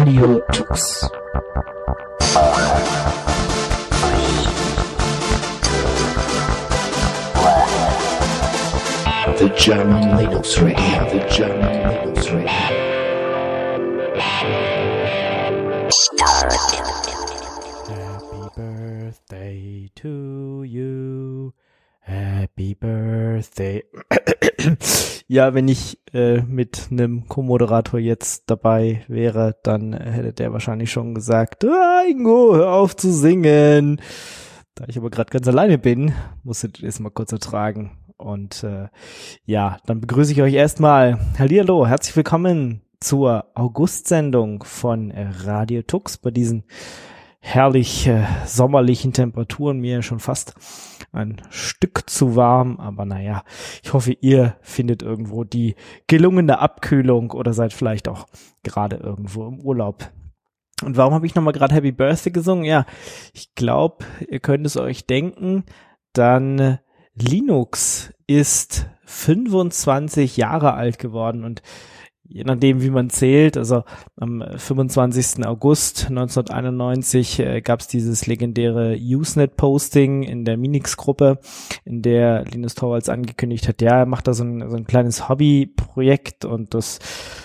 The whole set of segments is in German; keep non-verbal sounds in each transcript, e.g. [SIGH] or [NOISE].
Radio Tux. The German Linux Radio, the German Linux Radio. Happy Happy birthday. [CLEARS THROAT] ja, wenn ich äh, mit einem Co-Moderator jetzt dabei wäre, dann hätte der wahrscheinlich schon gesagt, ah, Ingo, hör auf zu singen. Da ich aber gerade ganz alleine bin, muss ich das mal kurz ertragen. Und äh, ja, dann begrüße ich euch erstmal. Hallihallo, herzlich willkommen zur August-Sendung von äh, Radio Tux bei diesen herrlich äh, sommerlichen Temperaturen. Mir schon fast ein Stück zu warm, aber naja, ich hoffe, ihr findet irgendwo die gelungene Abkühlung oder seid vielleicht auch gerade irgendwo im Urlaub. Und warum habe ich nochmal gerade Happy Birthday gesungen? Ja, ich glaube, ihr könnt es euch denken, dann äh, Linux ist 25 Jahre alt geworden und je nachdem, wie man zählt, also am 25. August 1991 äh, gab es dieses legendäre Usenet-Posting in der Minix-Gruppe, in der Linus Torvalds angekündigt hat, ja, er macht da so ein, so ein kleines Hobby-Projekt und das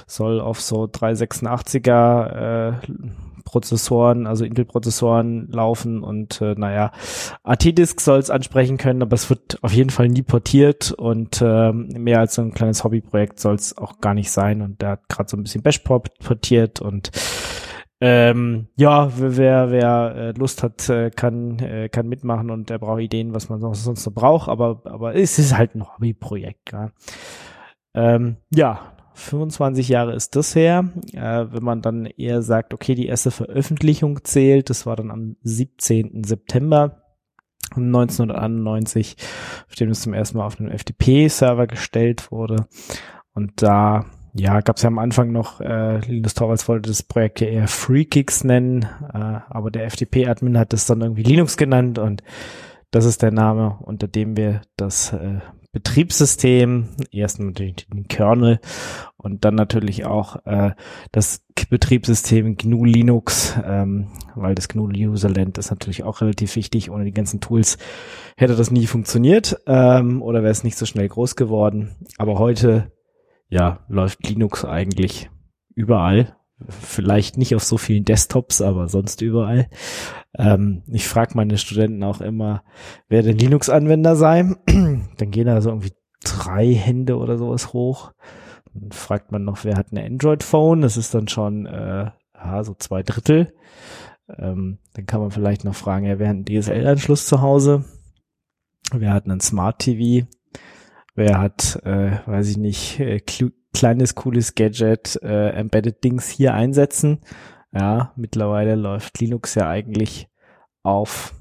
soll auf so 386er äh, Prozessoren, also Intel-Prozessoren laufen und äh, naja, AT-Disk soll es ansprechen können, aber es wird auf jeden Fall nie portiert und äh, mehr als so ein kleines Hobbyprojekt soll es auch gar nicht sein und der hat gerade so ein bisschen Bash portiert und ähm, ja, wer, wer äh, Lust hat, äh, kann, äh, kann mitmachen und der braucht Ideen, was man sonst noch braucht, aber, aber es ist halt ein Hobbyprojekt. Ja. Ähm, ja, 25 Jahre ist das her. Äh, wenn man dann eher sagt, okay, die erste Veröffentlichung zählt, das war dann am 17. September 1991, auf dem es zum ersten Mal auf einen FTP-Server gestellt wurde. Und da ja, gab es ja am Anfang noch, äh, Linus Torvalds wollte das Projekt ja eher FreeKicks nennen, äh, aber der FTP-Admin hat es dann irgendwie Linux genannt und das ist der Name, unter dem wir das äh, Betriebssystem, erst natürlich den Kernel und dann natürlich auch äh, das Betriebssystem GNU Linux, ähm, weil das GNU Userland ist natürlich auch relativ wichtig. Ohne die ganzen Tools hätte das nie funktioniert ähm, oder wäre es nicht so schnell groß geworden. Aber heute, ja, läuft Linux eigentlich überall vielleicht nicht auf so vielen Desktops, aber sonst überall. Ähm, ich frage meine Studenten auch immer, wer denn Linux-Anwender sei. [CLEARS THROAT] Dann gehen da so irgendwie drei Hände oder sowas hoch. Dann fragt man noch, wer hat ein Android-Phone? Das ist dann schon äh, ja, so zwei Drittel. Ähm, dann kann man vielleicht noch fragen, ja, wer hat einen DSL-Anschluss zu Hause? Wer hat einen Smart TV? Wer hat, äh, weiß ich nicht, äh, kleines, cooles Gadget, äh, Embedded Dings hier einsetzen. Ja, mittlerweile läuft Linux ja eigentlich auf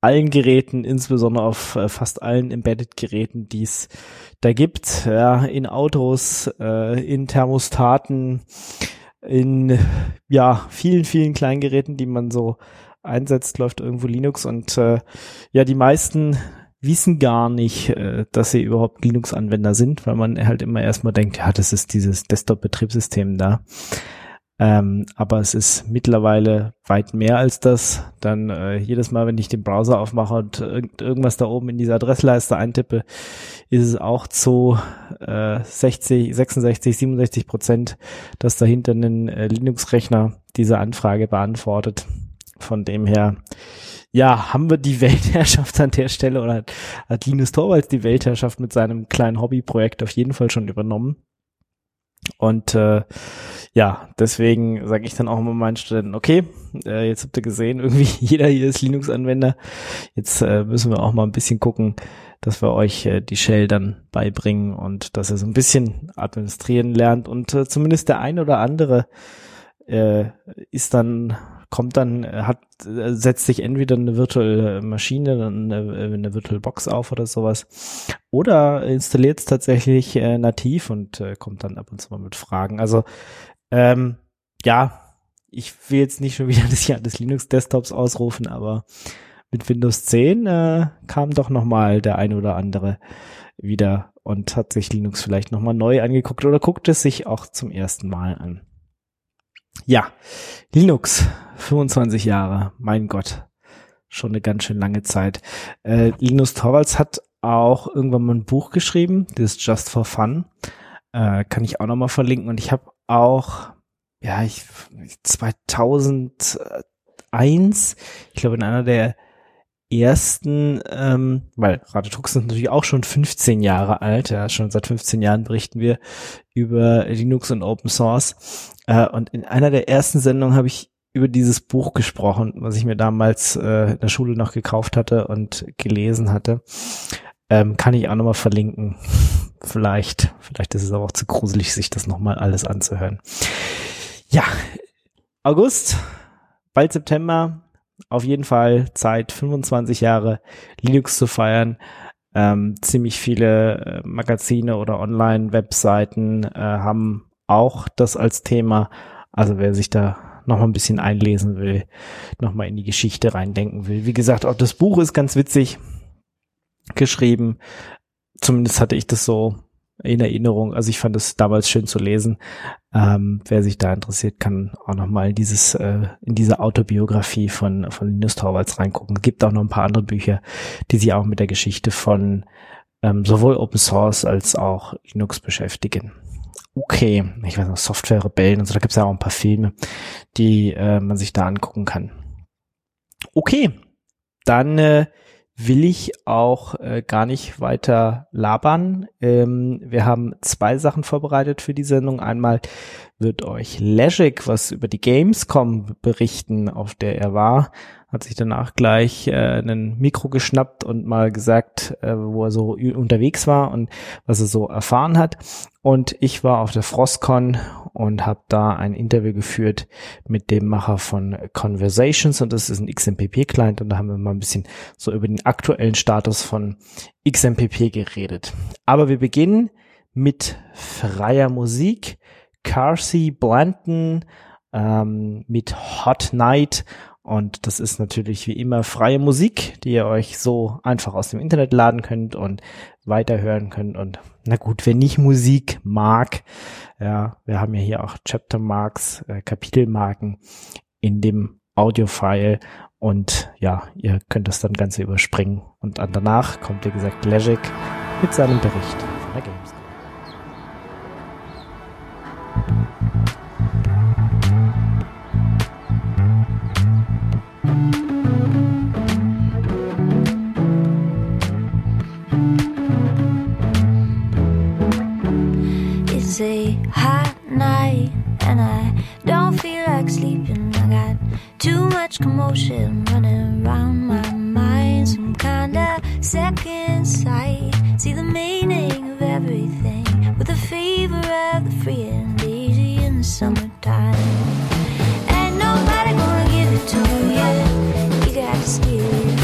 allen Geräten, insbesondere auf äh, fast allen Embedded-Geräten, die es da gibt, ja, in Autos, äh, in Thermostaten, in ja vielen, vielen Kleingeräten, die man so einsetzt, läuft irgendwo Linux und äh, ja, die meisten wissen gar nicht, äh, dass sie überhaupt Linux-Anwender sind, weil man halt immer erstmal denkt, ja, das ist dieses Desktop-Betriebssystem da. Ähm, aber es ist mittlerweile weit mehr als das. Dann äh, jedes Mal, wenn ich den Browser aufmache und irgend, irgendwas da oben in diese Adressleiste eintippe, ist es auch zu äh, 60, 66, 67 Prozent, dass dahinter ein äh, Linux-Rechner diese Anfrage beantwortet. Von dem her ja, haben wir die [LAUGHS] Weltherrschaft an der Stelle oder hat, hat Linus Torvalds die Weltherrschaft mit seinem kleinen Hobbyprojekt auf jeden Fall schon übernommen. Und äh, ja, deswegen sage ich dann auch immer meinen Studenten, okay, äh, jetzt habt ihr gesehen, [LAUGHS] irgendwie jeder hier ist Linux-Anwender. Jetzt äh, müssen wir auch mal ein bisschen gucken, dass wir euch äh, die Shell dann beibringen und dass ihr so ein bisschen administrieren lernt und äh, zumindest der ein oder andere äh, ist dann kommt dann, äh, hat, äh, setzt sich entweder eine virtuelle Maschine, eine, äh, eine Virtual Box auf oder sowas, oder installiert es tatsächlich äh, nativ und äh, kommt dann ab und zu mal mit Fragen. Also ähm, ja, ich will jetzt nicht schon wieder [LAUGHS] das Jahr des Linux-Desktops ausrufen, aber mit Windows 10 äh, kam doch noch mal der ein oder andere wieder und hat sich Linux vielleicht noch mal neu angeguckt oder guckt es sich auch zum ersten Mal an. Ja, Linux, 25 Jahre, mein Gott, schon eine ganz schön lange Zeit. Äh, Linus Torvalds hat auch irgendwann mal ein Buch geschrieben, das ist Just for Fun, äh, kann ich auch nochmal verlinken. Und ich habe auch, ja, ich 2001, ich glaube in einer der ersten, ähm, weil Radio Tux ist natürlich auch schon 15 Jahre alt, ja, schon seit 15 Jahren berichten wir über Linux und Open Source. Äh, und in einer der ersten Sendungen habe ich über dieses Buch gesprochen, was ich mir damals äh, in der Schule noch gekauft hatte und gelesen hatte. Ähm, kann ich auch nochmal verlinken. [LAUGHS] Vielleicht, vielleicht ist es aber auch zu gruselig, sich das nochmal alles anzuhören. Ja, August, bald September, auf jeden Fall Zeit, 25 Jahre Linux zu feiern. Ähm, ziemlich viele äh, Magazine oder Online-Webseiten äh, haben auch das als Thema. Also wer sich da noch mal ein bisschen einlesen will, noch mal in die Geschichte reindenken will. Wie gesagt, auch das Buch ist ganz witzig geschrieben. Zumindest hatte ich das so in Erinnerung. Also ich fand es damals schön zu lesen. Ähm, wer sich da interessiert, kann auch noch mal dieses äh, in diese Autobiografie von von Linus Torvalds reingucken. Es gibt auch noch ein paar andere Bücher, die sich auch mit der Geschichte von ähm, sowohl Open Source als auch Linux beschäftigen. Okay, ich weiß noch, Software Rebellen und so, da gibt es ja auch ein paar Filme, die äh, man sich da angucken kann. Okay, dann äh, will ich auch äh, gar nicht weiter labern. Ähm, wir haben zwei Sachen vorbereitet für die Sendung. Einmal wird euch Legic was über die Gamescom berichten, auf der er war. Hat sich danach gleich äh, ein Mikro geschnappt und mal gesagt, äh, wo er so unterwegs war und was er so erfahren hat. Und ich war auf der Frostcon und habe da ein Interview geführt mit dem Macher von Conversations und das ist ein XMPP-Client und da haben wir mal ein bisschen so über den aktuellen Status von XMPP geredet. Aber wir beginnen mit freier Musik. Carsey Blanton ähm, mit Hot Night und das ist natürlich wie immer freie Musik, die ihr euch so einfach aus dem Internet laden könnt und weiterhören könnt. Und na gut, wer nicht Musik mag, ja, wir haben ja hier auch Chapter Marks, äh, Kapitelmarken in dem Audio-File und ja, ihr könnt das dann Ganze überspringen. Und danach kommt, wie gesagt, Legic mit seinem Bericht a hot night and I don't feel like sleeping. I got too much commotion running around my mind. Some kind of second sight. See the meaning of everything with the fever of the free summertime. Ain't nobody gonna give it to you. You got to steal it.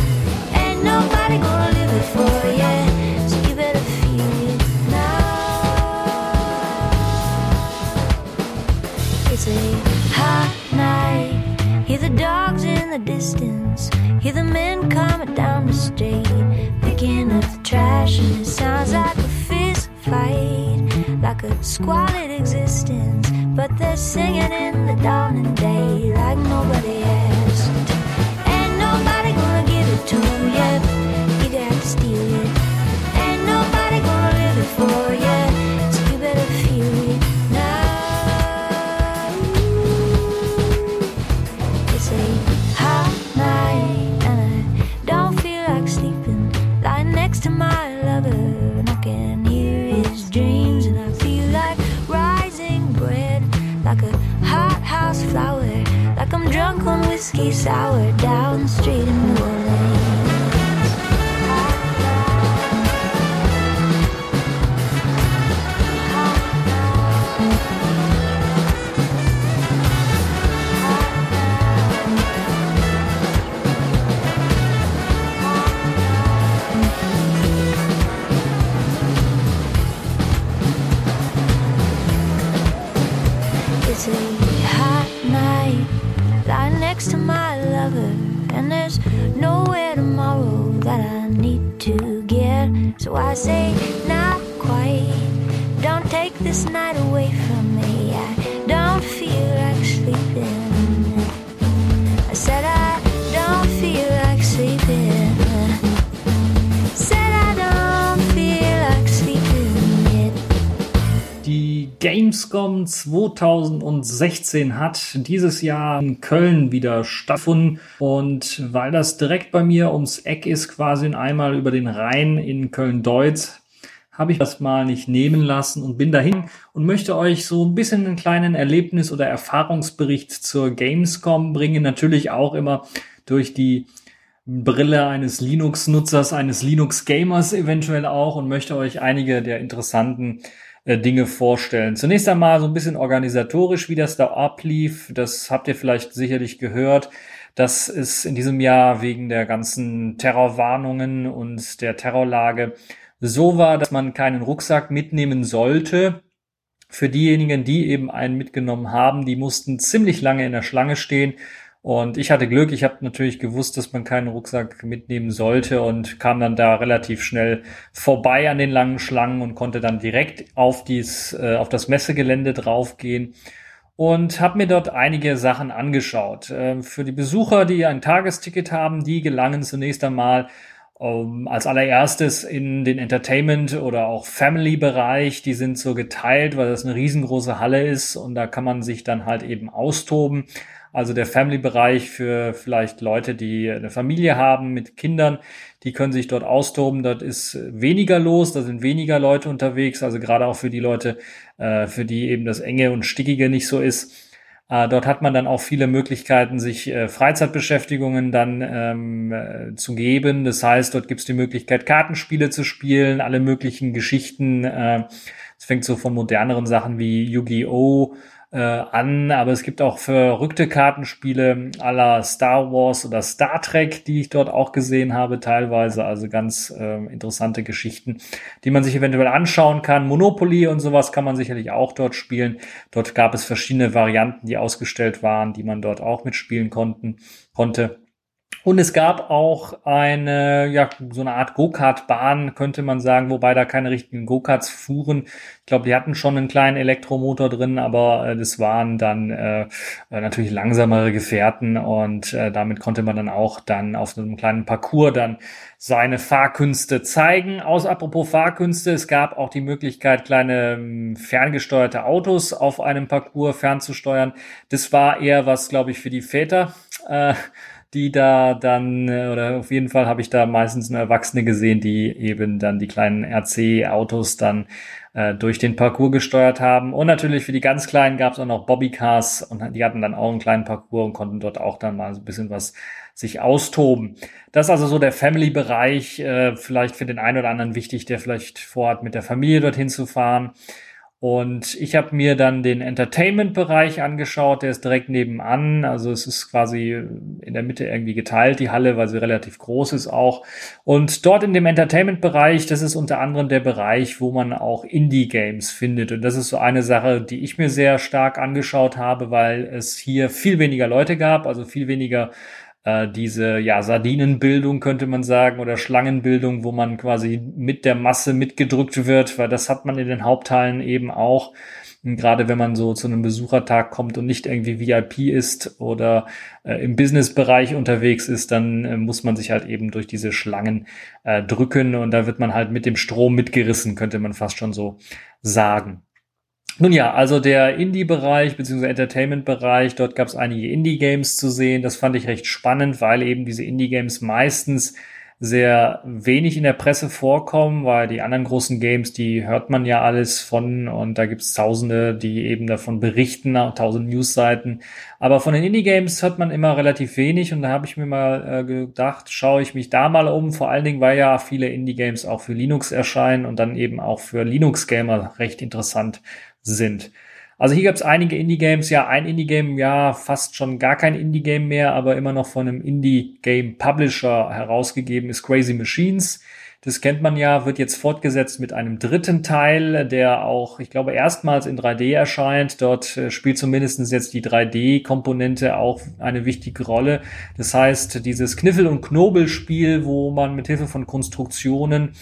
Ain't nobody gonna live it for you. So you better feel it now. It's a hot night. Hear the dogs in the distance. Hear the men coming down the street, picking up the trash, and it sounds like a fist fight, like a squalid existence. But they're singing in the dawning day like nobody asked. Ain't nobody gonna give it to you. You got to steal it. Ain't nobody gonna live it for you. Whiskey sour down the street in New to my lover, and there's nowhere tomorrow that I need to get. So I say, not quite. Don't take this night away from me. I don't feel like sleeping. I said I Gamescom 2016 hat dieses Jahr in Köln wieder stattgefunden und weil das direkt bei mir ums Eck ist, quasi einmal über den Rhein in Köln-Deutz, habe ich das mal nicht nehmen lassen und bin dahin und möchte euch so ein bisschen einen kleinen Erlebnis- oder Erfahrungsbericht zur Gamescom bringen. Natürlich auch immer durch die Brille eines Linux-Nutzers, eines Linux-Gamers eventuell auch und möchte euch einige der interessanten Dinge vorstellen. Zunächst einmal so ein bisschen organisatorisch, wie das da ablief. Das habt ihr vielleicht sicherlich gehört. dass es in diesem Jahr wegen der ganzen Terrorwarnungen und der Terrorlage so war, dass man keinen Rucksack mitnehmen sollte. Für diejenigen, die eben einen mitgenommen haben, die mussten ziemlich lange in der Schlange stehen. Und ich hatte Glück, ich habe natürlich gewusst, dass man keinen Rucksack mitnehmen sollte und kam dann da relativ schnell vorbei an den langen Schlangen und konnte dann direkt auf, dies, äh, auf das Messegelände draufgehen und habe mir dort einige Sachen angeschaut. Äh, für die Besucher, die ein Tagesticket haben, die gelangen zunächst einmal um, ähm, als allererstes in den Entertainment- oder auch Family-Bereich. Die sind so geteilt, weil das eine riesengroße Halle ist und da kann man sich dann halt eben austoben. Also der Family-Bereich für vielleicht Leute, die eine Familie haben mit Kindern, die können sich dort austoben. Dort ist weniger los, da sind weniger Leute unterwegs. Also gerade auch für die Leute, äh, für die eben das Enge und Stickige nicht so ist äh, dort hat man dann auch viele Möglichkeiten, sich äh, Freizeitbeschäftigungen dann ähm, äh, zu geben. Das heißt, dort gibt es die Möglichkeit, Kartenspiele zu spielen, alle möglichen Geschichten. Es fängt so von moderneren Sachen wie Yu-Gi-Oh! Äh, an, aber es gibt auch verrückte Kartenspiele aller Star Wars oder Star Trek, die ich dort auch gesehen habe, teilweise. Also ganz äh, interessante Geschichten, die man sich eventuell anschauen kann. Monopoly und sowas kann man sicherlich auch dort spielen. Dort gab es verschiedene Varianten, die ausgestellt waren, die man dort auch mitspielen konnten, konnte. Und es gab auch eine, ja, so eine Art Go-Kart-Bahn, könnte man sagen, wobei da keine richtigen Go-Karts fuhren. Ich glaube, die hatten schon einen kleinen Elektromotor drin, aber äh, das waren dann äh, äh, natürlich langsamere Gefährten und äh, damit konnte man dann auch dann auf so einem kleinen Parcours dann seine Fahrkünste zeigen. Aus apropos Fahrkünste, es gab auch die Möglichkeit, kleine ähm, ferngesteuerte Autos auf einem Parcours fernzusteuern. Das war eher was, glaube ich, für die Väter. Äh, die da dann, äh, oder auf jeden Fall habe ich da meistens eine Erwachsene gesehen, die eben dann die kleinen RC-Autos dann äh, durch den Parcours gesteuert haben. Und natürlich für die ganz Kleinen gab es auch noch Bobbycars und die hatten dann auch einen kleinen Parcours und konnten dort auch dann mal so ein bisschen was sich austoben. Das ist also so der Family-Bereich, äh, vielleicht für den einen oder anderen wichtig, der vielleicht vorhat, mit der Familie dorthin zu fahren. Und ich habe mir dann den Entertainment-Bereich angeschaut, der ist direkt nebenan. Also es ist quasi in der Mitte irgendwie geteilt, die Halle, weil sie relativ groß ist auch. Und dort in dem Entertainment-Bereich, das ist unter anderem der Bereich, wo man auch Indie-Games findet. Und das ist so eine Sache, die ich mir sehr stark angeschaut habe, weil es hier viel weniger Leute gab, also viel weniger äh, diese ja Sardinenbildung könnte man sagen oder Schlangenbildung, wo man quasi mit der Masse mitgedrückt wird, weil das hat man in den Hauptteilen eben auch. Gerade wenn man so zu einem Besuchertag kommt und nicht irgendwie VIP ist oder äh, im Businessbereich unterwegs ist, dann äh, muss man sich halt eben durch diese Schlangen äh, drücken und da wird man halt mit dem Strom mitgerissen, könnte man fast schon so sagen. Nun ja, also der Indie-Bereich bzw. Entertainment-Bereich, dort gab es einige Indie-Games zu sehen. Das fand ich recht spannend, weil eben diese Indie-Games meistens sehr wenig in der Presse vorkommen, weil die anderen großen Games, die hört man ja alles von und da gibt's Tausende, die eben davon berichten, tausend Newsseiten. Aber von den Indie-Games hört man immer relativ wenig und da habe ich mir mal äh, gedacht, schaue ich mich da mal um, vor allen Dingen, weil ja viele Indie-Games auch für Linux erscheinen und dann eben auch für Linux-Gamer recht interessant sind. Also hier gab es einige Indie-Games, ja, ein Indie-Game, ja, fast schon gar kein Indie-Game mehr, aber immer noch von einem Indie-Game-Publisher herausgegeben ist Crazy Machines. Das kennt man ja, wird jetzt fortgesetzt mit einem dritten Teil, der auch, ich glaube, erstmals in 3D erscheint. Dort äh, spielt zumindest jetzt die 3D-Komponente auch eine wichtige Rolle. Das heißt, dieses Kniffel- und Knobelspiel, wo man mit Hilfe von Konstruktionen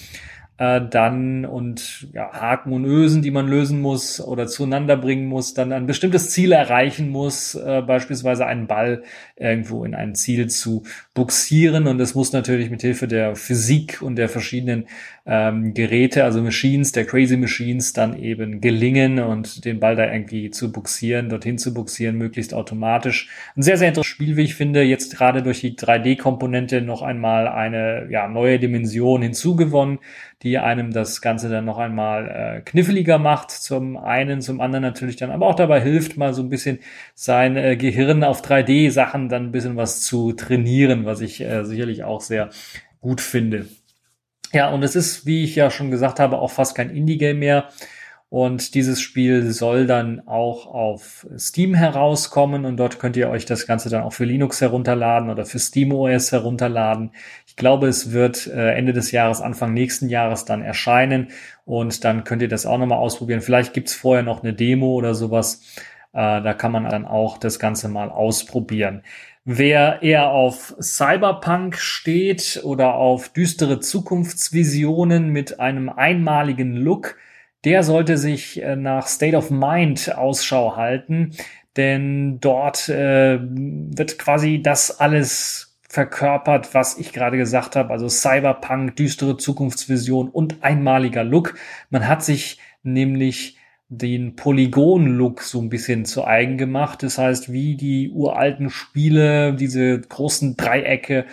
äh, dann und ja, Haken und Ösen, die man lösen muss oder zueinander bringen muss, dann ein bestimmtes Ziel erreichen muss, äh, beispielsweise einen Ball irgendwo in ein Ziel zu buxieren und das muss natürlich mit Hilfe der Physik und der verschiedenen ähm, Geräte, also Machines, der Crazy Machines, dann eben gelingen und den Ball da irgendwie zu buxieren, dorthin zu buxieren, möglichst automatisch. Ein sehr, sehr interessantes Spiel, wie ich finde, jetzt gerade durch die 3D-Komponente noch einmal eine ja, neue Dimension hinzugewonnen, die einem das Ganze dann noch einmal äh, kniffliger macht, zum einen, zum anderen natürlich dann aber auch dabei hilft, mal so ein bisschen sein äh, Gehirn auf 3D-Sachen dann ein bisschen was zu trainieren, was ich äh, sicherlich auch sehr gut finde. Ja, und es ist, wie ich ja schon gesagt habe, auch fast kein Indie-Game mehr. Und dieses Spiel soll dann auch auf Steam herauskommen und dort könnt ihr euch das Ganze dann auch für Linux herunterladen oder für SteamOS herunterladen. Ich glaube, es wird äh, Ende des Jahres, Anfang nächsten Jahres dann erscheinen und dann könnt ihr das auch nochmal ausprobieren. Vielleicht gibt's vorher noch eine Demo oder sowas. Äh, da kann man dann auch das Ganze mal ausprobieren. Wer eher auf Cyberpunk steht oder auf düstere Zukunftsvisionen mit einem einmaligen Look, der sollte sich äh, nach State of Mind Ausschau halten, denn dort äh, wird quasi das alles verkörpert, was ich gerade gesagt habe, also Cyberpunk, düstere Zukunftsvision und einmaliger Look. Man hat sich nämlich den Polygon-Look so ein bisschen zu eigen gemacht. Das heißt, wie die uralten Spiele, diese großen Dreiecke,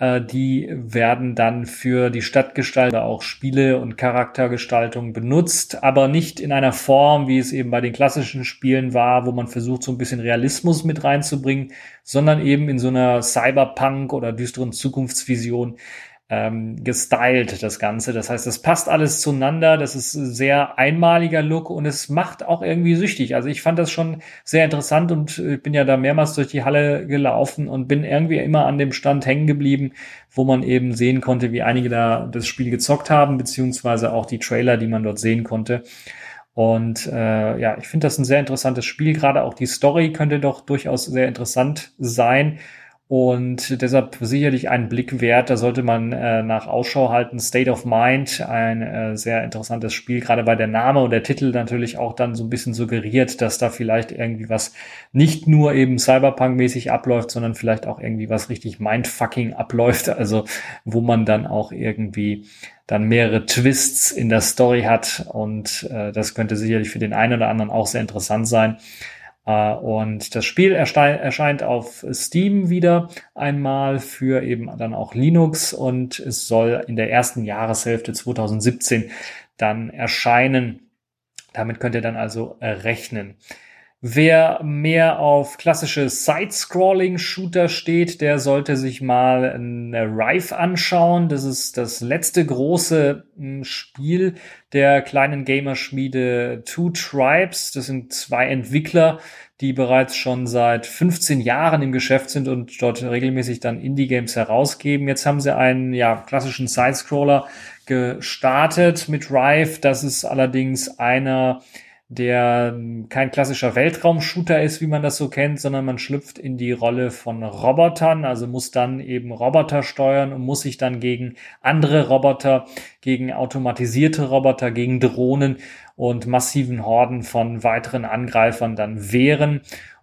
äh, die werden dann für die Stadtgestalter auch Spiele und Charaktergestaltung benutzt, aber nicht in einer Form, wie es eben bei den klassischen Spielen war, wo man versucht, so ein bisschen Realismus mit reinzubringen, sondern eben in so einer Cyberpunk oder düsteren Zukunftsvision, ähm, gestylt, das Ganze. Das heißt, es passt alles zueinander. Das ist sehr einmaliger Look und es macht auch irgendwie süchtig. Also ich fand das schon sehr interessant und ich bin ja da mehrmals durch die Halle gelaufen und bin irgendwie immer an dem Stand hängen geblieben, wo man eben sehen konnte, wie einige da das Spiel gezockt haben, beziehungsweise auch die Trailer, die man dort sehen konnte. Und äh, ja, ich finde das ein sehr interessantes Spiel. Gerade auch die Story könnte doch durchaus sehr interessant sein. Und deshalb sicherlich einen Blick wert. Da sollte man äh, nach Ausschau halten. State of Mind, ein äh, sehr interessantes Spiel, gerade weil der Name und der Titel natürlich auch dann so ein bisschen suggeriert, dass da vielleicht irgendwie was nicht nur eben Cyberpunk-mäßig abläuft, sondern vielleicht auch irgendwie was richtig Mindfucking abläuft. [LAUGHS] Also wo man dann auch irgendwie dann mehrere Twists in der Story hat. Und äh, das könnte sicherlich für den einen oder anderen auch sehr interessant sein. Äh, und das Spiel erscheint auf Steam wieder einmal für eben dann auch Linux und es soll in der ersten Jahreshälfte 2017 dann erscheinen. Damit könnt ihr dann also rechnen. Wer mehr auf klassische Side-Scrolling-Shooter steht, der sollte sich mal eine Rife anschauen. Das ist das letzte große hm, Spiel der kleinen Gamerschmiede Two Tribes. Das sind zwei Entwickler, die bereits schon seit 15 Jahren im Geschäft sind und dort regelmäßig dann Indie-Games herausgeben. Jetzt haben sie einen ja, klassischen Side-Scroller gestartet mit Rife. Das ist allerdings einer der kein klassischer Weltraumshooter ist, wie man das so kennt, sondern man schlüpft in die Rolle von Robotern, also muss dann eben Roboter steuern und muss sich dann gegen andere Roboter, gegen automatisierte Roboter, gegen Drohnen und massiven Horden von weiteren Angreifern dann wehren.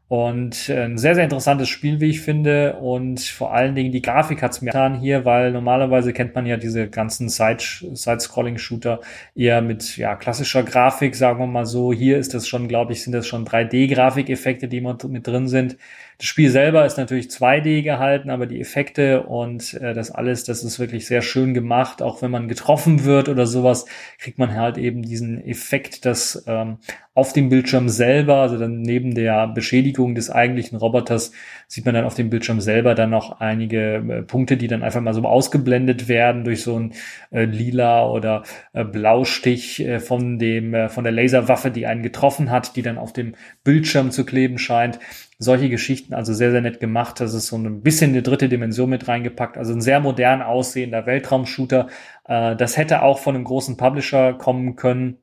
Und äh, ein sehr, sehr interessantes Spiel, wie ich finde. Und vor allen Dingen die Grafik hat's mir getan hier, weil normalerweise kennt man ja diese ganzen Side-Scrolling-Shooter eher mit ja, klassischer Grafik, sagen wir mal so. Hier ist das schon, glaube ich, sind das schon 3D-Grafikeffekte, die mit drin sind. Das Spiel selber ist natürlich 2D gehalten, aber die Effekte und äh, das alles, das ist wirklich sehr schön gemacht. Auch wenn man getroffen wird oder sowas, kriegt man halt eben diesen Effekt, dass ähm, auf dem Bildschirm selber, also dann neben der Beschädigung des eigentlichen Roboters, sieht man dann auf dem Bildschirm selber dann noch einige äh, Punkte, die dann einfach mal so ausgeblendet werden durch so ein äh, lila oder äh, Blaustich äh, von dem äh, von der Laserwaffe, die einen getroffen hat, die dann auf dem Bildschirm zu kleben scheint. Solche Geschichten, also sehr, sehr nett gemacht. Das ist so ein bisschen eine dritte Dimension mit reingepackt. Also ein sehr modern aussehender Weltraumshooter. Äh, das hätte auch von einem großen Publisher kommen können.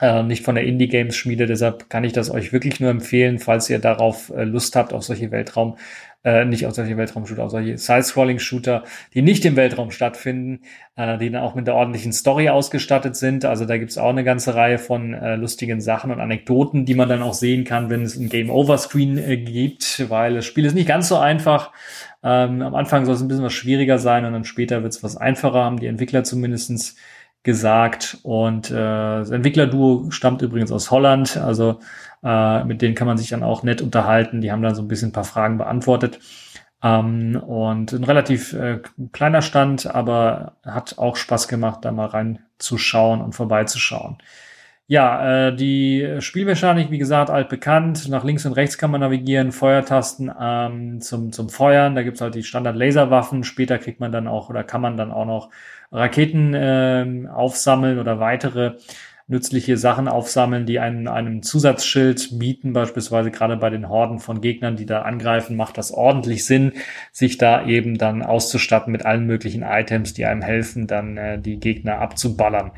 äh, nicht von der Indie Games Schmiede. Deshalb kann ich das euch wirklich nur empfehlen, falls ihr darauf äh, Lust habt, auf solche Weltraum, äh, nicht auf solche Weltraum-Shooter, auf solche Side-Scrolling-Shooter, die nicht im Weltraum stattfinden, äh, die dann auch mit der ordentlichen Story ausgestattet sind. Also da gibt's auch eine ganze Reihe von äh, lustigen Sachen und Anekdoten, die man dann auch sehen kann, wenn es ein Game-Over-Screen äh, gibt, weil das Spiel ist nicht ganz so einfach. Ähm, am Anfang soll es ein bisschen was schwieriger sein und dann später wird's was einfacher, haben die Entwickler zumindestens gesagt. Und äh, das Entwicklerduo stammt übrigens aus Holland, also äh, mit denen kann man sich dann auch nett unterhalten. Die haben dann so ein bisschen ein paar Fragen beantwortet. Ähm, und ein relativ äh, kleiner Stand, aber hat auch Spaß gemacht, da mal reinzuschauen und vorbeizuschauen. Ja, äh, die Spielmechanik, wie gesagt, altbekannt. Nach links und rechts kann man navigieren, Feuertasten ähm, zum, zum Feuern. Da gibt's halt die Standard-Laserwaffen. Später kriegt man dann auch oder kann man dann auch noch Raketen äh, aufsammeln oder weitere nützliche Sachen aufsammeln, die einen einem Zusatzschild bieten, beispielsweise gerade bei den Horden von Gegnern, die da angreifen, macht das ordentlich Sinn, sich da eben dann auszustatten mit allen möglichen Items, die einem helfen, dann äh, die Gegner abzuballern.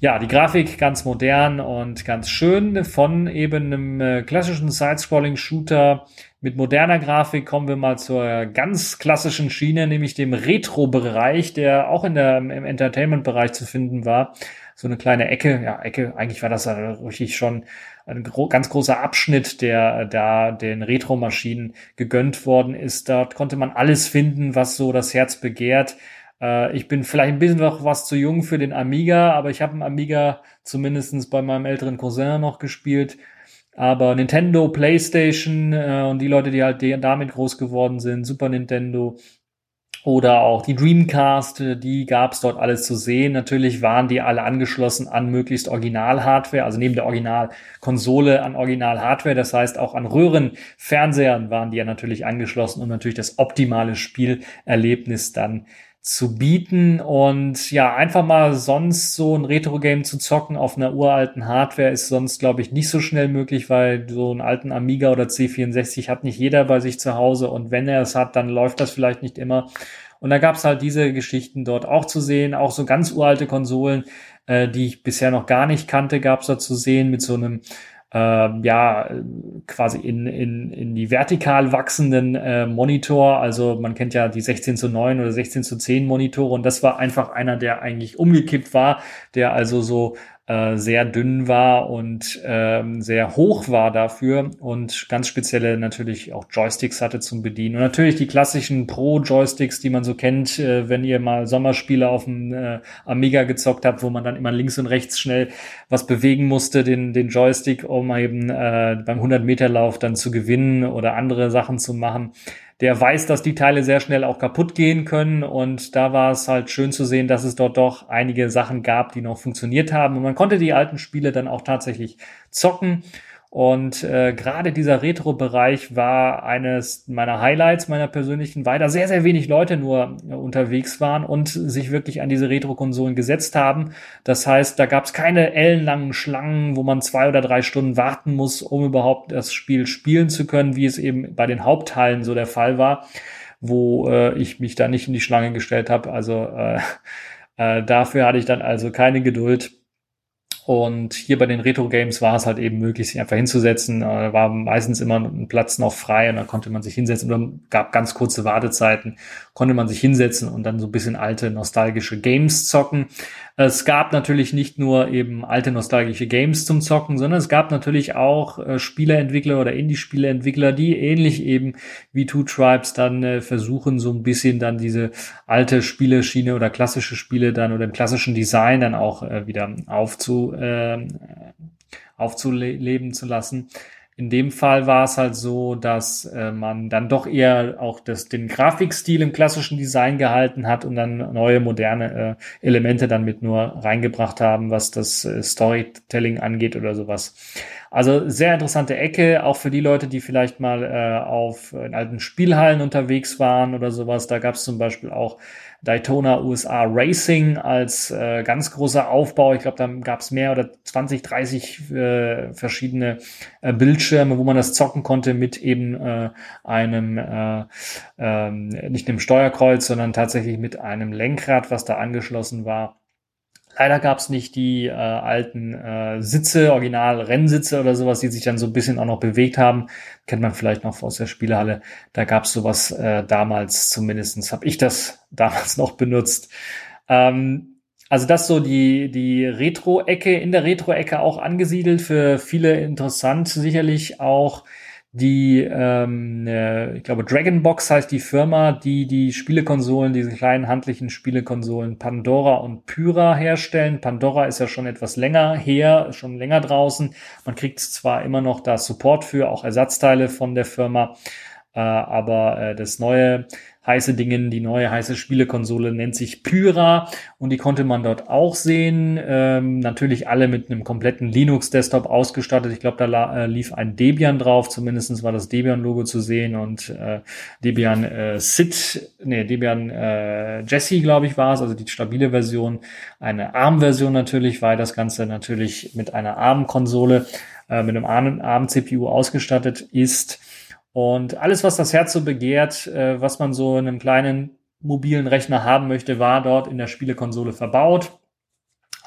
Ja, die Grafik ganz modern und ganz schön von eben einem äh, klassischen Side-Scrolling-Shooter mit moderner Grafik kommen wir mal zur ganz klassischen Schiene, nämlich dem Retro-Bereich, der auch in der, im Entertainment-Bereich zu finden war. So eine kleine Ecke, ja, Ecke, eigentlich war das ja richtig schon ein gro ganz großer Abschnitt, der da den Retro-Maschinen gegönnt worden ist. Dort konnte man alles finden, was so das Herz begehrt. Äh, ich bin vielleicht ein bisschen noch was zu jung für den Amiga, aber ich habe einen Amiga zumindestens bei meinem älteren Cousin noch gespielt aber Nintendo, PlayStation äh, und die Leute, die halt damit groß geworden sind, Super Nintendo oder auch die Dreamcast, äh, die gab's dort alles zu sehen. Natürlich waren die alle angeschlossen an möglichst Original-Hardware, also neben der Original-Konsole an Original-Hardware. Das heißt, auch an Röhrenfernsehern waren die ja natürlich angeschlossen, um natürlich das optimale Spielerlebnis dann zu bieten und ja, einfach mal sonst so ein Retro-Game zu zocken auf einer uralten Hardware ist sonst, glaube ich, nicht so schnell möglich, weil so einen alten Amiga oder C64 hat nicht jeder bei sich zu Hause und wenn er es hat, dann läuft das vielleicht nicht immer. Und da gab es halt diese Geschichten dort auch zu sehen, auch so ganz uralte Konsolen, äh, die ich bisher noch gar nicht kannte, gab es da zu sehen mit so einem äh, ja quasi in, in, in die vertikal wachsenden äh, Monitor. Also man kennt ja die 16 zu 9 oder 16 zu 10 Monitore und das war einfach einer, der eigentlich umgekippt war, der also so äh, sehr dünn war und ähm, sehr hoch war dafür und ganz spezielle natürlich auch Joysticks hatte zum Bedienen. Und natürlich die klassischen Pro-Joysticks, die man so kennt, äh, wenn ihr mal Sommerspiele auf dem äh, Amiga gezockt habt, wo man dann immer links und rechts schnell was bewegen musste, den, den Joystick, um eben äh, beim 100-Meter-Lauf dann zu gewinnen oder andere Sachen zu machen der weiß, dass die Teile sehr schnell auch kaputt gehen können. Und da war es halt schön zu sehen, dass es dort doch einige Sachen gab, die noch funktioniert haben. Und man konnte die alten Spiele dann auch tatsächlich zocken. Und äh, gerade dieser Retro-Bereich war eines meiner Highlights meiner persönlichen, weil da sehr, sehr wenig Leute nur äh, unterwegs waren und sich wirklich an diese Retro-Konsolen gesetzt haben. Das heißt, da gab es keine ellenlangen Schlangen, wo man zwei oder drei Stunden warten muss, um überhaupt das Spiel spielen zu können, wie es eben bei den Hauptteilen so der Fall war, wo äh, ich mich da nicht in die Schlange gestellt habe. Also äh, äh, dafür hatte ich dann also keine Geduld und hier bei den Retro-Games war es halt eben möglich, sich einfach hinzusetzen. Da war meistens immer ein Platz noch frei und da konnte man sich hinsetzen oder gab ganz kurze Wartezeiten, konnte man sich hinsetzen und dann so ein bisschen alte nostalgische Games zocken. Es gab natürlich nicht nur eben alte nostalgische Games zum Zocken, sondern es gab natürlich auch äh, Spieleentwickler oder Indie-Spieleentwickler, die ähnlich eben wie Two Tribes dann äh, versuchen, so ein bisschen dann diese alte Spieleschiene oder klassische Spiele dann oder im klassischen Design dann auch äh, wieder aufzu, äh, aufzuleben zu lassen. In dem Fall war es halt so, dass äh, man dann doch eher auch das, den Grafikstil im klassischen Design gehalten hat und dann neue moderne äh, Elemente dann mit nur reingebracht haben, was das äh, Storytelling angeht oder sowas. Also sehr interessante Ecke, auch für die Leute, die vielleicht mal äh, auf in alten Spielhallen unterwegs waren oder sowas. Da gab es zum Beispiel auch Daytona USA Racing als äh, ganz großer Aufbau. Ich glaube, da gab es mehr oder 20, 30 äh, verschiedene äh, Bildschirme, wo man das zocken konnte mit eben äh, einem, äh, äh, nicht einem Steuerkreuz, sondern tatsächlich mit einem Lenkrad, was da angeschlossen war Leider gab es nicht die äh, alten äh, Sitze, Original-Rennsitze oder sowas, die sich dann so ein bisschen auch noch bewegt haben. Kennt man vielleicht noch aus der Spielehalle. Da gab es sowas äh, damals, zumindestens habe ich das [LAUGHS] damals noch benutzt. Ähm, also das so die, die Retro-Ecke, in der Retro-Ecke auch angesiedelt, für viele interessant sicherlich auch die, ähm, äh, ich glaube, Dragonbox heißt die Firma, die die Spielekonsolen, diese kleinen handlichen Spielekonsolen Pandora und Pyra herstellen. Pandora ist ja schon etwas länger her, schon länger draußen. Man kriegt zwar immer noch da Support für, auch Ersatzteile von der Firma, äh, aber äh, das neue heiße Dingen. Die neue heiße Spielekonsole nennt sich Pyra und die konnte man dort auch sehen. Ähm, natürlich alle mit einem kompletten Linux-Desktop ausgestattet. Ich glaube, da äh, lief ein Debian drauf. Zumindestens war das Debian-Logo zu sehen und äh, Debian äh, SID, nee, Debian äh, Jesse, glaube ich, war es, also die stabile Version. Eine ARM-Version natürlich, weil das Ganze natürlich mit einer ARM-Konsole, äh, mit einem ARM-CPU ausgestattet ist. Und alles, was das Herz so begehrt, äh, was man so in einem kleinen mobilen Rechner haben möchte, war dort in der Spielekonsole verbaut.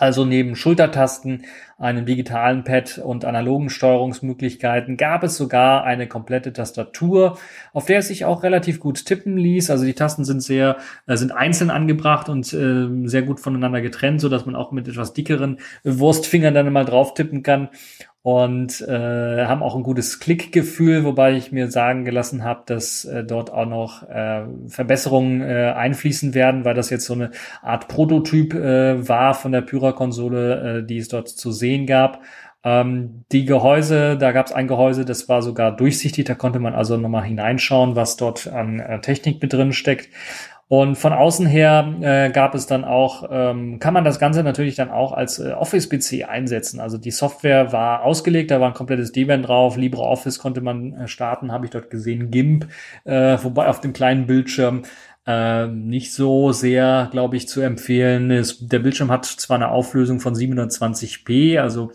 Also neben Schultertasten, einem digitalen Pad und analogen Steuerungsmöglichkeiten gab es sogar eine komplette Tastatur, auf der es sich auch relativ gut tippen ließ. Also die Tasten sind sehr, äh, sind einzeln angebracht und äh, sehr gut voneinander getrennt, so dass man auch mit etwas dickeren Wurstfingern dann mal drauf tippen kann und äh, haben auch ein gutes Klickgefühl, wobei ich mir sagen gelassen habe, dass äh, dort auch noch äh, Verbesserungen äh, einfließen werden, weil das jetzt so eine Art Prototyp äh, war von der Pyra-Konsole, äh, die es dort zu sehen gab. Ähm, die Gehäuse, da gab es ein Gehäuse, das war sogar durchsichtig, da konnte man also nochmal hineinschauen, was dort an äh, Technik mit drin steckt. Und von außen her äh, gab es dann auch, ähm, kann man das Ganze natürlich dann auch als äh, Office-PC einsetzen. Also die Software war ausgelegt, da war ein komplettes Debian drauf, LibreOffice konnte man äh, starten, habe ich dort gesehen, GIMP, äh, wobei auf dem kleinen Bildschirm äh, nicht so sehr, glaube ich, zu empfehlen. Es, der Bildschirm hat zwar eine Auflösung von 720p, also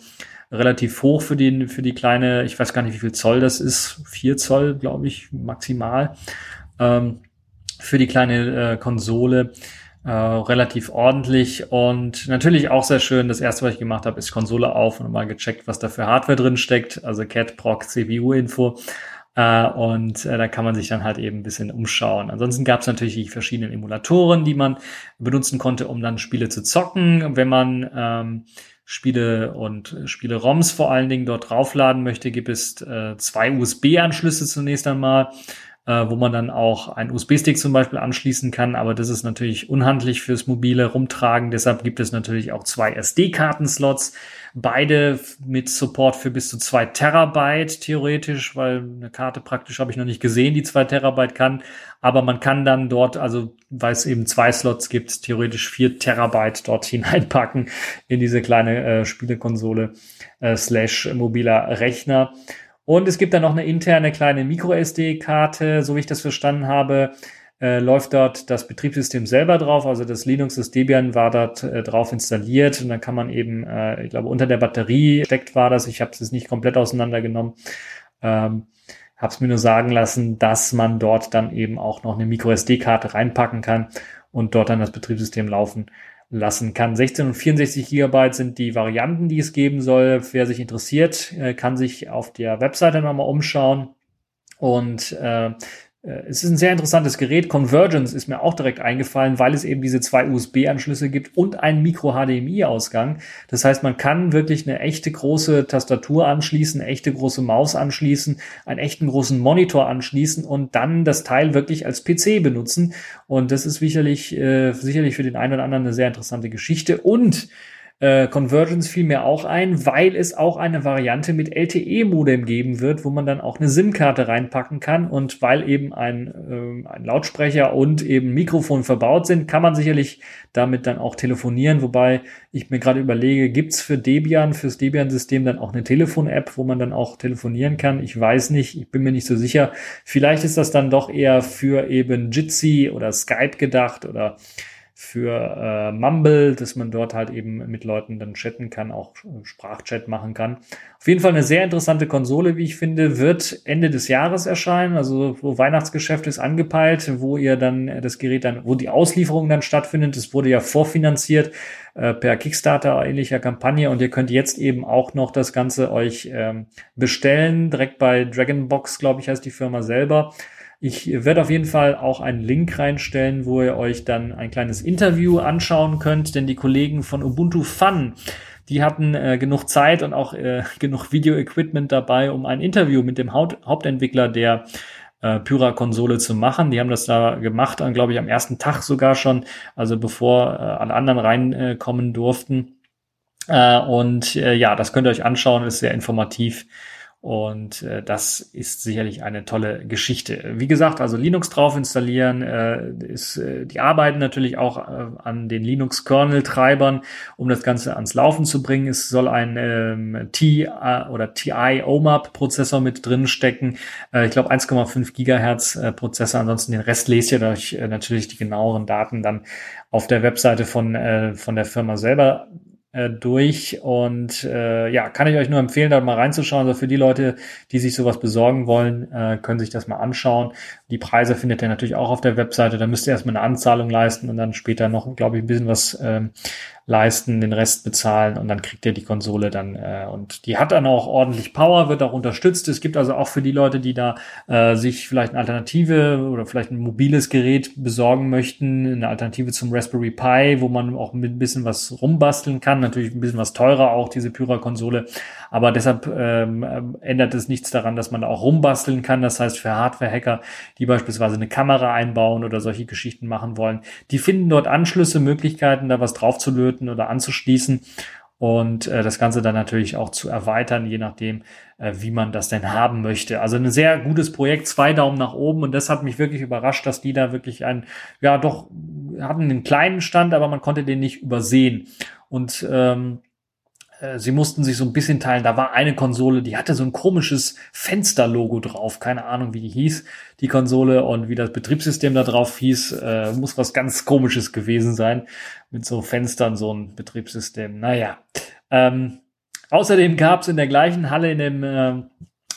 relativ hoch für die, für die kleine, ich weiß gar nicht, wie viel Zoll das ist, 4 Zoll, glaube ich, maximal. Ähm, für die kleine äh, Konsole äh, relativ ordentlich und natürlich auch sehr schön. Das erste, was ich gemacht habe, ist Konsole auf und mal gecheckt, was da für Hardware drin steckt, also Cat Proc CPU Info. Uh, und uh, da kann man sich dann halt eben ein bisschen umschauen. Ansonsten gab es natürlich die verschiedenen Emulatoren, die man benutzen konnte, um dann Spiele zu zocken. Wenn man ähm, Spiele und Spiele-ROMs vor allen Dingen dort draufladen möchte, gibt es äh, zwei USB-Anschlüsse zunächst einmal äh, wo man dann auch einen USB-Stick zum Beispiel anschließen kann. Aber das ist natürlich unhandlich fürs mobile Rumtragen. Deshalb gibt es natürlich auch zwei SD-Karten-Slots. Beide mit Support für bis zu zwei Terabyte theoretisch, weil eine Karte praktisch habe ich noch nicht gesehen, die zwei Terabyte kann. Aber man kann dann dort, also weil es eben zwei Slots gibt, theoretisch vier Terabyte dort [LAUGHS] hineinpacken in diese kleine äh, Spielekonsole äh, slash mobiler Rechner. Und es gibt dann noch eine interne kleine MicroSD-Karte, so wie ich das verstanden habe. Äh, läuft dort das Betriebssystem selber drauf, also das Linux, das Debian war dort äh, drauf installiert. Und dann kann man eben, äh, ich glaube, unter der Batterie steckt war das, ich habe es nicht komplett auseinandergenommen, ähm, habe es mir nur sagen lassen, dass man dort dann eben auch noch eine MicroSD-Karte reinpacken kann und dort dann das Betriebssystem laufen lassen kann. 16 und 64 Gigabyte sind die Varianten, die es geben soll. Wer sich interessiert, äh, kann sich auf der Webseite nochmal umschauen. Und äh, es ist ein sehr interessantes Gerät. Convergence ist mir auch direkt eingefallen, weil es eben diese zwei USB-Anschlüsse gibt und einen Micro-HDMI-Ausgang. Das heißt, man kann wirklich eine echte große Tastatur anschließen, eine echte große Maus anschließen, einen echten großen Monitor anschließen und dann das Teil wirklich als PC benutzen. Und das ist sicherlich, äh, sicherlich für den einen oder anderen eine sehr interessante Geschichte. Und äh, Convergence fiel mir auch ein, weil es auch eine Variante mit LTE-Modem geben wird, wo man dann auch eine SIM-Karte reinpacken kann. Und weil eben ein, äh, ein Lautsprecher und eben Mikrofon verbaut sind, kann man sicherlich damit dann auch telefonieren. Wobei ich mir gerade überlege, gibt's für Debian, fürs Debian-System dann auch eine Telefon-App, wo man dann auch telefonieren kann? Ich weiß nicht, ich bin mir nicht so sicher. Vielleicht ist das dann doch eher für eben Jitsi oder Skype gedacht oder für äh, Mumble, dass man dort halt eben mit Leuten dann chatten kann, auch Sprachchat machen kann. Auf jeden Fall eine sehr interessante Konsole, wie ich finde, wird Ende des Jahres erscheinen. Also so Weihnachtsgeschäft ist angepeilt, wo ihr dann das Gerät dann, wo die Auslieferung dann stattfindet. Es wurde ja vorfinanziert äh, per Kickstarter ähnlicher Kampagne und ihr könnt jetzt eben auch noch das Ganze euch ähm, bestellen, direkt bei Dragonbox, glaube ich, heißt die Firma selber. Ich werde auf jeden Fall auch einen Link reinstellen, wo ihr euch dann ein kleines Interview anschauen könnt, denn die Kollegen von Ubuntu Fun, die hatten äh, genug Zeit und auch äh, [LAUGHS] genug Video-Equipment dabei, um ein Interview mit dem Haupt Hauptentwickler der äh, Pyra-Konsole zu machen. Die haben das da gemacht, glaube ich, am ersten Tag sogar schon, also bevor äh, alle anderen reinkommen durften. Äh, und äh, ja, das könnt ihr euch anschauen, ist sehr informativ. Und äh, das ist sicherlich eine tolle Geschichte. Wie gesagt, also Linux drauf installieren, äh, ist, äh, die arbeiten natürlich auch äh, an den Linux-Kernel-Treibern, um das Ganze ans Laufen zu bringen. Es soll ein ähm, T äh, oder TI OMAP-Prozessor mit drin stecken. Äh, ich glaube 1,5 Gigahertz äh. Ansonsten den Rest lest ihr euch äh, natürlich die genaueren Daten dann auf der Webseite von, äh, von der Firma selber äh, durch und äh, ja, kann ich euch nur empfehlen, da mal reinzuschauen. Also für die Leute, die sich sowas besorgen wollen, äh, können sich das mal anschauen. Die Preise findet ihr natürlich auch auf der Webseite. Da müsst ihr erstmal eine Anzahlung leisten und dann später noch, glaube ich, ein bisschen was ähm, leisten, den Rest bezahlen und dann kriegt ihr die Konsole dann äh, und die hat dann auch ordentlich Power, wird auch unterstützt. Es gibt also auch für die Leute, die da äh, sich vielleicht eine Alternative oder vielleicht ein mobiles Gerät besorgen möchten, eine Alternative zum Raspberry Pi, wo man auch mit ein bisschen was rumbasteln kann. Natürlich ein bisschen was teurer auch diese Pyra-Konsole, aber deshalb ähm, ändert es nichts daran, dass man da auch rumbasteln kann. Das heißt für Hardware-Hacker, die beispielsweise eine Kamera einbauen oder solche Geschichten machen wollen, die finden dort Anschlüsse, Möglichkeiten, da was draufzulöten oder anzuschließen und äh, das Ganze dann natürlich auch zu erweitern, je nachdem, äh, wie man das denn haben möchte. Also ein sehr gutes Projekt, zwei Daumen nach oben und das hat mich wirklich überrascht, dass die da wirklich ein, ja doch, hatten einen kleinen Stand, aber man konnte den nicht übersehen. Und ähm, äh, sie mussten sich so ein bisschen teilen. Da war eine Konsole, die hatte so ein komisches Fensterlogo drauf. Keine Ahnung, wie die hieß, die Konsole und wie das Betriebssystem da drauf hieß. Äh, muss was ganz komisches gewesen sein. Mit so Fenstern, so ein Betriebssystem. Naja. Ähm, außerdem gab es in der gleichen Halle in dem äh,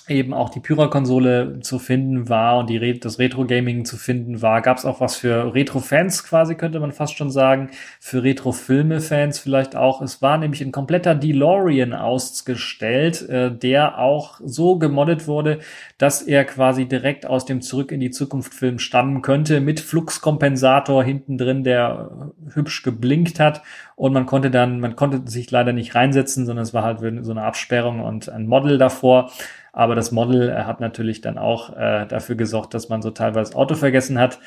eben auch die Pyra-Konsole zu finden war und die das Retro-Gaming zu finden war, gab es auch was für Retro-Fans quasi, könnte man fast schon sagen, für Retro-Filme-Fans vielleicht auch. Es war nämlich ein kompletter DeLorean ausgestellt, äh, der auch so gemoddet wurde, dass er quasi direkt aus dem Zurück in die Zukunft-Film stammen könnte, mit Fluxkompensator hinten drin, der hübsch geblinkt hat und man konnte dann, man konnte sich leider nicht reinsetzen, sondern es war halt so eine Absperrung und ein Model davor. Aber das Model äh, hat natürlich dann auch äh, dafür gesorgt, dass man so teilweise Auto vergessen hat.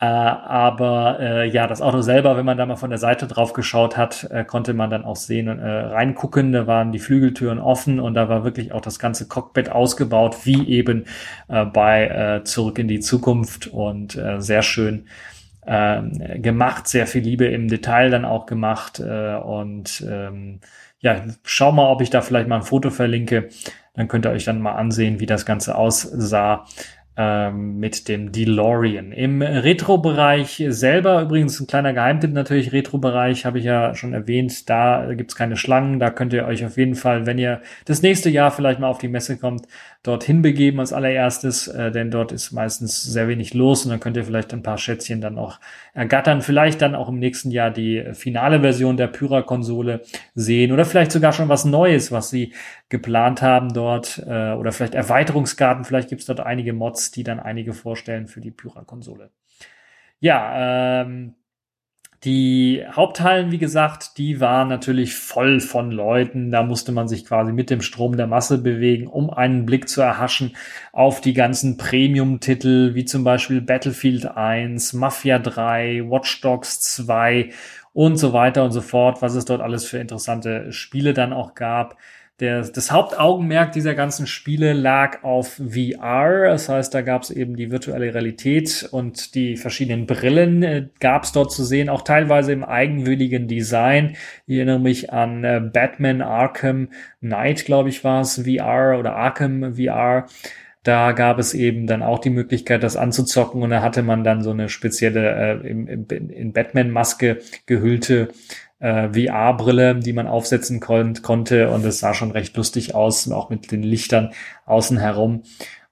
Äh, aber äh, ja, das Auto selber, wenn man da mal von der Seite drauf geschaut hat, äh, konnte man dann auch sehen und äh, reingucken. Da waren die Flügeltüren offen und da war wirklich auch das ganze Cockpit ausgebaut, wie eben äh, bei äh, Zurück in die Zukunft und äh, sehr schön äh, gemacht, sehr viel Liebe im Detail dann auch gemacht äh, und ähm, ja, schau mal, ob ich da vielleicht mal ein Foto verlinke. Dann könnt ihr euch dann mal ansehen, wie das Ganze aussah ähm, mit dem DeLorean. Im Retro-Bereich selber, übrigens ein kleiner Geheimtipp natürlich, Retro-Bereich habe ich ja schon erwähnt, da gibt's keine Schlangen, da könnt ihr euch auf jeden Fall, wenn ihr das nächste Jahr vielleicht mal auf die Messe kommt, dorthin begeben als allererstes, äh, denn dort ist meistens sehr wenig los und dann könnt ihr vielleicht ein paar Schätzchen dann auch ergattern, vielleicht dann auch im nächsten Jahr die finale Version der Pyra-Konsole sehen oder vielleicht sogar schon was Neues, was sie geplant haben dort äh, oder vielleicht Erweiterungskarten, vielleicht gibt's dort einige Mods, die dann einige vorstellen für die Pyra-Konsole. Ja, ähm, die Haupthallen, wie gesagt, die waren natürlich voll von Leuten. Da musste man sich quasi mit dem Strom der Masse bewegen, um einen Blick zu erhaschen auf die ganzen Premium-Titel, wie zum Beispiel Battlefield 1, Mafia 3, Watch Dogs 2 und so weiter und so fort, was es dort alles für interessante Spiele dann auch gab. Der, das Hauptaugenmerk dieser ganzen Spiele lag auf VR. Das heißt, da gab es eben die virtuelle Realität und die verschiedenen Brillen äh, gab es dort zu sehen, auch teilweise im eigenwilligen Design. Ich erinnere mich an äh, Batman Arkham Knight, glaube ich, war es, VR oder Arkham VR. Da gab es eben dann auch die Möglichkeit, das anzuzocken und da hatte man dann so eine spezielle äh, im, in Batman-Maske gehüllte äh, VR-Brille, die man aufsetzen kon konnte und es sah schon recht lustig aus, auch mit den Lichtern außen herum.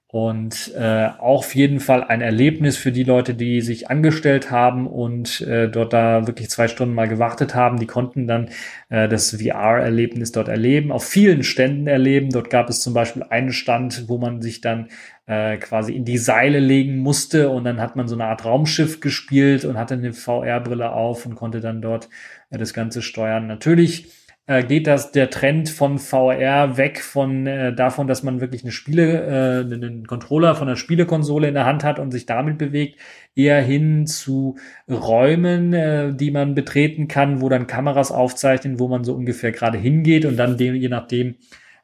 Und äh, auf jeden Fall ein Erlebnis für die Leute, die sich angestellt haben und äh, dort da wirklich zwei Stunden mal gewartet haben. Die konnten dann äh, das VR-Erlebnis dort erleben, auf vielen Ständen erleben. Dort gab es zum Beispiel einen Stand, wo man sich dann äh, quasi in die Seile legen musste und dann hat man so eine Art Raumschiff gespielt und hatte eine VR-Brille auf und konnte dann dort das Ganze steuern. Natürlich äh, geht das der Trend von VR weg von äh, davon, dass man wirklich eine Spiele, äh, einen Controller von einer Spielekonsole in der Hand hat und sich damit bewegt, eher hin zu Räumen, äh, die man betreten kann, wo dann Kameras aufzeichnen, wo man so ungefähr gerade hingeht und dann dem, je nachdem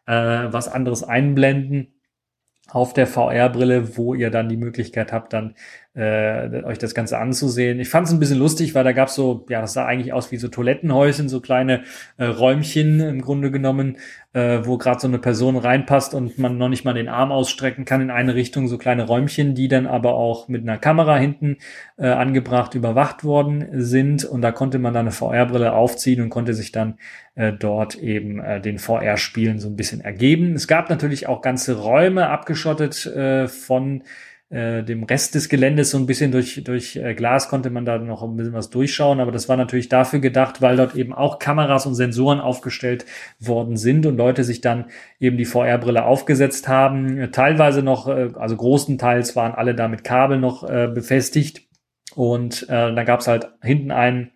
äh, was anderes einblenden auf der VR-Brille, wo ihr dann die Möglichkeit habt, dann äh, euch das Ganze anzusehen. Ich fand es ein bisschen lustig, weil da gab so, ja, das sah eigentlich aus wie so Toilettenhäuschen, so kleine äh, Räumchen im Grunde genommen, äh, wo gerade so eine Person reinpasst und man noch nicht mal den Arm ausstrecken kann in eine Richtung, so kleine Räumchen, die dann aber auch mit einer Kamera hinten äh, angebracht überwacht worden sind. Und da konnte man dann eine VR-Brille aufziehen und konnte sich dann äh, dort eben äh, den VR-Spielen so ein bisschen ergeben. Es gab natürlich auch ganze Räume abgeschottet äh, von äh, dem Rest des Geländes so ein bisschen durch, durch äh, Glas konnte man da noch ein bisschen was durchschauen, aber das war natürlich dafür gedacht, weil dort eben auch Kameras und Sensoren aufgestellt worden sind und Leute sich dann eben die VR-Brille aufgesetzt haben. Teilweise noch, äh, also großenteils waren alle da mit Kabel noch äh, befestigt und äh, dann gab es halt hinten einen,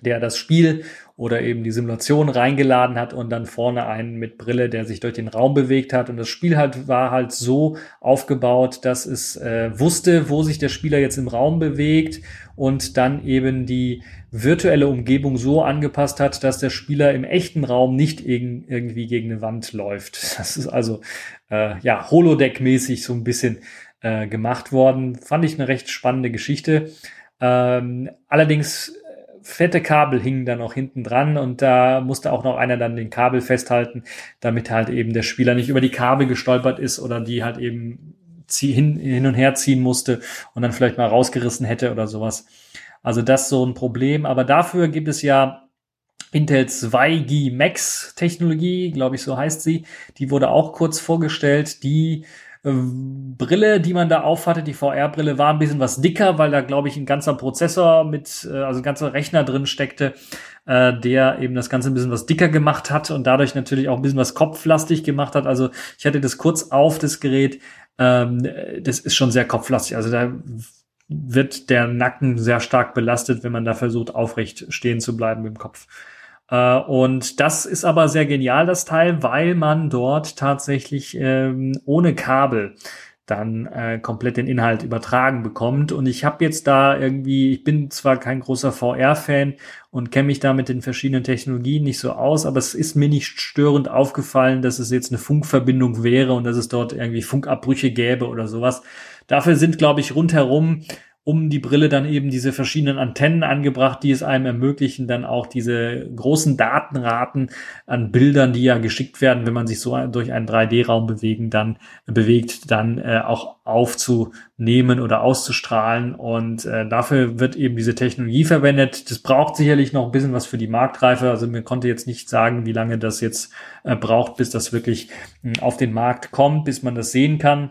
der das Spiel oder eben die Simulation reingeladen hat und dann vorne einen mit Brille, der sich durch den Raum bewegt hat. Und das Spiel halt war halt so aufgebaut, dass es äh, wusste, wo sich der Spieler jetzt im Raum bewegt und dann eben die virtuelle Umgebung so angepasst hat, dass der Spieler im echten Raum nicht irgendwie gegen eine Wand läuft. [LAUGHS] Das ist also äh, ja Holodeck-mäßig so ein bisschen äh, gemacht worden. Fand ich eine recht spannende Geschichte. Ähm, allerdings fette Kabel hingen da noch hinten dran und da musste auch noch einer dann den Kabel festhalten, damit halt eben der Spieler nicht über die Kabel gestolpert ist oder die halt eben hin, hin und her ziehen musste und dann vielleicht mal rausgerissen hätte oder sowas. Also das so ein Problem. Aber dafür gibt es ja Intel 2G Max Technologie, glaube ich, so heißt sie. Die wurde auch kurz vorgestellt. Die Brille, die man da aufhatte, die VR-Brille, war ein bisschen was dicker, weil da, glaube ich, ein ganzer Prozessor mit, äh, also ein ganzer Rechner drin steckte, äh, der eben das Ganze ein bisschen was dicker gemacht hat und dadurch natürlich auch ein bisschen was kopflastig gemacht hat. Also ich hatte das kurz auf, das Gerät. Ähm, das ist schon sehr kopflastig. Also da wird der Nacken sehr stark belastet, wenn man da versucht, aufrecht stehen zu bleiben dem Kopf. Äh, und das ist aber sehr genial, das Teil, weil man dort tatsächlich ähm, ohne Kabel dann äh, komplett den Inhalt übertragen bekommt. Und ich habe jetzt da irgendwie, ich bin zwar kein großer VR-Fan und kenne mich da mit den verschiedenen Technologien nicht so aus, aber es ist mir nicht störend aufgefallen, dass es jetzt eine Funkverbindung wäre und dass es dort irgendwie Funkabbrüche gäbe oder sowas. Dafür sind, glaube ich, rundherum um die Brille dann eben diese verschiedenen Antennen angebracht, die es einem ermöglichen, dann auch diese großen Datenraten an Bildern, die ja geschickt werden, wenn man sich so durch einen 3D-Raum bewegen, dann bewegt, dann äh, auch aufzunehmen oder auszustrahlen. Und äh, dafür wird eben diese Technologie verwendet. Das braucht sicherlich noch ein bisschen was für die Marktreife. Also mir konnte jetzt nicht sagen, wie lange das jetzt äh, braucht, bis das wirklich äh, auf den Markt kommt, bis man das sehen kann.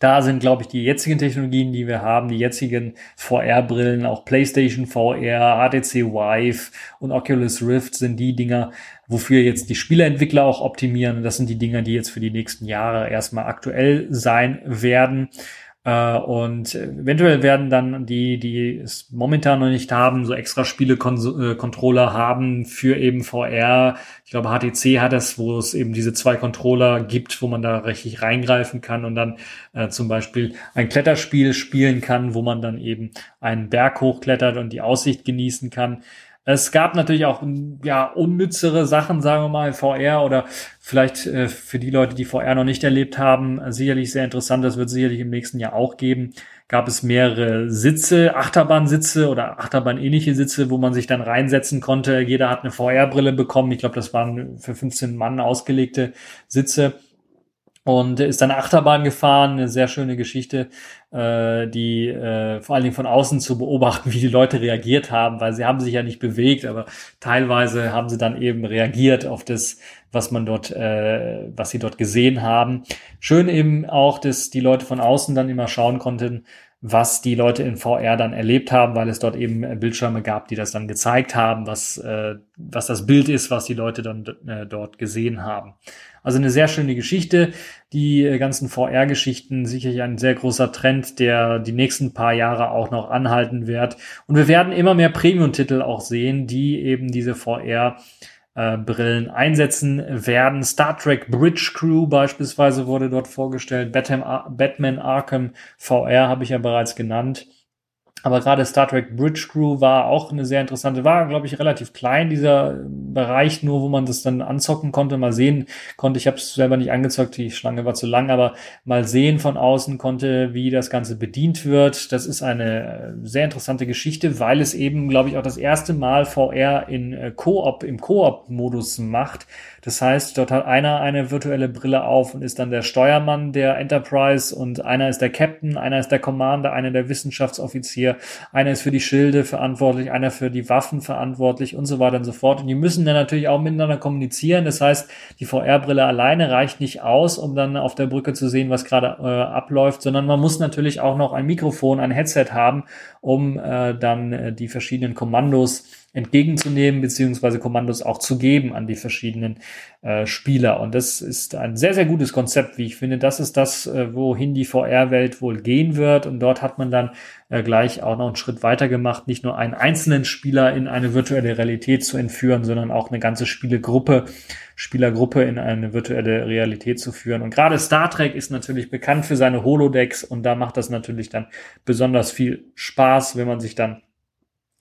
Da sind, glaube ich, die jetzigen Technologien, die wir haben, die jetzigen VR-Brillen, auch PlayStation VR, HTC Vive und Oculus Rift sind die Dinger, wofür jetzt die Spieleentwickler auch optimieren. das sind die Dinger, die jetzt für die nächsten Jahre erstmal aktuell sein werden. Äh, und eventuell werden dann die, die es momentan noch nicht haben, so extra Spiele-Controller äh, haben für eben VR. Ich glaube, HTC hat es, wo es eben diese zwei Controller gibt, wo man da richtig reingreifen kann und dann äh, zum Beispiel ein Kletterspiel spielen kann, wo man dann eben einen Berg hochklettert und die Aussicht genießen kann. Es gab natürlich auch ja unnützere Sachen, sagen wir mal, VR oder vielleicht äh, für die Leute, die VR noch nicht erlebt haben, sicherlich sehr interessant. Das wird sicherlich im nächsten Jahr auch geben. Gab es mehrere Sitze, Achterbahnsitze oder Achterbahn-ähnliche Sitze, wo man sich dann reinsetzen konnte. Jeder hat eine VR-Brille bekommen. Ich glaube, das waren für 15 Mann ausgelegte Sitze. Und ist dann Achterbahn gefahren, eine sehr schöne Geschichte, äh, die äh, vor allen Dingen von außen zu beobachten, [LAUGHS] wie die Leute reagiert haben, weil sie haben sich ja nicht bewegt, aber teilweise haben sie dann eben reagiert auf das, was man dort, äh, was sie dort gesehen haben. Schön eben auch, dass die Leute von außen dann immer schauen konnten, was die Leute in VR dann erlebt haben, weil es dort eben Bildschirme gab, die das dann gezeigt haben, was, äh, was das Bild ist, was die Leute dann äh, dort gesehen haben. Also eine sehr schöne Geschichte. Die äh, ganzen VR-Geschichten sicherlich ein sehr großer Trend, der die nächsten paar Jahre auch noch anhalten wird. Und wir werden immer mehr Premium-Titel auch sehen, die eben diese VR äh, Brillen einsetzen werden. Star Trek Bridge Crew beispielsweise wurde dort vorgestellt. Batman, Batman Arkham VR habe ich ja bereits genannt. Aber gerade Star Trek Bridge Crew war auch eine sehr interessante, war, glaube ich, relativ klein, dieser Bereich nur, wo man das dann anzocken konnte, mal sehen konnte. Ich habe es selber nicht angezockt, die Schlange war zu lang, aber mal sehen von außen konnte, wie das Ganze bedient wird. Das ist eine sehr interessante Geschichte, weil es eben, glaube ich, auch das erste Mal VR in äh, Koop, im Koop-Modus macht. Das heißt, dort hat einer eine virtuelle Brille auf und ist dann der Steuermann der Enterprise und einer ist der Captain, einer ist der Commander, einer der Wissenschaftsoffizier, einer ist für die Schilde verantwortlich, einer für die Waffen verantwortlich und so weiter und so fort. Und die müssen dann natürlich auch miteinander kommunizieren. Das heißt, die VR-Brille alleine reicht nicht aus, um dann auf der Brücke zu sehen, was gerade äh, abläuft, sondern man muss natürlich auch noch ein Mikrofon, ein Headset haben, um äh, dann äh, die verschiedenen Kommandos entgegenzunehmen, beziehungsweise Kommandos auch zu geben an die verschiedenen äh, Spieler. Und das ist ein sehr, sehr gutes Konzept, wie ich finde. Das ist das, äh, wohin die VR-Welt wohl gehen wird. Und dort hat man dann äh, gleich auch noch einen Schritt weiter gemacht, nicht nur einen einzelnen Spieler in eine virtuelle Realität zu entführen, sondern auch eine ganze Spielegruppe, Spielergruppe in eine virtuelle Realität zu führen. Und gerade Star Trek ist natürlich bekannt für seine Holodecks und da macht das natürlich dann besonders viel Spaß, wenn man sich dann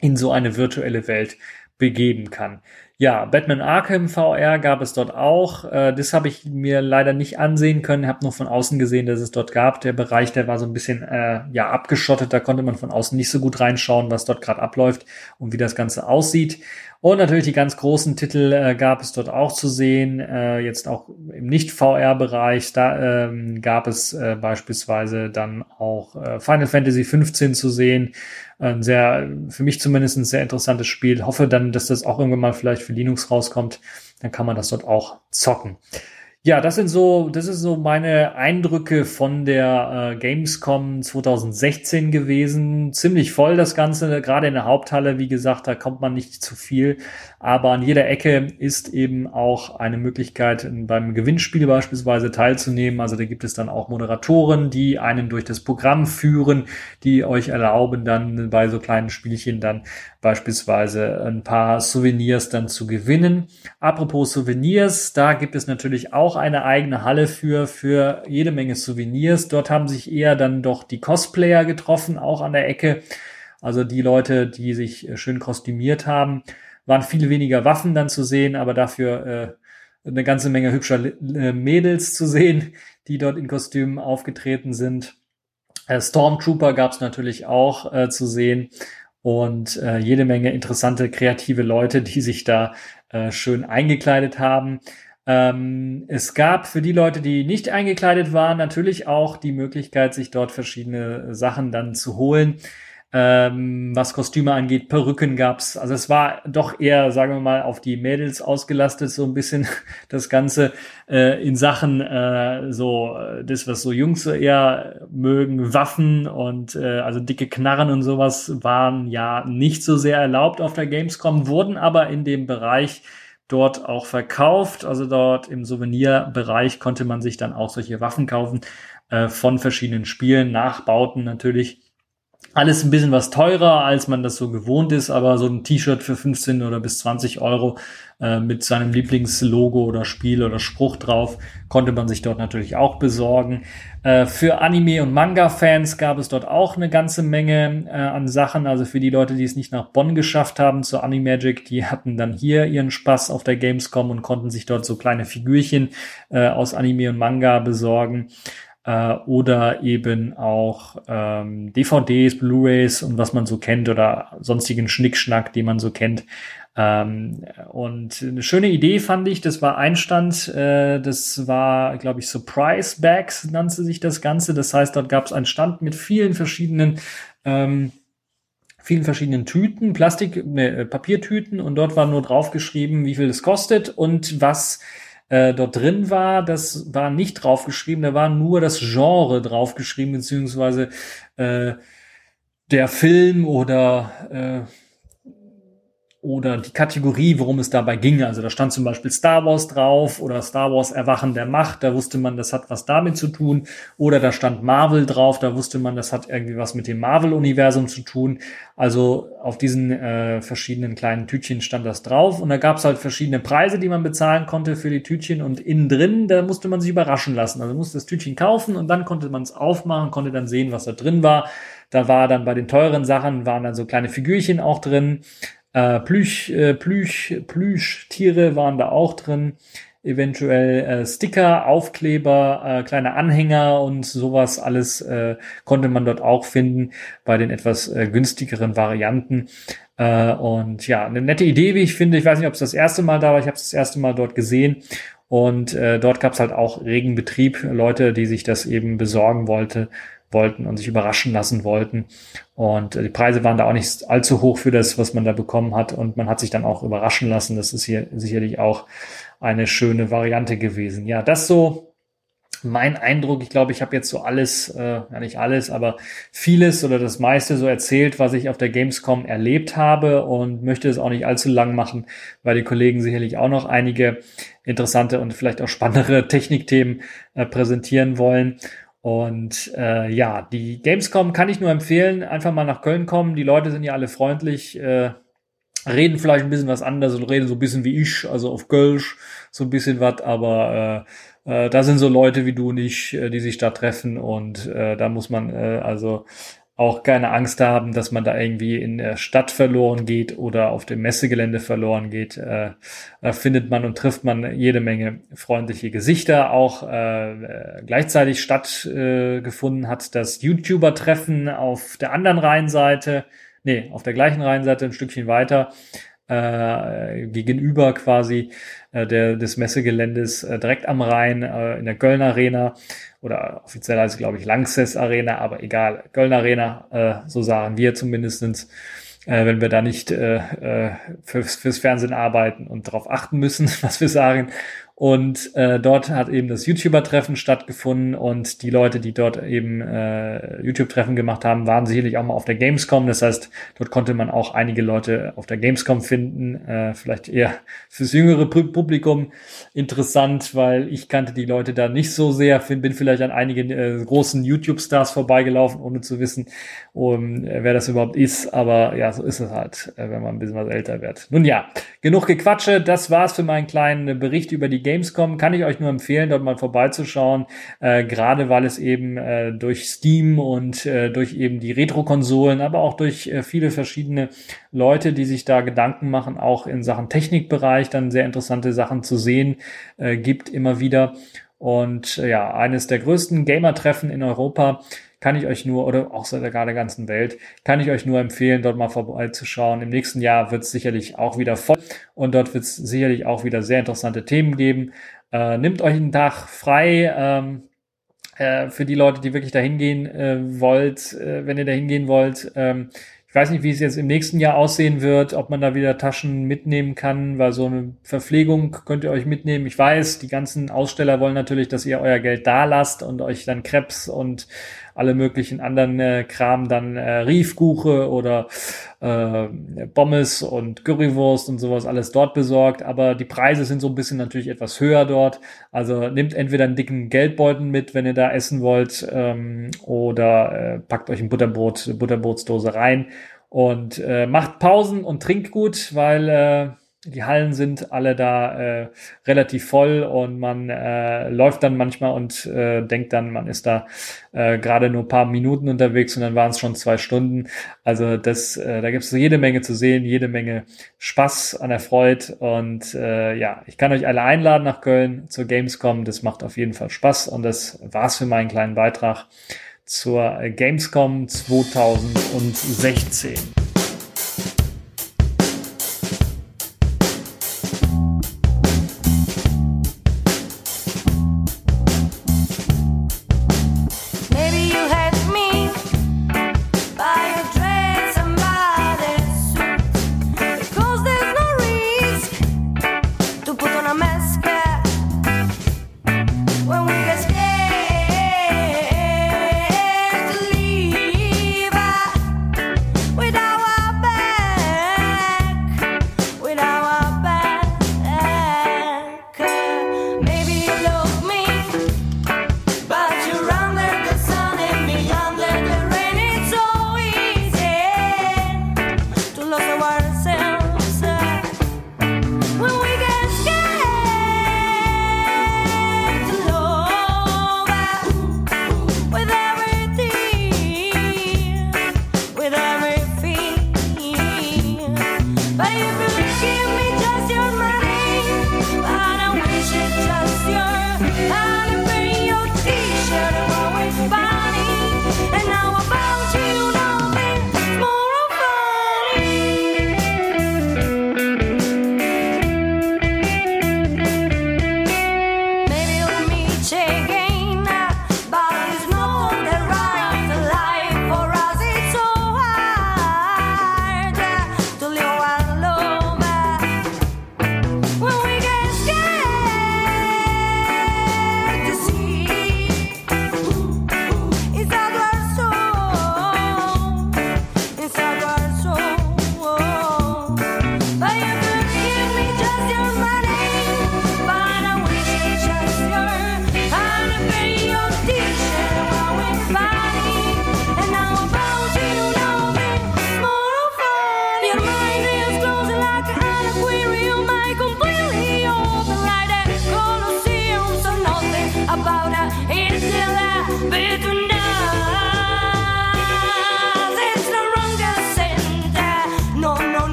in so eine virtuelle Welt begeben kann. Ja, Batman Arkham VR gab es dort auch. Äh, das habe ich mir leider nicht ansehen können. Habe nur von außen gesehen, dass es dort gab. Der Bereich, der war so ein bisschen äh, ja abgeschottet. Da konnte man von außen nicht so gut reinschauen, was dort gerade abläuft und wie das Ganze aussieht. Und natürlich die ganz großen Titel äh, gab es dort auch zu sehen. Äh, jetzt auch im Nicht-VR-Bereich. Da ähm, gab es äh, beispielsweise dann auch äh, Final Fantasy 15 zu sehen. Ein sehr, für mich zumindest ein sehr interessantes Spiel. Hoffe dann, dass das auch irgendwann mal vielleicht für Linux rauskommt. Dann kann man das dort auch zocken. Ja, das sind so, das ist so meine Eindrücke von der äh, Gamescom 2016 gewesen. Ziemlich voll das Ganze, gerade in der Haupthalle. Wie gesagt, da kommt man nicht zu viel. Aber an jeder Ecke ist eben auch eine Möglichkeit, beim Gewinnspiel beispielsweise teilzunehmen. Also da gibt es dann auch Moderatoren, die einen durch das Programm führen, die euch erlauben, dann bei so kleinen Spielchen dann beispielsweise ein paar Souvenirs dann zu gewinnen. Apropos Souvenirs, da gibt es natürlich auch eine eigene Halle für, für jede Menge Souvenirs. Dort haben sich eher dann doch die Cosplayer getroffen, auch an der Ecke. Also die Leute, die sich äh, schön kostümiert haben, waren viel weniger Waffen dann zu sehen, aber dafür äh, eine ganze Menge hübscher äh, Mädels zu sehen, die dort in Kostümen aufgetreten sind. Äh, Stormtrooper gab es natürlich auch äh, zu sehen und äh, jede Menge interessante, kreative Leute, die sich da äh, schön eingekleidet haben. Ähm, es gab für die Leute, die nicht eingekleidet waren, natürlich auch die Möglichkeit, sich dort verschiedene Sachen dann zu holen. Ähm, was Kostüme angeht, Perücken gab's. Also es war doch eher, sagen wir mal, auf die Mädels ausgelastet, so ein bisschen [LAUGHS] das Ganze äh, in Sachen äh, so das, was so Jungs eher mögen, Waffen und äh, also dicke Knarren und sowas waren ja nicht so sehr erlaubt auf der Gamescom, wurden aber in dem Bereich dort auch verkauft. Also dort im Souvenirbereich konnte man sich dann auch solche Waffen kaufen äh, von verschiedenen Spielen, Nachbauten natürlich alles ein bisschen was teurer, als man das so gewohnt ist, aber so ein T-Shirt für 15 oder bis 20 Euro äh, mit seinem Lieblingslogo oder Spiel oder Spruch drauf konnte man sich dort natürlich auch besorgen. Äh, für Anime- und Manga-Fans gab es dort auch eine ganze Menge äh, an Sachen. Also für die Leute, die es nicht nach Bonn geschafft haben zur Animagic, die hatten dann hier ihren Spaß auf der Gamescom und konnten sich dort so kleine Figürchen äh, aus Anime und Manga besorgen. Äh, oder eben auch ähm, DVDs, Blu-rays und was man so kennt oder sonstigen Schnickschnack, den man so kennt. Ähm, und eine schöne Idee fand ich, das war ein Stand, äh, das war, glaube ich, Surprise Bags nannte sich das Ganze. Das heißt, dort gab es einen Stand mit vielen verschiedenen ähm, vielen verschiedenen Tüten, Plastik, ne, Papiertüten und dort war nur draufgeschrieben, wie viel es kostet und was äh, dort drin war, das war nicht draufgeschrieben, da war nur das Genre draufgeschrieben, beziehungsweise äh, der Film oder äh, oder die Kategorie, worum es dabei ging. Also da stand zum Beispiel Star Wars drauf oder Star Wars Erwachen der Macht, da wusste man, das hat was damit zu tun. Oder da stand Marvel drauf, da wusste man, das hat irgendwie was mit dem Marvel-Universum zu tun. Also auf diesen äh, verschiedenen kleinen Tütchen stand das drauf. Und da gab es halt verschiedene Preise, die man bezahlen konnte für die Tütchen. Und innen drin, da musste man sich überraschen lassen. Also musste das Tütchen kaufen und dann konnte man es aufmachen, konnte dann sehen, was da drin war. Da war dann bei den teuren Sachen, waren dann so kleine Figürchen auch drin. Äh, Plüsch, äh, Plüsch, Plüschtiere waren da auch drin. Eventuell äh, Sticker, Aufkleber, äh, kleine Anhänger und sowas alles äh, konnte man dort auch finden bei den etwas äh, günstigeren Varianten. Und ja, eine nette Idee, wie ich finde. Ich weiß nicht, ob es das erste Mal da war. Ich habe es das erste Mal dort gesehen. Und dort gab es halt auch regen Betrieb, Leute, die sich das eben besorgen wollte, wollten und sich überraschen lassen wollten. Und äh, die Preise waren da auch nicht allzu hoch für das, was man da bekommen hat. Und man hat sich dann auch überraschen lassen. Das ist hier sicherlich auch eine schöne Variante gewesen. Ja, das so mein Eindruck. Ich glaube, ich habe jetzt so alles, äh, ja nicht alles, aber vieles oder das meiste so erzählt, was ich auf der Gamescom erlebt habe und möchte es auch nicht allzu lang machen, weil die Kollegen sicherlich auch noch einige interessante und vielleicht auch spannendere [LAUGHS] Technikthemen äh, präsentieren wollen. Und äh, ja, die Gamescom kann ich nur empfehlen, einfach mal nach Köln kommen. Die Leute sind ja alle freundlich, äh, reden vielleicht ein bisschen was anderes und reden so ein bisschen wie ich, also auf Kölsch so ein bisschen was, aber äh, äh, da sind so Leute wie du und ich, äh, die sich da treffen. Und äh, da muss man äh, also auch keine Angst haben, dass man da irgendwie in der Stadt verloren geht oder auf dem Messegelände verloren geht. Äh, da findet man und trifft man jede Menge freundliche Gesichter. Auch äh, gleichzeitig stattgefunden äh, hat das YouTuber-Treffen auf der anderen Rheinseite, nee, auf der gleichen Rheinseite ein Stückchen weiter äh, gegenüber quasi äh, der, des Messegeländes äh, direkt am Rhein äh, in der Köln Arena oder offiziell heißt es glaube ich Lanxess Arena, aber egal, Köln Arena, äh, so sagen wir zumindestens äh, wenn wir da nicht äh, äh, fürs, fürs Fernsehen arbeiten und darauf achten müssen, [LAUGHS] was wir sagen. Und äh, dort hat eben das YouTuber-Treffen stattgefunden und die Leute, die dort eben äh, YouTube-Treffen gemacht haben, waren sicherlich auch mal auf der Gamescom. Das heißt, dort konnte man auch einige Leute auf der Gamescom finden. Äh, vielleicht eher fürs jüngere Publikum interessant, weil ich kannte die Leute da nicht so sehr. Bin vielleicht an einigen äh, großen YouTube-Stars vorbeigelaufen, ohne zu wissen, um, wer das überhaupt ist. Aber ja, so ist es halt, äh, wenn man ein bisschen was älter wird. Nun ja, genug Gequatsche. Das war's für meinen kleinen Bericht über die Gamescom kann ich euch nur empfehlen, dort mal vorbeizuschauen, äh, gerade weil es eben äh, durch Steam und äh, durch eben die Retro-Konsolen, aber auch durch äh, viele verschiedene Leute, die sich da Gedanken machen, auch in Sachen Technikbereich dann sehr interessante Sachen zu sehen äh, gibt immer wieder. Und äh, ja, eines der größten Gamer-Treffen in Europa kann ich euch nur, oder auch sogar der ganzen Welt, kann ich euch nur empfehlen, dort mal vorbeizuschauen. Im nächsten Jahr wird es sicherlich auch wieder voll und dort wird es sicherlich auch wieder sehr interessante Themen geben. Äh, nimmt euch einen Tag frei. Ähm, äh, für die Leute, die wirklich dahin gehen äh, wollt, äh, wenn ihr dahin gehen wollt, ähm, ich weiß nicht, wie es jetzt im nächsten Jahr aussehen wird, ob man da wieder Taschen mitnehmen kann, weil so eine Verpflegung könnt ihr euch mitnehmen. Ich weiß, die ganzen Aussteller wollen natürlich, dass ihr euer Geld da lasst und euch dann Krebs und alle möglichen anderen äh, Kram, dann äh, Riefkuche oder äh, Pommes und Currywurst und sowas alles dort besorgt. Aber die Preise sind so ein bisschen natürlich etwas höher dort. Also nehmt entweder einen dicken Geldbeutel mit, wenn ihr da essen wollt, ähm, oder äh, packt euch ein Butterbrot, Butterbrotsdose rein und äh, macht Pausen und trinkt gut, weil äh, die Hallen sind alle da äh, relativ voll und man äh, läuft dann manchmal und äh, denkt dann, man ist da äh, gerade nur ein paar Minuten unterwegs und dann waren es schon zwei Stunden. Also das, äh, da gibt es jede Menge zu sehen, jede Menge Spaß an der Freude und äh, ja, ich kann euch alle einladen nach Köln zur Gamescom. Das macht auf jeden Fall Spaß und das war's für meinen kleinen Beitrag zur Gamescom 2016.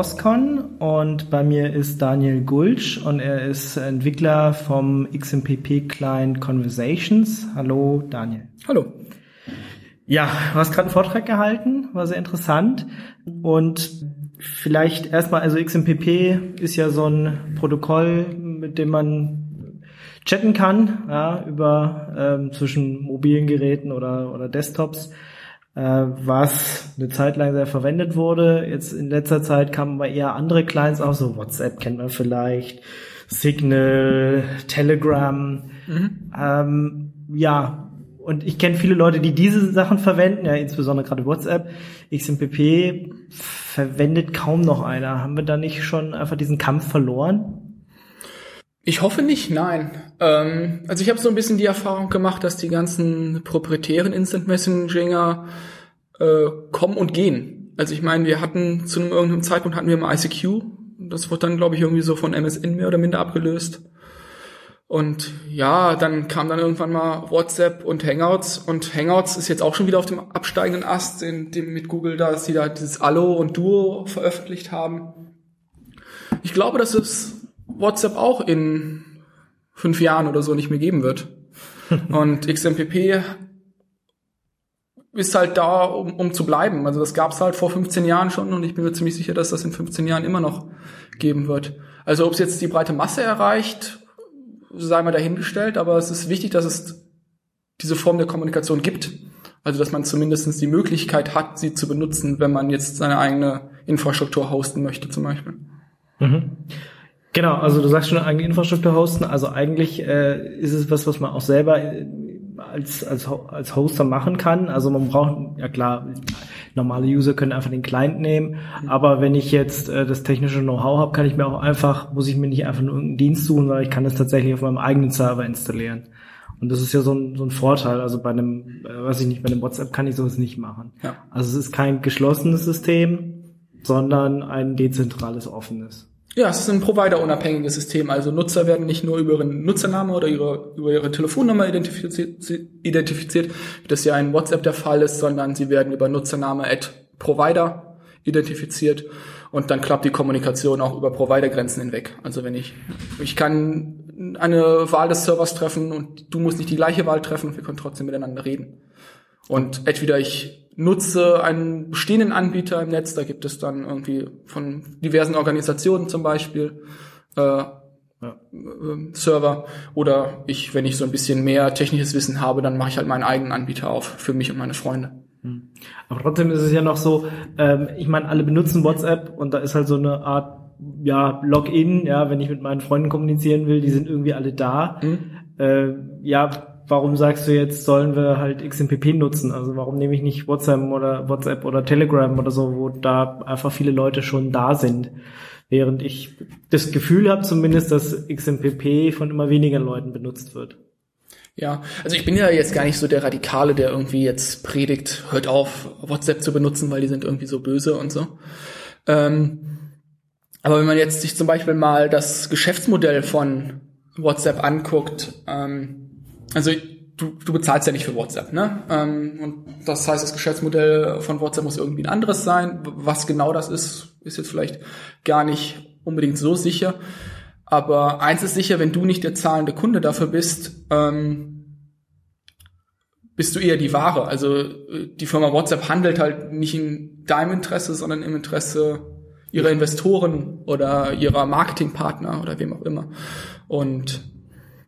Frostcon und bei mir ist Daniel Gulsch und er ist Entwickler vom XMPP Client Conversations. Hallo Daniel. Hallo. Ja, du hast gerade einen Vortrag gehalten, war sehr interessant und vielleicht erstmal, also XMPP ist ja so ein Protokoll, mit dem man chatten kann, ja, über ähm, zwischen mobilen Geräten oder, oder Desktops, was eine Zeit lang sehr verwendet wurde. Jetzt in letzter Zeit kamen aber eher andere Clients auch, so WhatsApp kennt man vielleicht, Signal, Telegram. Ähm, ja, und ich kenne viele Leute, die diese Sachen verwenden, ja, insbesondere gerade WhatsApp. XMPP verwendet kaum noch einer. Haben wir da nicht schon einfach diesen Kampf verloren? Ich hoffe nicht, nein. Ähm, also ich habe so ein bisschen die Erfahrung gemacht, dass die ganzen proprietären Instant Messenger äh, kommen und gehen. Also ich meine, wir hatten zu einem irgendeinem Zeitpunkt hatten wir mal ICQ. Das wurde dann, glaube ich, irgendwie so von MSN mehr oder minder abgelöst. Und ja, dann kam dann irgendwann mal WhatsApp und Hangouts und Hangouts ist jetzt auch schon wieder auf dem absteigenden Ast, in dem mit Google, da sie da dieses Allo und Duo veröffentlicht haben. Ich glaube, dass es WhatsApp auch in fünf Jahren oder so nicht mehr geben wird. [LAUGHS] und XMPP ist halt da, um, um zu bleiben. Also das gab es halt vor 15 Jahren schon und ich bin mir ziemlich sicher, dass das in 15 Jahren immer noch geben wird. Also ob es jetzt die breite Masse erreicht, sei mal dahingestellt, aber es ist wichtig, dass es diese Form der Kommunikation gibt. Also dass man zumindest die Möglichkeit hat, sie zu benutzen, wenn man jetzt seine eigene Infrastruktur hosten möchte zum Beispiel. Mhm. Genau, also du sagst schon eigene Infrastruktur hosten. Also eigentlich äh, ist es was, was man auch selber äh, als, als, als Hoster machen kann. Also man braucht, ja klar, normale User können einfach den Client nehmen, aber wenn ich jetzt äh, das technische Know-how habe, kann ich mir auch einfach, muss ich mir nicht einfach nur irgendeinen Dienst suchen, sondern ich kann das tatsächlich auf meinem eigenen Server installieren. Und das ist ja so ein, so ein Vorteil. Also bei einem, äh, weiß ich nicht, bei einem WhatsApp kann ich sowas nicht machen. Ja. Also es ist kein geschlossenes System, sondern ein dezentrales, offenes. Ja, es ist ein providerunabhängiges System. Also Nutzer werden nicht nur über ihren Nutzernamen oder ihre, über ihre Telefonnummer identifiziert, identifiziert, wie das ja in WhatsApp der Fall ist, sondern sie werden über Nutzername at Provider identifiziert und dann klappt die Kommunikation auch über Providergrenzen hinweg. Also wenn ich, ich kann eine Wahl des Servers treffen und du musst nicht die gleiche Wahl treffen wir können trotzdem miteinander reden. Und entweder ich nutze einen bestehenden Anbieter im Netz, da gibt es dann irgendwie von diversen Organisationen zum Beispiel äh, ja. äh, Server, oder ich, wenn ich so ein bisschen mehr technisches Wissen habe, dann mache ich halt meinen eigenen Anbieter auf für mich und meine Freunde. Hm. Aber trotzdem ist es ja noch so, ähm, ich meine, alle benutzen WhatsApp und da ist halt so eine Art ja, Login, ja, wenn ich mit meinen Freunden kommunizieren will, die sind irgendwie alle da. Mhm. Äh, ja, warum sagst du jetzt, sollen wir halt XMPP nutzen? Also warum nehme ich nicht WhatsApp oder WhatsApp oder Telegram oder so, wo da einfach viele Leute schon da sind? Während ich das Gefühl habe zumindest, dass XMPP von immer weniger Leuten benutzt wird. Ja, also ich bin ja jetzt gar nicht so der Radikale, der irgendwie jetzt predigt, hört auf, WhatsApp zu benutzen, weil die sind irgendwie so böse und so. Ähm, aber wenn man jetzt sich zum Beispiel mal das Geschäftsmodell von WhatsApp anguckt, ähm, also du, du bezahlst ja nicht für WhatsApp, ne? Ähm, und das heißt, das Geschäftsmodell von WhatsApp muss irgendwie ein anderes sein. Was genau das ist, ist jetzt vielleicht gar nicht unbedingt so sicher. Aber eins ist sicher, wenn du nicht der zahlende Kunde dafür bist, ähm, bist du eher die Ware. Also die Firma WhatsApp handelt halt nicht in deinem Interesse, sondern im Interesse ihrer Investoren oder ihrer Marketingpartner oder wem auch immer. Und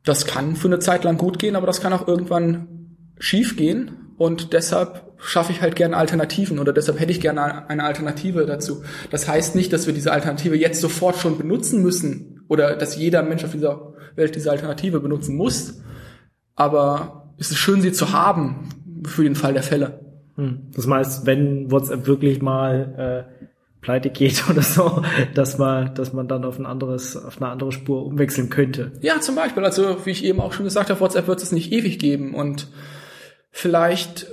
das kann für eine Zeit lang gut gehen, aber das kann auch irgendwann schief gehen. Und deshalb schaffe ich halt gerne Alternativen oder deshalb hätte ich gerne eine Alternative dazu. Das heißt nicht, dass wir diese Alternative jetzt sofort schon benutzen müssen oder dass jeder Mensch auf dieser Welt diese Alternative benutzen muss. Aber es ist schön, sie zu haben für den Fall der Fälle. Hm. Das heißt, wenn WhatsApp wirklich mal äh, pleite geht [LAUGHS] oder so, dass man, dass man dann auf ein anderes, auf eine andere Spur umwechseln könnte. Ja, zum Beispiel. Also, wie ich eben auch schon gesagt habe, WhatsApp wird es nicht ewig geben und vielleicht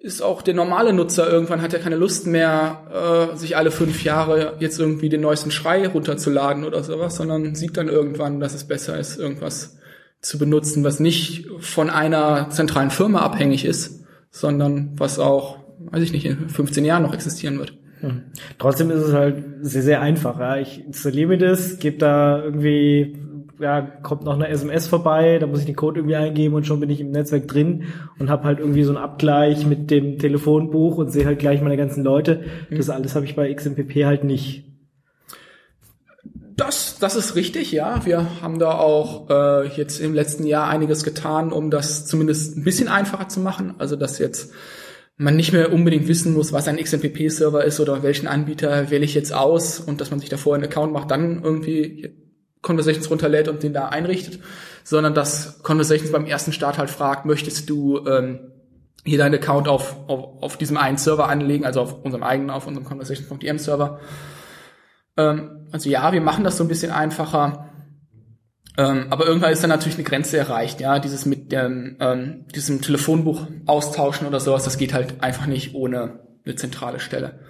ist auch der normale Nutzer irgendwann hat er keine Lust mehr, äh, sich alle fünf Jahre jetzt irgendwie den neuesten Schrei runterzuladen oder sowas, sondern sieht dann irgendwann, dass es besser ist, irgendwas zu benutzen, was nicht von einer zentralen Firma abhängig ist, sondern was auch, weiß ich nicht, in 15 Jahren noch existieren wird. Hm. Trotzdem ist es halt sehr, sehr einfach. Ja. Ich installiere mir das, gebe da irgendwie, ja, kommt noch eine SMS vorbei, da muss ich den Code irgendwie eingeben und schon bin ich im Netzwerk drin und habe halt irgendwie so einen Abgleich mit dem Telefonbuch und sehe halt gleich meine ganzen Leute. Mhm. Das alles habe ich bei XMPP halt nicht. Das, das ist richtig, ja. Wir haben da auch äh, jetzt im letzten Jahr einiges getan, um das zumindest ein bisschen einfacher zu machen. Also dass jetzt man nicht mehr unbedingt wissen muss, was ein XMPP-Server ist oder welchen Anbieter wähle ich jetzt aus und dass man sich davor einen Account macht, dann irgendwie Conversations runterlädt und den da einrichtet, sondern dass Conversations beim ersten Start halt fragt, möchtest du ähm, hier deinen Account auf, auf, auf diesem einen Server anlegen, also auf unserem eigenen, auf unserem Conversations.em Server. Ähm, also ja, wir machen das so ein bisschen einfacher. Ähm, aber irgendwann ist dann natürlich eine Grenze erreicht, ja, dieses mit dem, ähm, diesem Telefonbuch austauschen oder sowas, das geht halt einfach nicht ohne eine zentrale Stelle.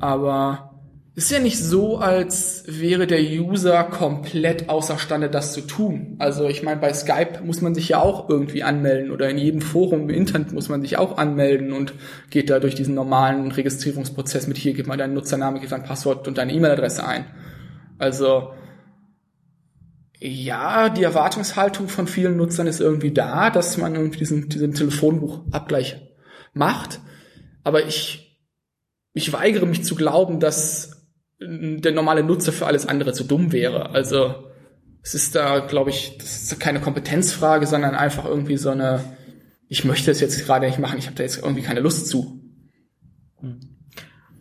Aber es ist ja nicht so, als wäre der User komplett außerstande, das zu tun. Also ich meine, bei Skype muss man sich ja auch irgendwie anmelden oder in jedem Forum im Internet muss man sich auch anmelden und geht da durch diesen normalen Registrierungsprozess mit hier, gib mal deinen Nutzername, gib dein Passwort und deine E-Mail-Adresse ein. Also ja, die Erwartungshaltung von vielen Nutzern ist irgendwie da, dass man irgendwie diesen, diesen Telefonbuchabgleich macht. Aber ich, ich weigere mich zu glauben, dass der normale Nutzer für alles andere zu dumm wäre. Also es ist da, glaube ich, das ist keine Kompetenzfrage, sondern einfach irgendwie so eine, ich möchte es jetzt gerade nicht machen, ich habe da jetzt irgendwie keine Lust zu.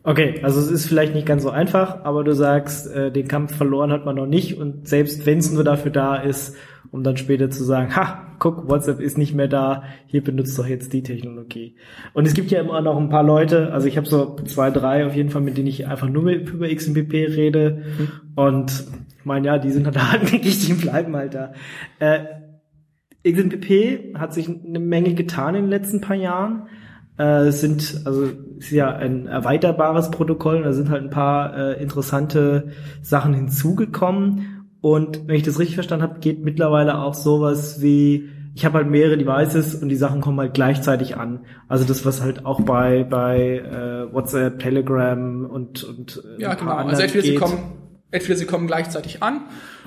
Okay, also es ist vielleicht nicht ganz so einfach, aber du sagst, äh, den Kampf verloren hat man noch nicht und selbst wenn es nur dafür da ist, um dann später zu sagen, ha, guck, WhatsApp ist nicht mehr da, hier benutzt doch jetzt die Technologie. Und es gibt ja immer noch ein paar Leute, also ich habe so zwei, drei auf jeden Fall, mit denen ich einfach nur über XMPP rede mhm. und ich meine, ja, die sind [LAUGHS] halt hartnäckig, die bleiben halt da. Äh, XMPP hat sich eine Menge getan in den letzten paar Jahren. Äh, sind, also ist ja ein erweiterbares Protokoll, da sind halt ein paar äh, interessante Sachen hinzugekommen und wenn ich das richtig verstanden habe, geht mittlerweile auch sowas wie, ich habe halt mehrere Devices und die Sachen kommen halt gleichzeitig an. Also das, was halt auch bei bei äh, WhatsApp, Telegram und und äh, ja genau. Also entweder geht. sie kommen entweder sie kommen gleichzeitig an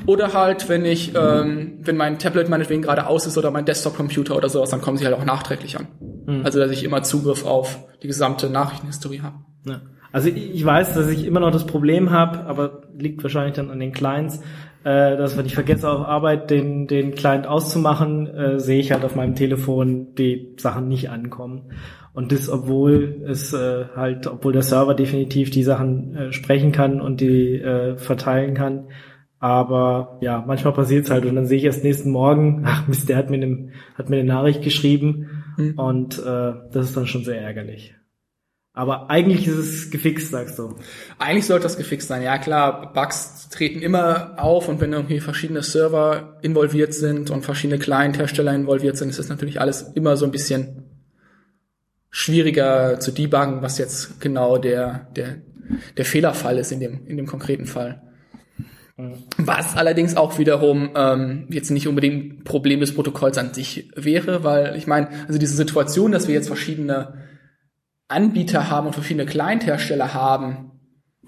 oder halt wenn ich ähm, wenn mein Tablet meinetwegen gerade aus ist oder mein Desktop-Computer oder sowas, dann kommen sie halt auch nachträglich an. Mhm. Also dass ich immer Zugriff auf die gesamte Nachrichtenhistorie habe. Ja. Also ich weiß, dass ich immer noch das Problem habe, aber liegt wahrscheinlich dann an den Clients, äh, dass wenn ich vergesse auf Arbeit den, den Client auszumachen, äh, sehe ich halt auf meinem Telefon die Sachen nicht ankommen. Und das, obwohl es äh, halt, obwohl der Server definitiv die Sachen äh, sprechen kann und die äh, verteilen kann. Aber ja, manchmal passiert es halt und dann sehe ich erst nächsten Morgen, [LAUGHS] ach Mist, der hat mir, eine, hat mir eine Nachricht geschrieben mhm. und äh, das ist dann schon sehr ärgerlich. Aber eigentlich ist es gefixt, sagst du. Eigentlich sollte das gefixt sein. Ja klar, Bugs treten immer auf und wenn irgendwie verschiedene Server involviert sind und verschiedene Client-Hersteller involviert sind, ist das natürlich alles immer so ein bisschen schwieriger zu debuggen, was jetzt genau der, der, der Fehlerfall ist in dem, in dem konkreten Fall. Mhm. Was allerdings auch wiederum ähm, jetzt nicht unbedingt ein Problem des Protokolls an sich wäre, weil ich meine, also diese Situation, dass wir jetzt verschiedene Anbieter haben und verschiedene Client-Hersteller haben,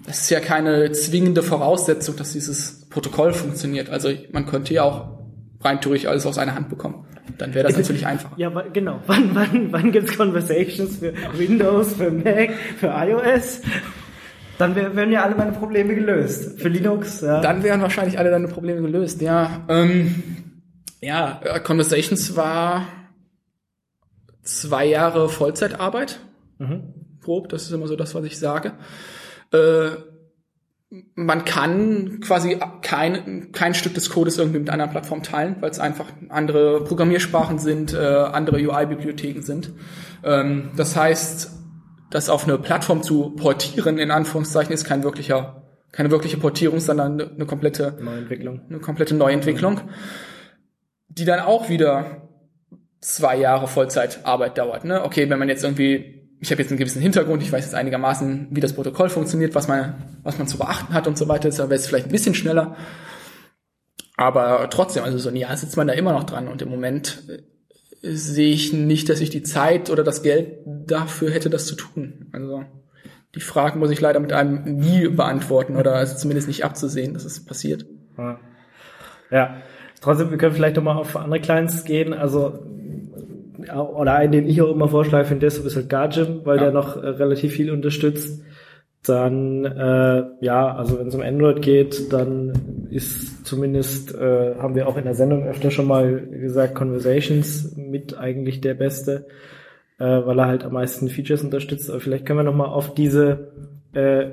das ist ja keine zwingende Voraussetzung, dass dieses Protokoll funktioniert. Also man könnte ja auch rein theoretisch alles aus einer Hand bekommen. Dann wäre das natürlich einfacher. Ja, genau. [LAUGHS] Wann, wann, wann gibt's Conversations für Windows, für Mac, für iOS? Dann wär, wären ja alle meine Probleme gelöst. Für Linux, ja. Dann wären wahrscheinlich alle deine Probleme gelöst, ja. Ähm, ja, Conversations war zwei Jahre Vollzeitarbeit Mhm. Grob, das ist immer so das, was ich sage. Äh, man kann quasi kein, kein Stück des Codes irgendwie mit einer Plattform teilen, weil es einfach andere Programmiersprachen sind, äh, andere UI-Bibliotheken sind. Ähm, das heißt, das auf eine Plattform zu portieren, in Anführungszeichen, ist kein wirklicher, keine wirkliche Portierung, sondern eine, eine komplette Neuentwicklung. Eine komplette Neuentwicklung, die dann auch wieder zwei Jahre Vollzeitarbeit dauert. Ne? Okay, wenn man jetzt irgendwie ich habe jetzt einen gewissen Hintergrund, ich weiß jetzt einigermaßen, wie das Protokoll funktioniert, was man, was man zu beachten hat und so weiter. Deshalb wäre es vielleicht ein bisschen schneller. Aber trotzdem, also so ein Jahr sitzt man da immer noch dran und im Moment äh, sehe ich nicht, dass ich die Zeit oder das Geld dafür hätte, das zu tun. Also die Fragen muss ich leider mit einem nie beantworten oder ist zumindest nicht abzusehen, dass es passiert. Ja. Trotzdem, wir können vielleicht noch mal auf andere Clients gehen. Also oder einen, den ich auch immer vorschlage den Desktop ist halt Gargim, weil ja. der noch äh, relativ viel unterstützt. Dann, äh, ja, also wenn es um Android geht, dann ist zumindest, äh, haben wir auch in der Sendung öfter schon mal gesagt, Conversations mit eigentlich der beste, äh, weil er halt am meisten Features unterstützt. Aber vielleicht können wir noch mal auf diese äh,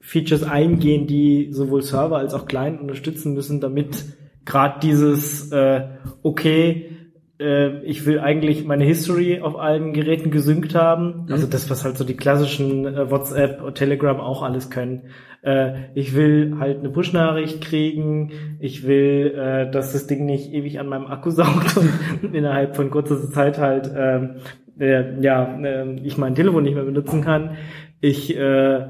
Features eingehen, die sowohl Server als auch Client unterstützen müssen, damit gerade dieses, äh, okay, äh, ich will eigentlich meine History auf allen Geräten gesynkt haben. Mhm. Also das, was halt so die klassischen äh, WhatsApp und Telegram auch alles können. Äh, ich will halt eine Push-Nachricht kriegen. Ich will, äh, dass das Ding nicht ewig an meinem Akku [LAUGHS] saugt und innerhalb von kurzer Zeit halt ähm, äh, ja, äh, ich mein Telefon nicht mehr benutzen kann. Ich äh, äh,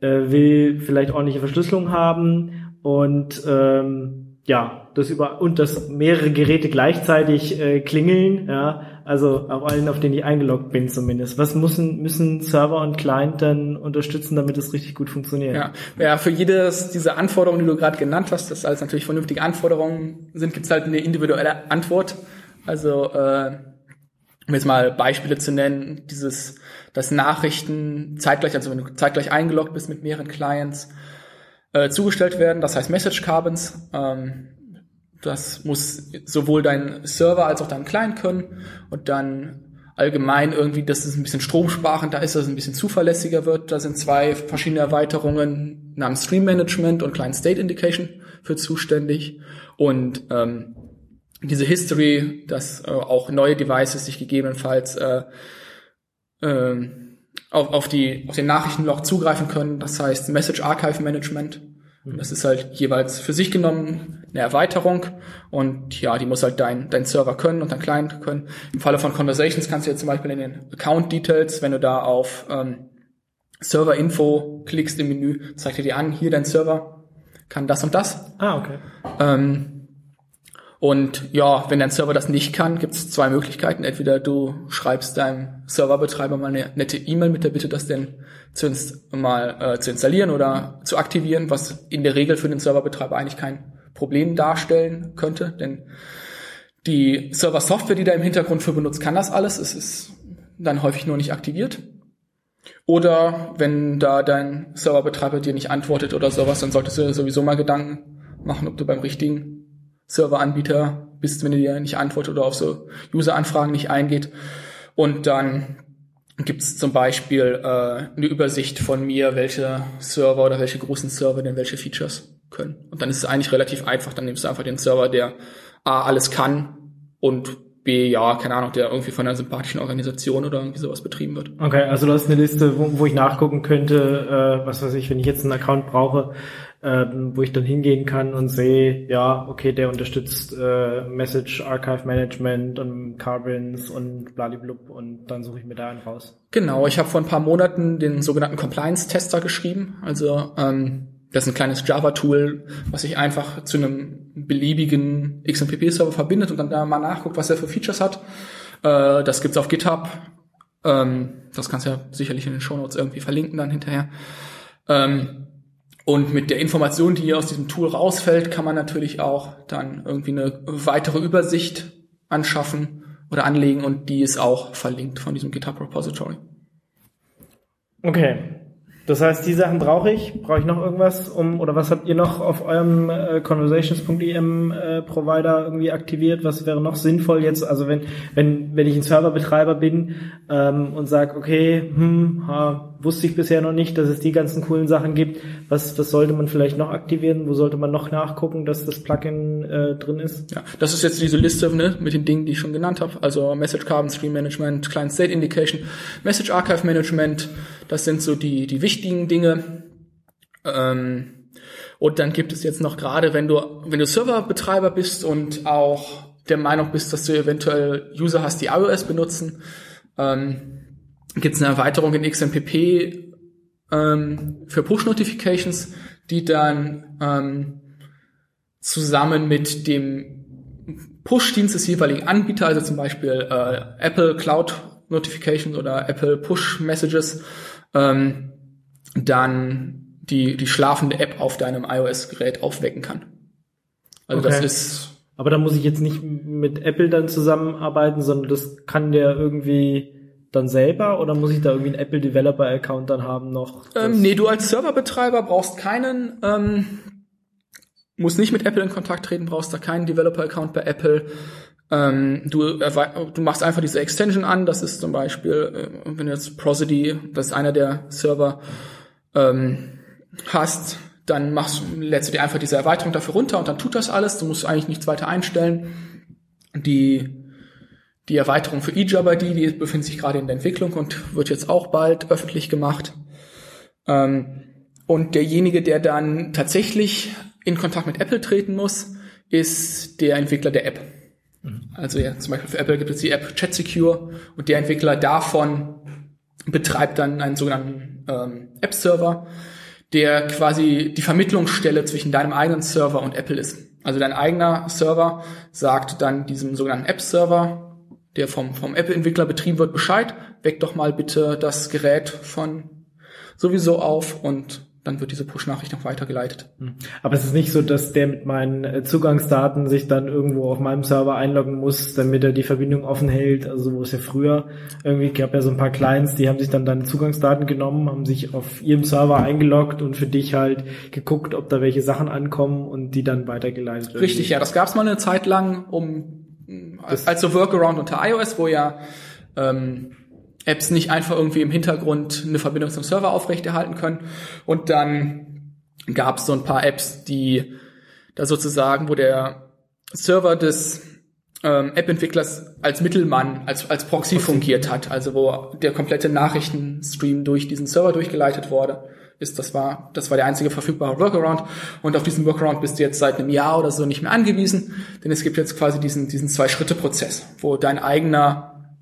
will vielleicht ordentliche Verschlüsselung haben und ähm, ja, das über und dass mehrere Geräte gleichzeitig äh, klingeln, ja, also auf allen, auf denen ich eingeloggt bin zumindest. Was müssen müssen Server und Client dann unterstützen, damit es richtig gut funktioniert? Ja, ja für jedes dieser Anforderungen, die du gerade genannt hast, das alles natürlich vernünftige Anforderungen sind, gibt's halt eine individuelle Antwort. Also äh, um jetzt mal Beispiele zu nennen, dieses, dass Nachrichten zeitgleich, also wenn du zeitgleich eingeloggt bist mit mehreren Clients, äh, zugestellt werden, das heißt Message Carbons. Ähm, das muss sowohl dein Server als auch dein Client können und dann allgemein irgendwie, dass es ein bisschen stromsparender ist, dass es ein bisschen zuverlässiger wird. Da sind zwei verschiedene Erweiterungen namens Stream Management und Client State Indication für zuständig. Und ähm, diese History, dass äh, auch neue Devices sich gegebenenfalls äh, äh, auf, auf, die, auf den Nachrichtenlog zugreifen können. Das heißt Message Archive Management. Das ist halt jeweils für sich genommen eine Erweiterung und ja, die muss halt dein, dein Server können und dein Client können. Im Falle von Conversations kannst du jetzt zum Beispiel in den Account Details, wenn du da auf ähm, Server Info klickst im Menü, zeigt er dir an, hier dein Server kann das und das. Ah, okay. Ähm, und ja, wenn dein Server das nicht kann, gibt es zwei Möglichkeiten. Entweder du schreibst deinem Serverbetreiber mal eine nette E-Mail mit der Bitte, das denn zu mal äh, zu installieren oder zu aktivieren, was in der Regel für den Serverbetreiber eigentlich kein Problem darstellen könnte, denn die Server-Software, die da im Hintergrund für benutzt, kann das alles. Es ist dann häufig nur nicht aktiviert. Oder wenn da dein Serverbetreiber dir nicht antwortet oder sowas, dann solltest du sowieso mal Gedanken machen, ob du beim richtigen Serveranbieter bist, wenn dir nicht antwortet oder auf so User-Anfragen nicht eingeht. Und dann gibt es zum Beispiel äh, eine Übersicht von mir, welche Server oder welche großen Server denn welche Features können. Und dann ist es eigentlich relativ einfach. Dann nimmst du einfach den Server, der A alles kann und B, ja, keine Ahnung, der irgendwie von einer sympathischen Organisation oder irgendwie sowas betrieben wird. Okay, also du hast eine Liste, wo, wo ich nachgucken könnte, äh, was weiß ich, wenn ich jetzt einen Account brauche, ähm, wo ich dann hingehen kann und sehe, ja, okay, der unterstützt äh, Message Archive Management und Carbons und bladiblub und dann suche ich mir da einen raus. Genau, ich habe vor ein paar Monaten den sogenannten Compliance-Tester geschrieben. Also ähm, das ist ein kleines Java-Tool, was sich einfach zu einem beliebigen XMPP-Server verbindet und dann da mal nachguckt, was er für Features hat. Äh, das gibt's auf GitHub. Ähm, das kannst du ja sicherlich in den Show Notes irgendwie verlinken dann hinterher. Ähm, und mit der Information, die aus diesem Tool rausfällt, kann man natürlich auch dann irgendwie eine weitere Übersicht anschaffen oder anlegen und die ist auch verlinkt von diesem GitHub Repository. Okay. Das heißt, die Sachen brauche ich. Brauche ich noch irgendwas, um oder was habt ihr noch auf eurem äh, conversations.em äh, Provider irgendwie aktiviert? Was wäre noch sinnvoll jetzt? Also wenn wenn wenn ich ein Serverbetreiber bin ähm, und sage, okay, hm, ha, wusste ich bisher noch nicht, dass es die ganzen coolen Sachen gibt. Was was sollte man vielleicht noch aktivieren? Wo sollte man noch nachgucken, dass das Plugin äh, drin ist? Ja, das ist jetzt diese Liste ne, mit den Dingen, die ich schon genannt habe. Also Message Carbon Stream Management, Client State Indication, Message Archive Management. Das sind so die die wichtigen Dinge. Ähm, und dann gibt es jetzt noch gerade, wenn du, wenn du Serverbetreiber bist und auch der Meinung bist, dass du eventuell User hast, die iOS benutzen, ähm, gibt es eine Erweiterung in XMPP ähm, für Push-Notifications, die dann ähm, zusammen mit dem Push-Dienst des jeweiligen Anbieters, also zum Beispiel äh, Apple Cloud Notifications oder Apple Push Messages, ähm, dann die, die schlafende App auf deinem iOS-Gerät aufwecken kann. Also Okay. das ist, Aber da muss ich jetzt nicht mit Apple dann zusammenarbeiten, sondern das kann der irgendwie dann selber oder muss ich da irgendwie einen Apple Developer Account dann haben noch? ähm, nee, du als Serverbetreiber brauchst keinen, ähm, musst nicht mit Apple in Kontakt treten, brauchst da keinen Developer-Account bei Apple. Ähm, du, du machst einfach diese Extension an, das ist zum Beispiel, äh, wenn du jetzt Prosody, das ist einer der Server, ähm, hast, dann machst, lädst du dir einfach diese Erweiterung dafür runter und dann tut das alles. Du musst eigentlich nichts weiter einstellen. Die, die Erweiterung für eJabber, die, befindet sich gerade in der Entwicklung und wird jetzt auch bald öffentlich gemacht. Ähm, und derjenige, der dann tatsächlich in Kontakt mit Apple treten muss, ist der Entwickler der App. Also ja, zum Beispiel für Apple gibt es die App Chat Secure und der Entwickler davon betreibt dann einen sogenannten ähm, App-Server, der quasi die Vermittlungsstelle zwischen deinem eigenen Server und Apple ist. Also dein eigener Server sagt dann diesem sogenannten App-Server, der vom, vom Apple-Entwickler betrieben wird, Bescheid, weck doch mal bitte das Gerät von sowieso auf und dann wird diese Push-Nachricht noch weitergeleitet. Aber es ist nicht so, dass der mit meinen äh, Zugangsdaten sich dann irgendwo auf meinem Server einloggen muss, damit er die Verbindung offen hält. Also wo es ja früher irgendwie gab ja so ein paar Clients, die haben sich dann deine Zugangsdaten genommen, haben sich auf ihrem Server eingeloggt und für dich halt geguckt, ob da welche Sachen ankommen und die dann weitergeleitet werden. Richtig, ja, das gab es mal eine Zeit lang, um als, als so Workaround unter iOS, wo ja ähm, Apps nicht einfach irgendwie im Hintergrund eine Verbindung zum Server aufrechterhalten können. Und dann gab es so ein paar Apps, die da sozusagen, wo der Server des ähm, App-Entwicklers als Mittelmann, als, als Proxy. fungiert hat, also wo der komplette Nachrichtenstream durch diesen Server durchgeleitet wurde ist, das war, das war der einzige verfügbare Workaround. Und auf diesen Workaround bist du jetzt seit einem Jahr oder so nicht mehr angewiesen, denn es gibt jetzt quasi diesen, diesen Zwei-Schritte-Prozess, wo dein eigener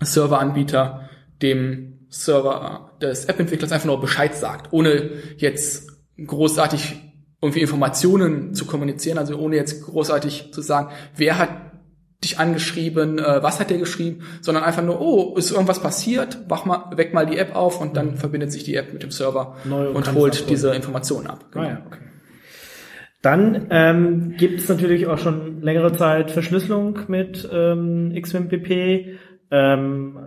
Serveranbieter dem Server des App-Entwicklers einfach nur Bescheid sagt, ohne jetzt großartig irgendwie Informationen zu kommunizieren, also ohne jetzt großartig zu sagen, wer hat dich angeschrieben, äh, was hat der geschrieben, sondern einfach nur, oh, ist irgendwas passiert, wach mal, weck mal die App auf und dann verbindet sich die App mit dem Server Neu und und, holt es diese Informationen ab. Ah, ja, okay. Dann ähm, gibt es natürlich auch schon längere Zeit Verschlüsselung mit ähm, XMPP. Ähm,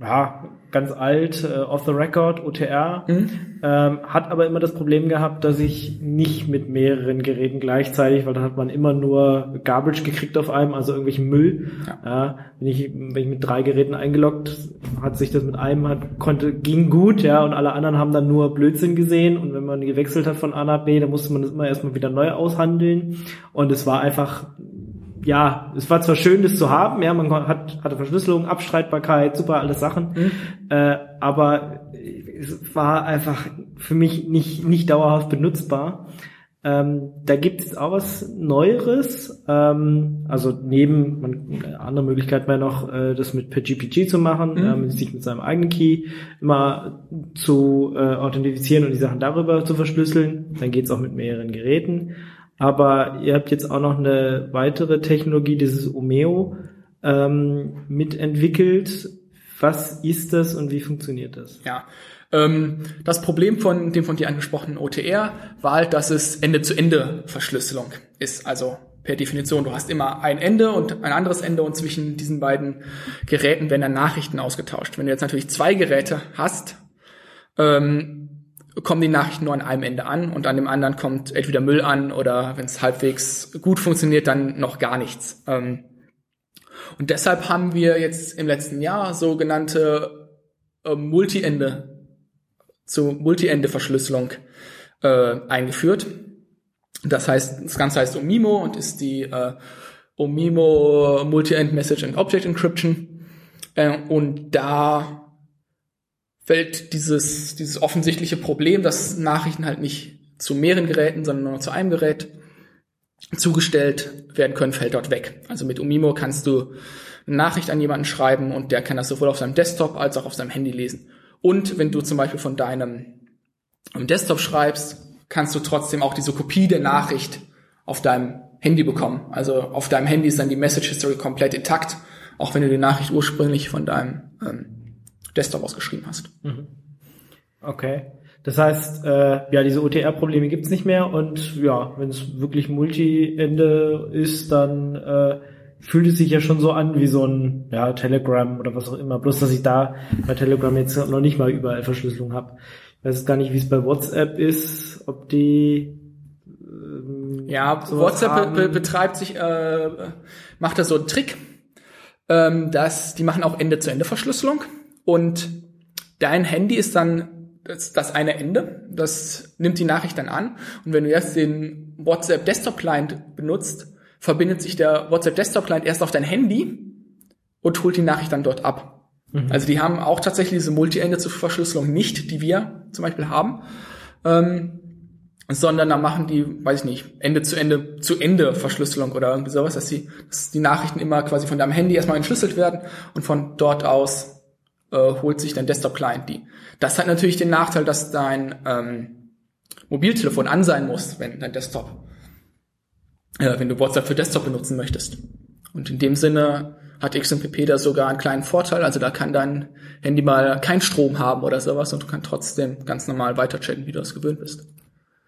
ja, ganz alt, äh, off the record, OTR, Mhm. ähm, hat aber immer das Problem gehabt, dass ich nicht mit mehreren Geräten gleichzeitig, weil dann hat man immer nur Garbage gekriegt auf einem, also irgendwelchen Müll. Ja. wenn ich wenn ich mit drei Geräten eingeloggt, hat sich das mit einem hat konnte ging gut, ja, und alle anderen haben dann nur Blödsinn gesehen und wenn man gewechselt hat von A nach B, dann musste man das immer erstmal wieder neu aushandeln und es war einfach ja, es war zwar schön, das zu haben, ja, man hat, hatte Verschlüsselung, Abstreitbarkeit, super, alles Sachen, äh, aber es war einfach für mich nicht, nicht dauerhaft benutzbar. Ähm, da gibt es auch was Neueres, ähm, also neben, man, eine andere Möglichkeit wäre noch, äh, das mit per GPG zu machen, ähm, sich mit seinem eigenen Key immer zu äh, authentifizieren und die Sachen darüber zu verschlüsseln. Dann geht's auch mit mehreren Geräten. Aber ihr habt jetzt auch noch eine weitere Technologie, dieses Omeo, ähm, mitentwickelt. Was ist das und wie funktioniert das? Ja. Ähm, das Problem von dem von dir angesprochenen OTR war halt, dass es Ende-zu-Ende-Verschlüsselung ist. Also per Definition, du hast immer ein Ende und ein anderes Ende und zwischen diesen beiden Geräten werden dann Nachrichten ausgetauscht. Wenn du jetzt natürlich zwei Geräte hast, ähm, kommen die Nachrichten nur an einem Ende an und an dem anderen kommt entweder Müll an oder wenn es halbwegs gut funktioniert, dann noch gar nichts. Ähm, und deshalb haben wir jetzt im letzten Jahr sogenannte äh, Multi-Ende zu Multi-Ende-Verschlüsselung äh, eingeführt. Das heißt, das Ganze heißt OMIMO und ist die äh, OMIMO Multi-End Message and Object Encryption. Äh, und da fällt dieses, dieses offensichtliche Problem, dass Nachrichten halt nicht zu mehreren Geräten, sondern nur zu einem Gerät zugestellt werden können, fällt dort weg. Also mit Umimo kannst du eine Nachricht an jemanden schreiben und der kann das sowohl auf seinem Desktop als auch auf seinem Handy lesen. Und wenn du zum Beispiel von deinem Desktop schreibst, kannst du trotzdem auch diese Kopie der Nachricht auf deinem Handy bekommen. Also auf deinem Handy ist dann die Message History komplett intakt, auch wenn du die Nachricht ursprünglich von deinem ähm, Desktop ausgeschrieben hast. Okay. Das heißt, äh, ja, diese OTR-Probleme gibt's nicht mehr und ja, wenn es wirklich Multi-Ende ist, dann äh, fühlt es sich ja schon so an wie so ein ja, Telegram oder was auch immer. Bloß, dass ich da bei Telegram jetzt noch nicht mal überall Verschlüsselung habe. Ich weiß gar nicht, wie es bei WhatsApp ist, ob die ähm, Ja, WhatsApp be betreibt sich, äh, macht da so einen Trick, ähm, dass die machen auch Ende-zu-Ende-Verschlüsselung und dein Handy ist dann das, das eine Ende, das nimmt die Nachricht dann an und wenn du jetzt den WhatsApp Desktop Client benutzt, verbindet sich der WhatsApp Desktop Client erst auf dein Handy und holt die Nachricht dann dort ab. Also die haben auch tatsächlich diese Multi-Ende zur Verschlüsselung nicht, die wir zum Beispiel haben. Ähm, sondern da machen die, weiß ich nicht, Ende zu Ende zu Ende Verschlüsselung oder irgendwie sowas, dass die, dass die Nachrichten immer quasi von deinem Handy erstmal entschlüsselt werden und von dort aus äh, holt sich dein Desktop-Client die. Das hat natürlich den Nachteil, dass dein ähm, Mobiltelefon an sein muss, wenn dein Desktop, äh, wenn du WhatsApp für Desktop benutzen möchtest. Und in dem Sinne hat XMPP da sogar einen kleinen Vorteil. Also da kann dein Handy mal keinen Strom haben oder sowas und du kannst trotzdem ganz normal weiter chatten, wie du es gewöhnt bist.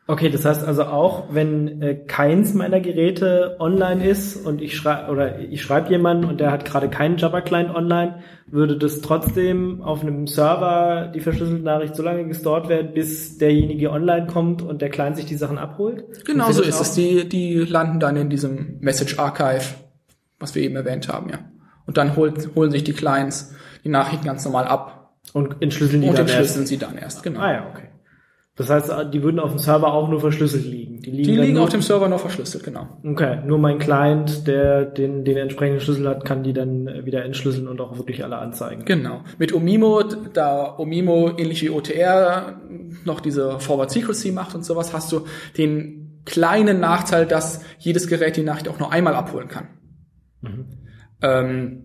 Okay, das heißt also auch, wenn äh, keins meiner Geräte online ist und ich schreibe oder ich schreibe jemanden und der hat gerade keinen Java Client online, würde das trotzdem auf einem Server die verschlüsselte Nachricht so lange gestort werden, bis derjenige online kommt und der Client sich die Sachen abholt? Genau so ist es. Die, die landen dann in diesem Message Archive, was wir eben erwähnt haben, ja. Und dann holt, holen sich die Clients die Nachrichten ganz normal ab Und entschlüsseln die und dann entschlüsseln erst. sie dann erst, genau. Ah ja, okay. Das heißt, die würden auf dem Server auch nur verschlüsselt liegen. Die liegen, Die liegen auf dem Server noch verschlüsselt, genau. Okay, nur mein Client, der den, den entsprechenden Schlüssel hat, kann die dann wieder entschlüsseln und auch wirklich alle anzeigen. Genau. Mit Omimo, da Omimo ähnlich wie OTR noch diese Forward Secrecy macht und sowas, hast du den kleinen Nachteil, dass jedes Gerät die Nachricht auch nur einmal abholen kann. Ähm,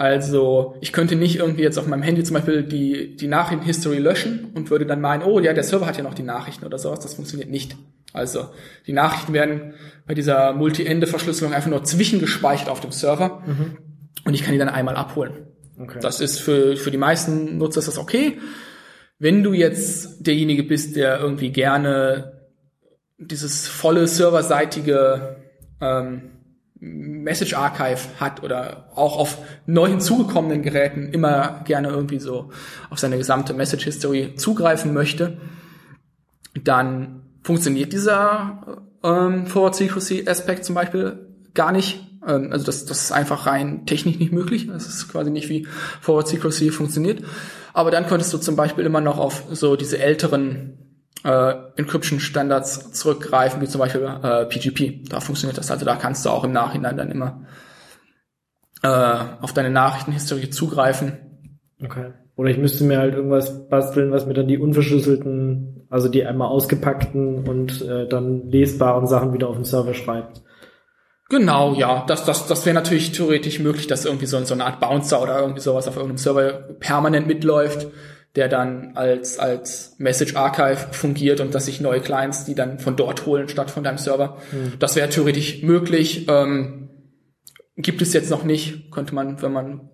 also ich könnte nicht irgendwie jetzt auf meinem Handy zum Beispiel die, die Nachrichten-History löschen und würde dann meinen, oh ja, der Server hat ja noch die Nachrichten oder sowas. Das funktioniert nicht. Also die Nachrichten werden bei dieser Multi-Ende-Verschlüsselung einfach nur zwischengespeichert auf dem Server und ich kann die dann einmal abholen. Okay. Das ist für, für die meisten Nutzer ist das okay. Wenn du jetzt derjenige bist, der irgendwie gerne dieses volle serverseitige ähm, Message Archive hat oder auch auf neu hinzugekommenen Geräten immer gerne irgendwie so auf seine gesamte Message History zugreifen möchte, dann funktioniert dieser ähm, Forward Secrecy Aspekt zum Beispiel gar nicht. Ähm, also das, das ist einfach rein technisch nicht möglich. Das ist quasi nicht wie Forward Secrecy funktioniert. Aber dann könntest du zum Beispiel immer noch auf so diese älteren äh, Encryption-Standards zurückgreifen, wie zum Beispiel äh, PGP. Da funktioniert das. Also da kannst du auch im Nachhinein dann immer äh, auf deine Nachrichtenhistorie zugreifen. Okay. Oder ich müsste mir halt irgendwas basteln, was mir dann die unverschlüsselten, also die einmal ausgepackten und äh, dann lesbaren Sachen wieder auf den Server schreibt. Genau, ja. Das, das, das wäre natürlich theoretisch möglich, dass irgendwie so, so eine Art Bouncer oder irgendwie sowas auf irgendeinem Server permanent mitläuft, der dann als, als Message Archive fungiert und dass sich neue Clients die dann von dort holen statt von deinem Server. Das wäre theoretisch möglich. Ähm, gibt es jetzt noch nicht. Könnte man, wenn man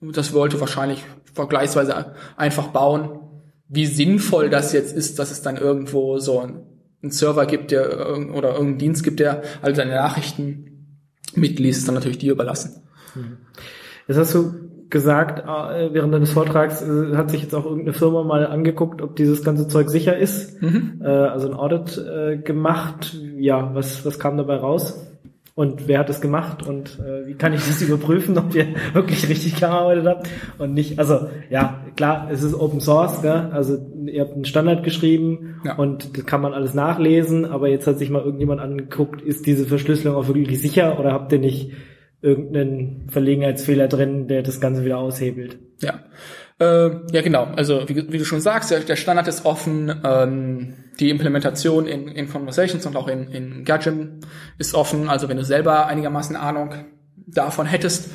das wollte, wahrscheinlich vergleichsweise einfach bauen. Wie sinnvoll das jetzt ist, dass es dann irgendwo so ein, einen Server gibt, der oder irgendeinen Dienst gibt, der all deine Nachrichten mitliest, ist dann natürlich dir überlassen. Jetzt hast du gesagt, äh, während deines Vortrags äh, hat sich jetzt auch irgendeine Firma mal angeguckt, ob dieses ganze Zeug sicher ist. Äh, also ein Audit äh, gemacht. Ja, was, was kam dabei raus? Und wer hat das gemacht? Und wie kann ich das [LAUGHS] überprüfen, ob ihr wirklich richtig gearbeitet habt und nicht? Also ja, klar, es ist Open Source, gell? also ihr habt einen Standard geschrieben Ja. und das kann man alles nachlesen. Aber jetzt hat sich mal irgendjemand angeguckt, ist diese Verschlüsselung auch wirklich sicher oder habt ihr nicht irgendeinen Verlegenheitsfehler drin, der das Ganze wieder aushebelt? Ja. Äh, ja, genau. Also wie, wie du schon sagst, der, Standard ist offen. Ähm, die Implementation in, in Conversations und auch in, in Gajim ist offen. Also wenn du selber einigermaßen Ahnung davon hättest,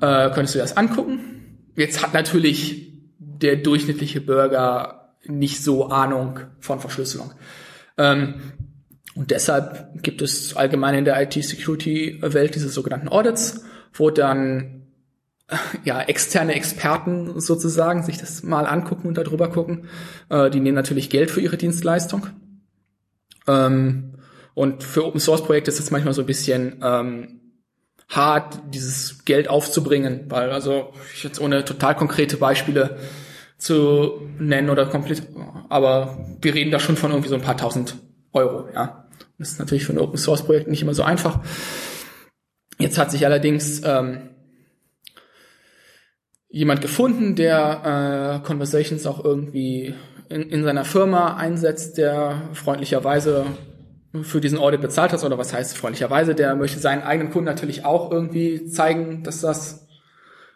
äh, könntest du das angucken. Jetzt hat natürlich der durchschnittliche Bürger nicht so Ahnung von Verschlüsselung. Ähm, und deshalb gibt es allgemein in der IT-Security-Welt diese sogenannten Audits, wo dann ja, externe Experten sozusagen sich das mal angucken und darüber gucken. Äh, die nehmen natürlich Geld für ihre Dienstleistung. Ähm, und für Open Source Projekte ist es manchmal so ein bisschen ähm, hart, dieses Geld aufzubringen, weil also ich jetzt ohne total konkrete Beispiele zu nennen oder komplett, aber wir reden da schon von irgendwie so ein paar tausend Euro, ja. Das ist natürlich für ein Open Source Projekt nicht immer so einfach. Jetzt hat sich allerdings ähm, jemand gefunden, der äh, Conversations auch irgendwie in, in seiner Firma einsetzt, der freundlicherweise für diesen Audit bezahlt hat, oder was heißt freundlicherweise, der möchte seinen eigenen Kunden natürlich auch irgendwie zeigen, dass das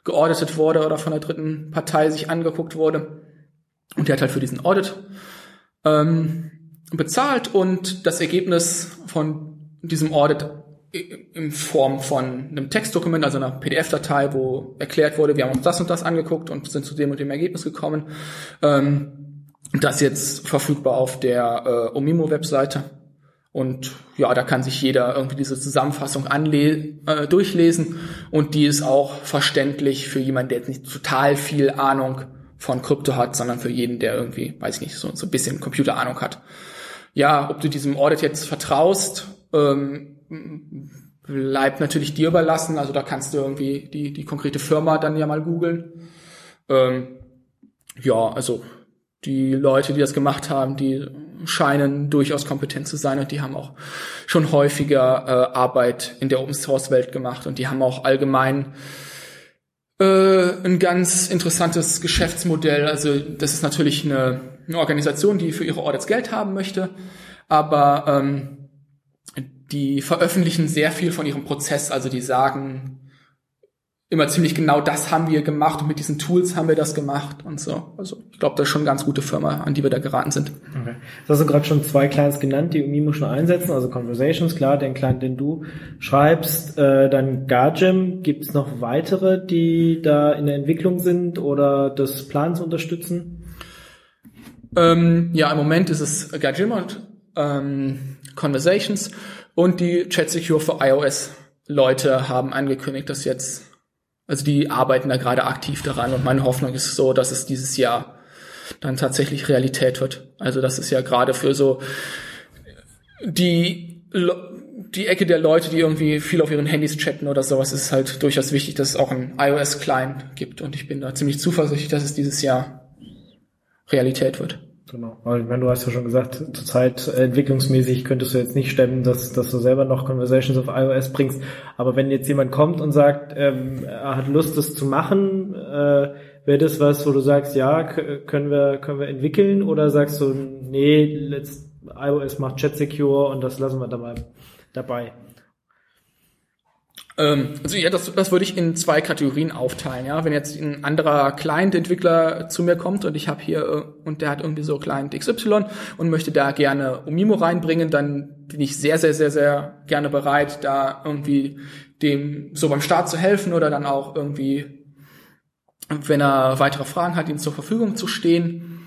geauditet wurde oder von der dritten Partei sich angeguckt wurde. Und der hat halt für diesen Audit ähm, bezahlt und das Ergebnis von diesem Audit in Form von einem Textdokument, also einer PDF-Datei, wo erklärt wurde, wir haben uns das und das angeguckt und sind zu dem und dem Ergebnis gekommen. Ähm, das jetzt verfügbar auf der äh, Omimo-Webseite. Und ja, da kann sich jeder irgendwie diese Zusammenfassung anle äh, durchlesen und die ist auch verständlich für jemanden, der jetzt nicht total viel Ahnung von Krypto hat, sondern für jeden, der irgendwie, weiß ich nicht, so, so ein bisschen Computerahnung hat. Ja, ob du diesem Audit jetzt vertraust, ähm, bleibt natürlich dir überlassen. Also da kannst du irgendwie die, die konkrete Firma dann ja mal googeln. Ähm, ja, also die Leute, die das gemacht haben, die scheinen durchaus kompetent zu sein und die haben auch schon häufiger äh, Arbeit in der Open Source Welt gemacht und die haben auch allgemein äh, ein ganz interessantes Geschäftsmodell. Also das ist natürlich eine, eine Organisation, die für ihre Audits Geld haben möchte, aber ähm, die veröffentlichen sehr viel von ihrem Prozess. Also die sagen, immer ziemlich genau das haben wir gemacht und mit diesen Tools haben wir das gemacht und so. Also ich glaube, das ist schon eine ganz gute Firma, an die wir da geraten sind. Okay. Du hast gerade schon zwei Clients genannt, die Umimo schon einsetzen, also Conversations, klar, den Client, den du schreibst, äh, dann Gargem. Gibt es noch weitere, die da in der Entwicklung sind oder das Plans unterstützen? Ähm, ja, im Moment ist es und ähm, Conversations und die Chat Secure für iOS Leute haben angekündigt, dass jetzt also die arbeiten da gerade aktiv daran und meine Hoffnung ist so, dass es dieses Jahr dann tatsächlich Realität wird. Also das ist ja gerade für so die die Ecke der Leute, die irgendwie viel auf ihren Handys chatten oder sowas, ist halt durchaus wichtig, dass es auch ein iOS-Client gibt. Und ich bin da ziemlich zuversichtlich, dass es dieses Jahr Realität wird. Genau. Aber ich meine, du hast ja schon gesagt, zurzeit äh, entwicklungsmäßig könntest du jetzt nicht stemmen, dass, dass du selber noch Conversations auf iOS bringst. Aber wenn jetzt jemand kommt und sagt, ähm, er hat Lust, das zu machen, äh, wäre das was, wo du sagst, ja, können wir, können wir entwickeln? Oder sagst du, nee, let's, iOS macht Chat Secure und das lassen wir dabei, dabei? Ähm, also ja, das, das würde ich in zwei Kategorien aufteilen. Ja, wenn jetzt ein anderer Client-Entwickler zu mir kommt und ich habe hier äh, und der hat irgendwie so Client XY und möchte da gerne Umimo reinbringen, dann bin ich sehr, sehr, sehr, sehr gerne bereit, da irgendwie dem so beim Start zu helfen oder dann auch irgendwie, wenn er weitere Fragen hat, ihm zur Verfügung zu stehen.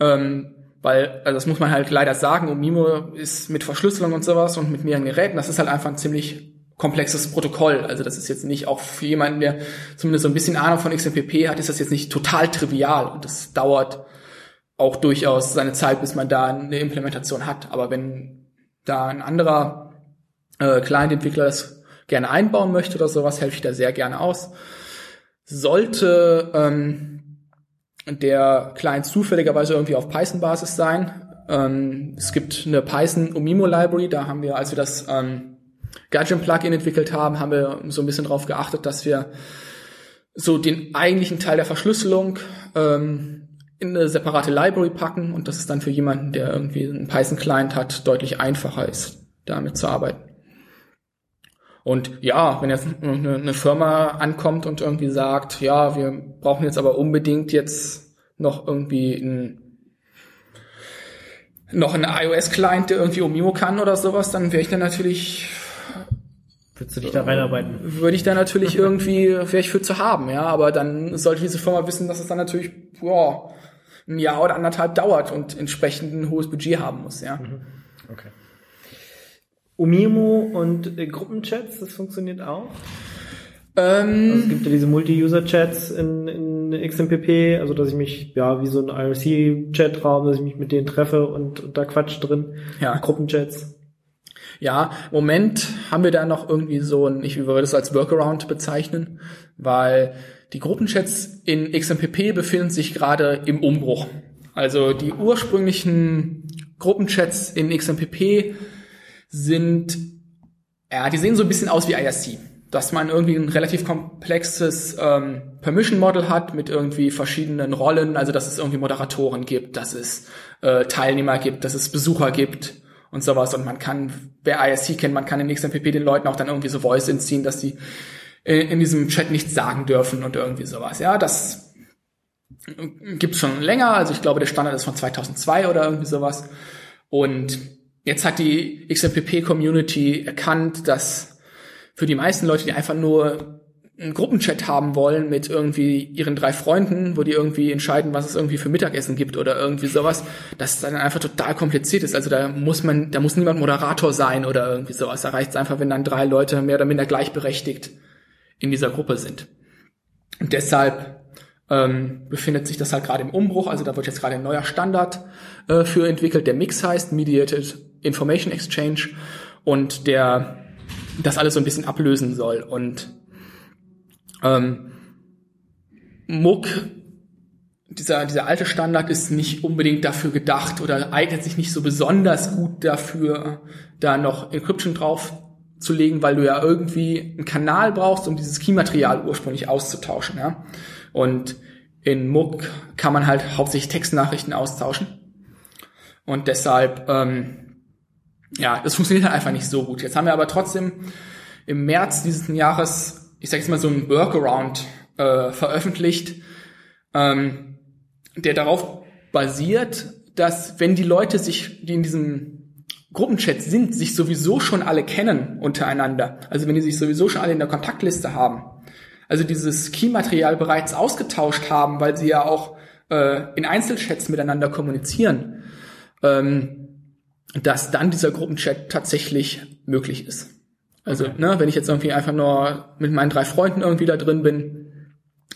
Ähm, weil, also das muss man halt leider sagen, Umimo ist mit Verschlüsselung und sowas und mit mehreren Geräten, das ist halt einfach ein ziemlich komplexes Protokoll. Also das ist jetzt nicht auch für jemanden, der zumindest so ein bisschen Ahnung von XMPP hat, ist das jetzt nicht total trivial und das dauert auch durchaus seine Zeit, bis man da eine Implementation hat. Aber wenn da ein anderer äh, Client-Entwickler das gerne einbauen möchte oder sowas, helfe ich da sehr gerne aus. Sollte ähm, der Client zufälligerweise irgendwie auf Python-Basis sein, ähm, es gibt eine Python Umimo Library, da haben wir, als wir das ähm, Gudgeon Plugin entwickelt haben, haben wir so ein bisschen darauf geachtet, dass wir so den eigentlichen Teil der Verschlüsselung ähm, in eine separate Library packen und dass es dann für jemanden, der irgendwie einen Python-Client hat, deutlich einfacher ist, damit zu arbeiten. Und ja, wenn jetzt eine, eine Firma ankommt und irgendwie sagt, ja, wir brauchen jetzt aber unbedingt jetzt noch irgendwie ein noch ein iOS-Client, der irgendwie Omimo kann oder sowas, dann wäre ich dann natürlich Würdest du dich da reinarbeiten? Würde ich da natürlich [LAUGHS] irgendwie, wäre ich für zu haben, ja. Aber dann sollte diese Firma wissen, dass es dann natürlich, boah, ein Jahr oder anderthalb dauert und entsprechend ein hohes Budget haben muss, ja. Mhm. Okay. Umimo und äh, Gruppenchats, das funktioniert auch? Ähm, also es gibt ja diese Multi-User-Chats in, in XMPP, also dass ich mich, ja, wie so ein IRC-Chatraum, dass ich mich mit denen treffe und, und da Quatsch drin. Ja. Gruppenchats. Ja, im Moment haben wir da noch irgendwie so ein, ich würde das als Workaround bezeichnen, weil die Gruppenchats in XMPP befinden sich gerade im Umbruch. Also die ursprünglichen Gruppenchats in XMPP sind, ja, die sehen so ein bisschen aus wie IRC. Dass man irgendwie ein relativ komplexes ähm, Permission Model hat mit irgendwie verschiedenen Rollen, also dass es irgendwie Moderatoren gibt, dass es äh, Teilnehmer gibt, dass es Besucher gibt und sowas. Und man kann, wer ISC kennt, man kann in XMPP den Leuten auch dann irgendwie so Voice entziehen, dass die in diesem Chat nichts sagen dürfen und irgendwie sowas. Ja, das gibt's schon länger. Also ich glaube, der Standard ist von 2002 oder irgendwie sowas. Und jetzt hat die XMPP-Community erkannt, dass für die meisten Leute, die einfach nur einen Gruppenchat haben wollen mit irgendwie ihren drei Freunden, wo die irgendwie entscheiden, was es irgendwie für Mittagessen gibt oder irgendwie sowas, dass es dann einfach total kompliziert ist. Also da muss man, da muss niemand Moderator sein oder irgendwie sowas. Da reicht es einfach, wenn dann drei Leute mehr oder minder gleichberechtigt in dieser Gruppe sind. Und deshalb ähm, befindet sich das halt gerade im Umbruch. Also da wird jetzt gerade ein neuer Standard äh, für entwickelt, der Mix heißt, Mediated Information Exchange und der das alles so ein bisschen ablösen soll. Und ähm, Muck, dieser, dieser alte Standard ist nicht unbedingt dafür gedacht oder eignet sich nicht so besonders gut dafür, da noch Encryption drauf zu legen, weil du ja irgendwie einen Kanal brauchst, um dieses Keymaterial ursprünglich auszutauschen. Ja? Und in Muck kann man halt hauptsächlich Textnachrichten austauschen. Und deshalb, ähm, ja, das funktioniert halt einfach nicht so gut. Jetzt haben wir aber trotzdem im März dieses Jahres ich sage jetzt mal so ein Workaround äh, veröffentlicht, ähm, der darauf basiert, dass wenn die Leute sich, die in diesem Gruppenchat sind, sich sowieso schon alle kennen untereinander, also wenn die sich sowieso schon alle in der Kontaktliste haben, also dieses Key-Material bereits ausgetauscht haben, weil sie ja auch äh, in Einzelchats miteinander kommunizieren, ähm, dass dann dieser Gruppenchat tatsächlich möglich ist. Also, ne, wenn ich jetzt irgendwie einfach nur mit meinen drei Freunden irgendwie da drin bin,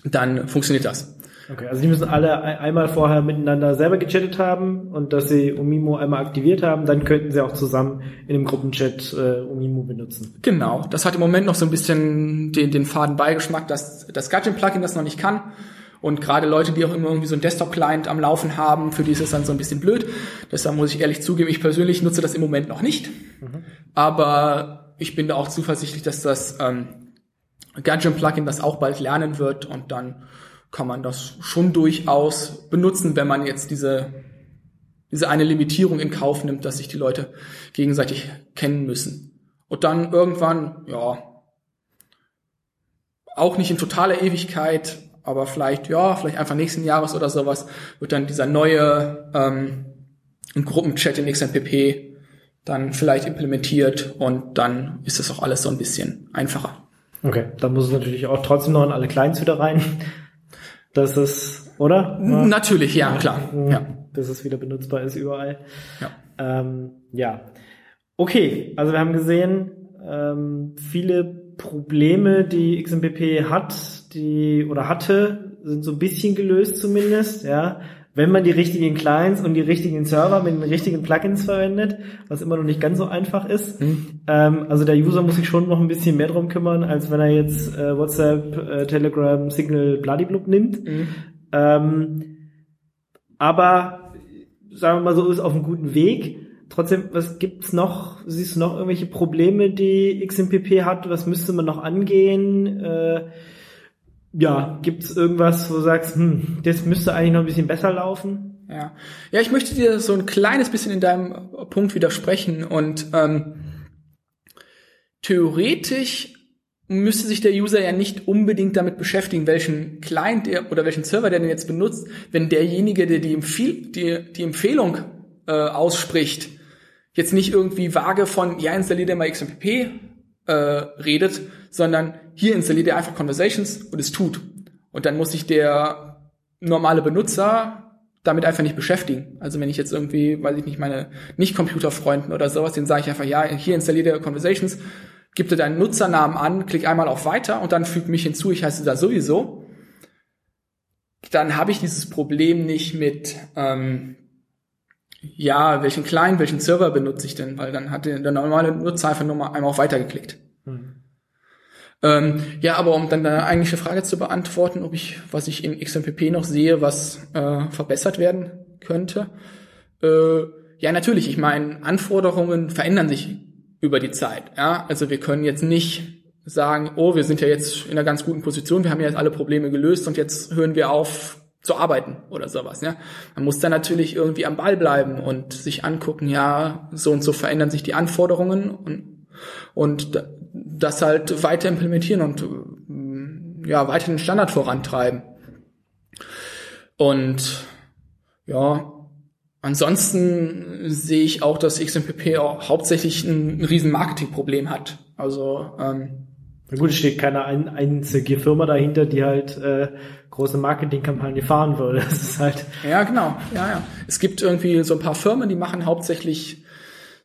dann funktioniert das. Okay, also die müssen alle einmal vorher miteinander selber gechattet haben und dass sie Umimo einmal aktiviert haben, dann könnten sie auch zusammen in dem Gruppenchat äh, Umimo benutzen. Genau, das hat im Moment noch so ein bisschen den, den faden Beigeschmack, dass das Gudgeon-Plugin das noch nicht kann. Und gerade Leute, die auch immer irgendwie so ein Desktop-Client am Laufen haben, für die ist es dann so ein bisschen blöd. Deshalb muss ich ehrlich zugeben, ich persönlich nutze das im Moment noch nicht. Mhm. Aber ich bin da auch zuversichtlich, dass das ähm, Gadget Plugin das auch bald lernen wird und dann kann man das schon durchaus benutzen, wenn man jetzt diese diese eine Limitierung in Kauf nimmt, dass sich die Leute gegenseitig kennen müssen. Und dann irgendwann, ja, auch nicht in totaler Ewigkeit, aber vielleicht, ja, vielleicht einfach nächsten Jahres oder sowas, wird dann dieser neue ähm, Gruppenchat in XMPP dann vielleicht implementiert und dann ist das auch alles so ein bisschen einfacher. Okay, da muss es natürlich auch trotzdem noch in alle Clients wieder rein. Das ist, oder? Natürlich, ja, klar. Ja. Dass es wieder benutzbar ist überall. Ja. Ähm, ja. Okay, also wir haben gesehen, ähm, viele Probleme, die XMPP hat, die oder hatte, sind so ein bisschen gelöst zumindest, ja wenn man die richtigen Clients und die richtigen Server mit den richtigen Plugins verwendet, was immer noch nicht ganz so einfach ist. Mhm. Ähm, also der User muss sich schon noch ein bisschen mehr drum kümmern, als wenn er jetzt äh, WhatsApp, äh, Telegram, Signal, Bladiblub nimmt. Mhm. Ähm, aber sagen wir mal so, ist auf einem guten Weg. Trotzdem, was gibt's noch? Siehst du noch irgendwelche Probleme, die XMPP hat? Was müsste man noch angehen? Äh, ja, gibt's irgendwas, wo du sagst, hm, das müsste eigentlich noch ein bisschen besser laufen? Ja, ja, ich möchte dir so ein kleines bisschen in deinem Punkt widersprechen und ähm, theoretisch müsste sich der User ja nicht unbedingt damit beschäftigen, welchen Client der oder welchen Server der denn jetzt benutzt, wenn derjenige, der die, Empfehl die, die Empfehlung äh, ausspricht, jetzt nicht irgendwie vage von, ja, installier dir mal XMPP äh, redet, sondern hier installiert er einfach Conversations und es tut. Und dann muss sich der normale Benutzer damit einfach nicht beschäftigen. Also wenn ich jetzt irgendwie, weiß ich nicht, meine Nicht-Computer-Freunden oder sowas, den sage ich einfach, ja, hier installiert er Conversations, gib dir deinen Nutzernamen an, klick einmal auf Weiter und dann fügt mich hinzu, ich heiße da sowieso. Dann habe ich dieses Problem nicht mit, ähm, ja, welchen Client, welchen Server benutze ich denn? Weil dann hat der, normale Nutzer einfach nur mal einmal auf Weiter geklickt. Hm. Ähm, ja, aber um dann deine eigentliche Frage zu beantworten, ob ich, was ich in XMPP noch sehe, was äh, verbessert werden könnte. Äh, ja, natürlich. Ich meine, Anforderungen verändern sich über die Zeit. Ja, also wir können jetzt nicht sagen, oh, wir sind ja jetzt in einer ganz guten Position, wir haben ja jetzt alle Probleme gelöst und jetzt hören wir auf zu arbeiten oder sowas. Ja, man muss dann natürlich irgendwie am Ball bleiben und sich angucken, ja, so und so verändern sich die Anforderungen und und das halt weiter implementieren und äh, ja, weiter den Standard vorantreiben. Und ja, ansonsten sehe ich auch, dass XMPP auch hauptsächlich ein, ein riesen Marketingproblem hat. Also ähm, Na gut, es steht keine ein, einzige Firma dahinter, die halt äh, große Marketingkampagne fahren würde. [LAUGHS] Das ist halt. Ja, genau. Ja, ja. Es gibt irgendwie so ein paar Firmen, die machen hauptsächlich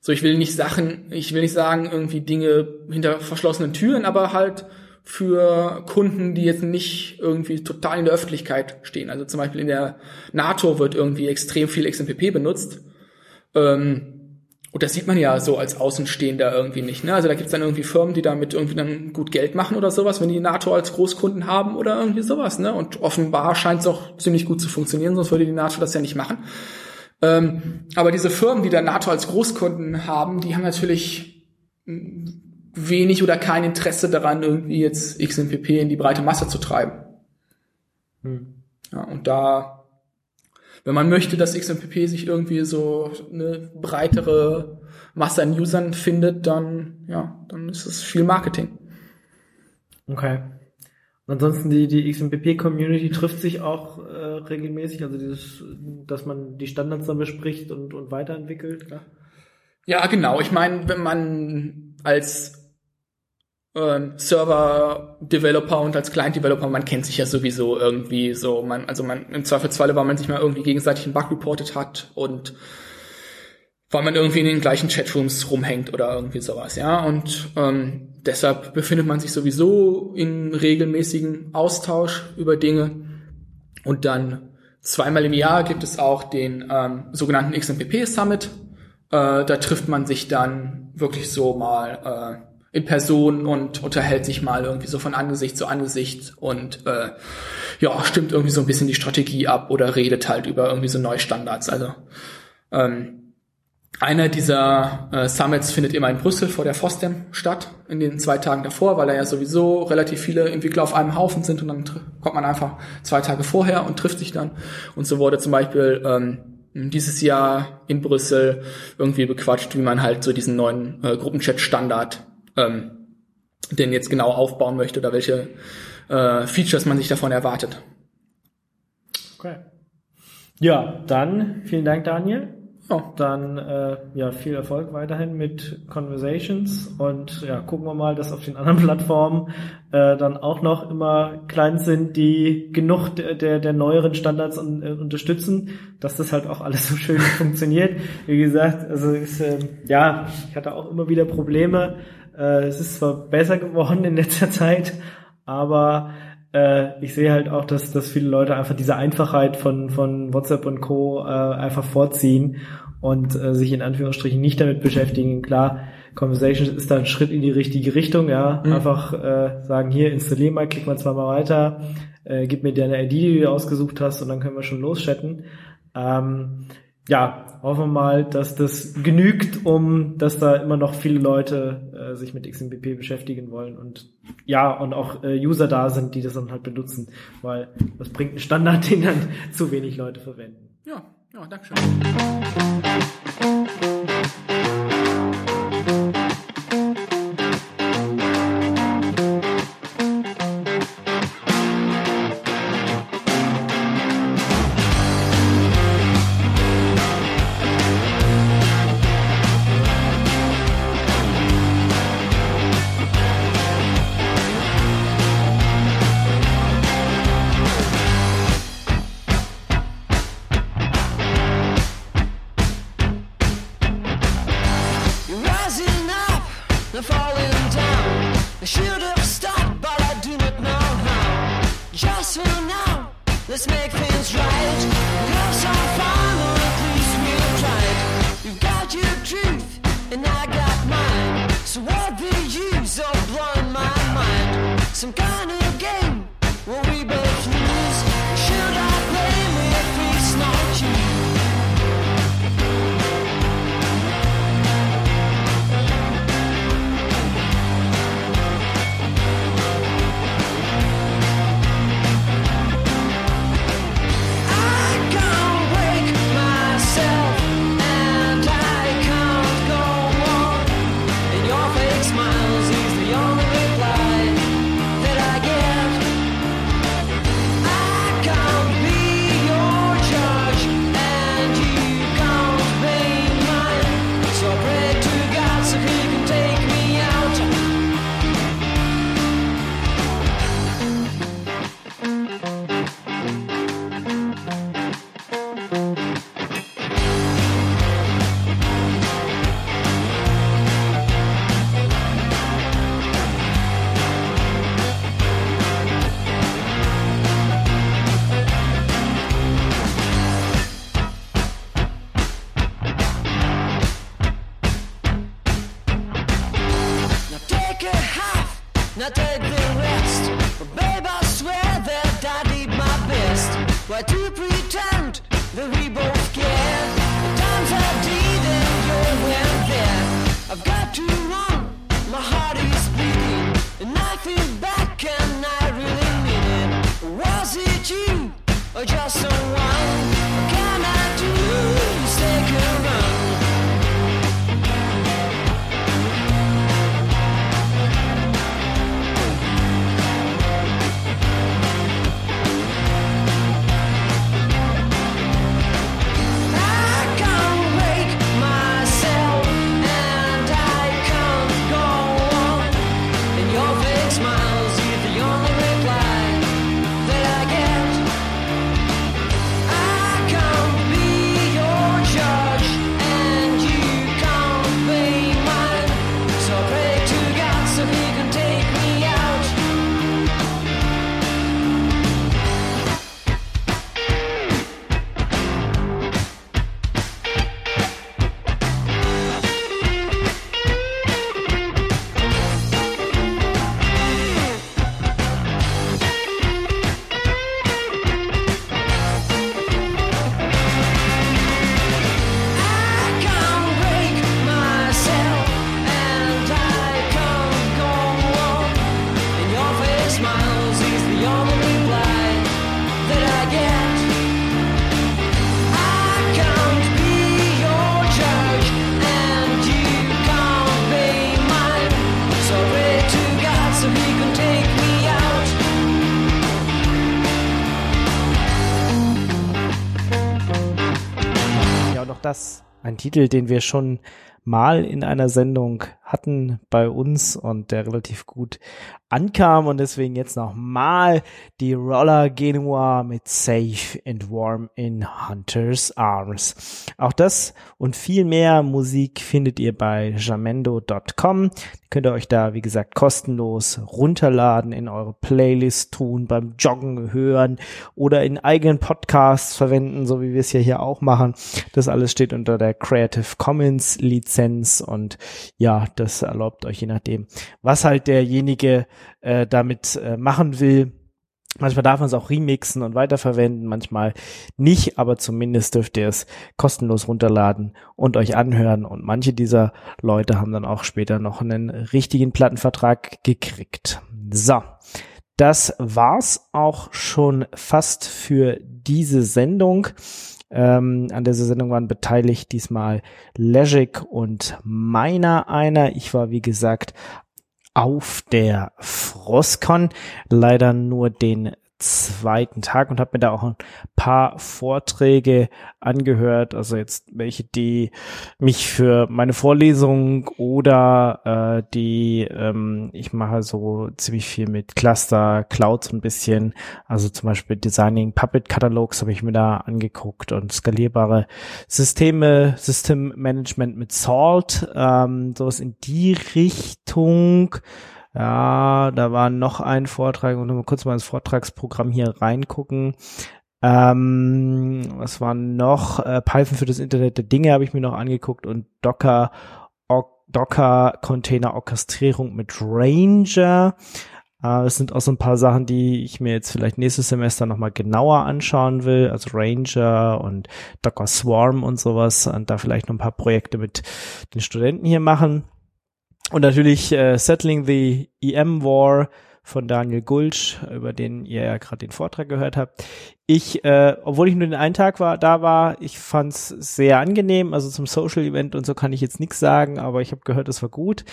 so, ich will nicht Sachen, ich will nicht sagen, irgendwie Dinge hinter verschlossenen Türen, aber halt für Kunden, die jetzt nicht irgendwie total in der Öffentlichkeit stehen. Also zum Beispiel in der NATO wird irgendwie extrem viel XMPP benutzt. Ähm, und das sieht man ja so als Außenstehender irgendwie nicht. Ne? Also da gibt's dann irgendwie Firmen, die damit irgendwie dann gut Geld machen oder sowas, wenn die NATO als Großkunden haben oder irgendwie sowas. Ne? Und offenbar scheint es auch ziemlich gut zu funktionieren, sonst würde die NATO das ja nicht machen. Ähm, aber diese Firmen, die dann NATO als Großkunden haben, die haben natürlich wenig oder kein Interesse daran, irgendwie jetzt XMPP in die breite Masse zu treiben. Hm. Ja, und da wenn man möchte, dass XMPP sich irgendwie so eine breitere Masse an Usern findet, dann, ja, dann ist es viel Marketing. Okay. Ansonsten die, die XMPP-Community trifft sich auch äh, regelmäßig, also dieses, dass man die Standards dann bespricht und, und weiterentwickelt. Ja, ja genau. Ich meine, wenn man als ähm, Server-Developer und als Client-Developer, man kennt sich ja sowieso irgendwie so, man, also man, im Zweifelsfalle, weil man sich mal irgendwie gegenseitig einen Bug reported hat und weil man irgendwie in den gleichen Chatrooms rumhängt oder irgendwie sowas, ja, und ähm, deshalb befindet man sich sowieso in regelmäßigen Austausch über Dinge. Und dann zweimal im Jahr gibt es auch den ähm, sogenannten XMPP Summit, äh, da trifft man sich dann wirklich so mal äh, in Person und unterhält sich mal irgendwie so von Angesicht zu Angesicht und äh, ja, stimmt irgendwie so ein bisschen die Strategie ab oder redet halt über irgendwie so neue Standards. Also ähm, einer dieser äh, Summits findet immer in Brüssel vor der FOSDEM statt, in den zwei Tagen davor, weil da ja sowieso relativ viele Entwickler auf einem Haufen sind und dann kommt man einfach zwei Tage vorher und trifft sich dann. Und so wurde zum Beispiel ähm, dieses Jahr in Brüssel irgendwie bequatscht, wie man halt so diesen neuen äh, Gruppenchat-Standard ähm, denn jetzt genau aufbauen möchte oder welche äh, Features man sich davon erwartet. Okay. Ja, dann vielen Dank, Daniel. Oh. Dann äh, ja viel Erfolg weiterhin mit Conversations und ja gucken wir mal, dass auf den anderen [LAUGHS] Plattformen äh, dann auch noch immer Clients sind, die genug der der, der neueren Standards un, äh, unterstützen, dass das halt auch alles so schön [LAUGHS] funktioniert. Wie gesagt, also ist, äh, ja ich hatte auch immer wieder Probleme äh, es ist zwar besser geworden in letzter [LAUGHS] Zeit, aber ich sehe halt auch, dass, dass viele Leute einfach diese Einfachheit von, von WhatsApp und Co. Äh, einfach vorziehen und äh, sich in Anführungsstrichen nicht damit beschäftigen. Klar, Conversations ist da ein Schritt in die richtige Richtung, ja. Mhm. Einfach äh, sagen, hier, installier mal, klick mal zweimal weiter, äh, gib mir deine ID, die du ausgesucht hast und dann können wir schon loschatten. Ähm, ja, hoffen wir mal, dass das genügt, um dass da immer noch viele Leute äh, sich mit XMPP beschäftigen wollen und ja, und auch äh, User da sind, die das dann halt benutzen, weil das bringt einen Standard, [LAUGHS] den dann zu wenig Leute verwenden. Ja, ja, danke schön. Titel, den wir schon mal in einer Sendung hatten bei uns und der relativ gut ankam und deswegen jetzt nochmal die Roller Genua mit Safe and Warm in Hunter's Arms. Auch das und viel mehr Musik findet ihr bei jamendo.com. Könnt ihr euch da, wie gesagt, kostenlos runterladen, in eure Playlist tun, beim Joggen hören oder in eigenen Podcasts verwenden, so wie wir es ja hier auch machen. Das alles steht unter der Creative Commons Lizenz und ja, das erlaubt euch je nachdem, was halt derjenige äh, damit äh, machen will. Manchmal darf man es auch remixen und weiterverwenden, manchmal nicht, aber zumindest dürft ihr es kostenlos runterladen und euch anhören. Und manche dieser Leute haben dann auch später noch einen richtigen Plattenvertrag gekriegt. So. Das war's auch schon fast für diese Sendung. Ähm, an dieser Sendung waren beteiligt diesmal Legic und meiner einer. Ich war, wie gesagt, auf der Frostcon, leider nur den zweiten Tag und habe mir da auch ein paar Vorträge angehört, also jetzt welche, die mich für meine Vorlesung oder äh, die, ähm, ich mache so ziemlich viel mit Cluster, Clouds ein bisschen, also zum Beispiel Designing Puppet Catalogs habe ich mir da angeguckt und skalierbare Systeme, System Management mit Salt, ähm, sowas in die Richtung. Ja, da war noch ein Vortrag und mal kurz mal ins Vortragsprogramm hier reingucken. Ähm, was war noch? Äh, Python für das Internet der Dinge habe ich mir noch angeguckt und Docker, Docker Container Orchestrierung mit Ranger. Äh, das sind auch so ein paar Sachen, die ich mir jetzt vielleicht nächstes Semester nochmal genauer anschauen will. Also Ranger und Docker Swarm und sowas und da vielleicht noch ein paar Projekte mit den Studenten hier machen. Und natürlich äh, Settling the EM War von Daniel Gulsch, über den ihr ja gerade den Vortrag gehört habt. Ich, äh, obwohl ich nur den einen Tag war, da war, ich fand's sehr angenehm. Also zum Social Event und so kann ich jetzt nichts sagen, aber ich habe gehört, es war gut.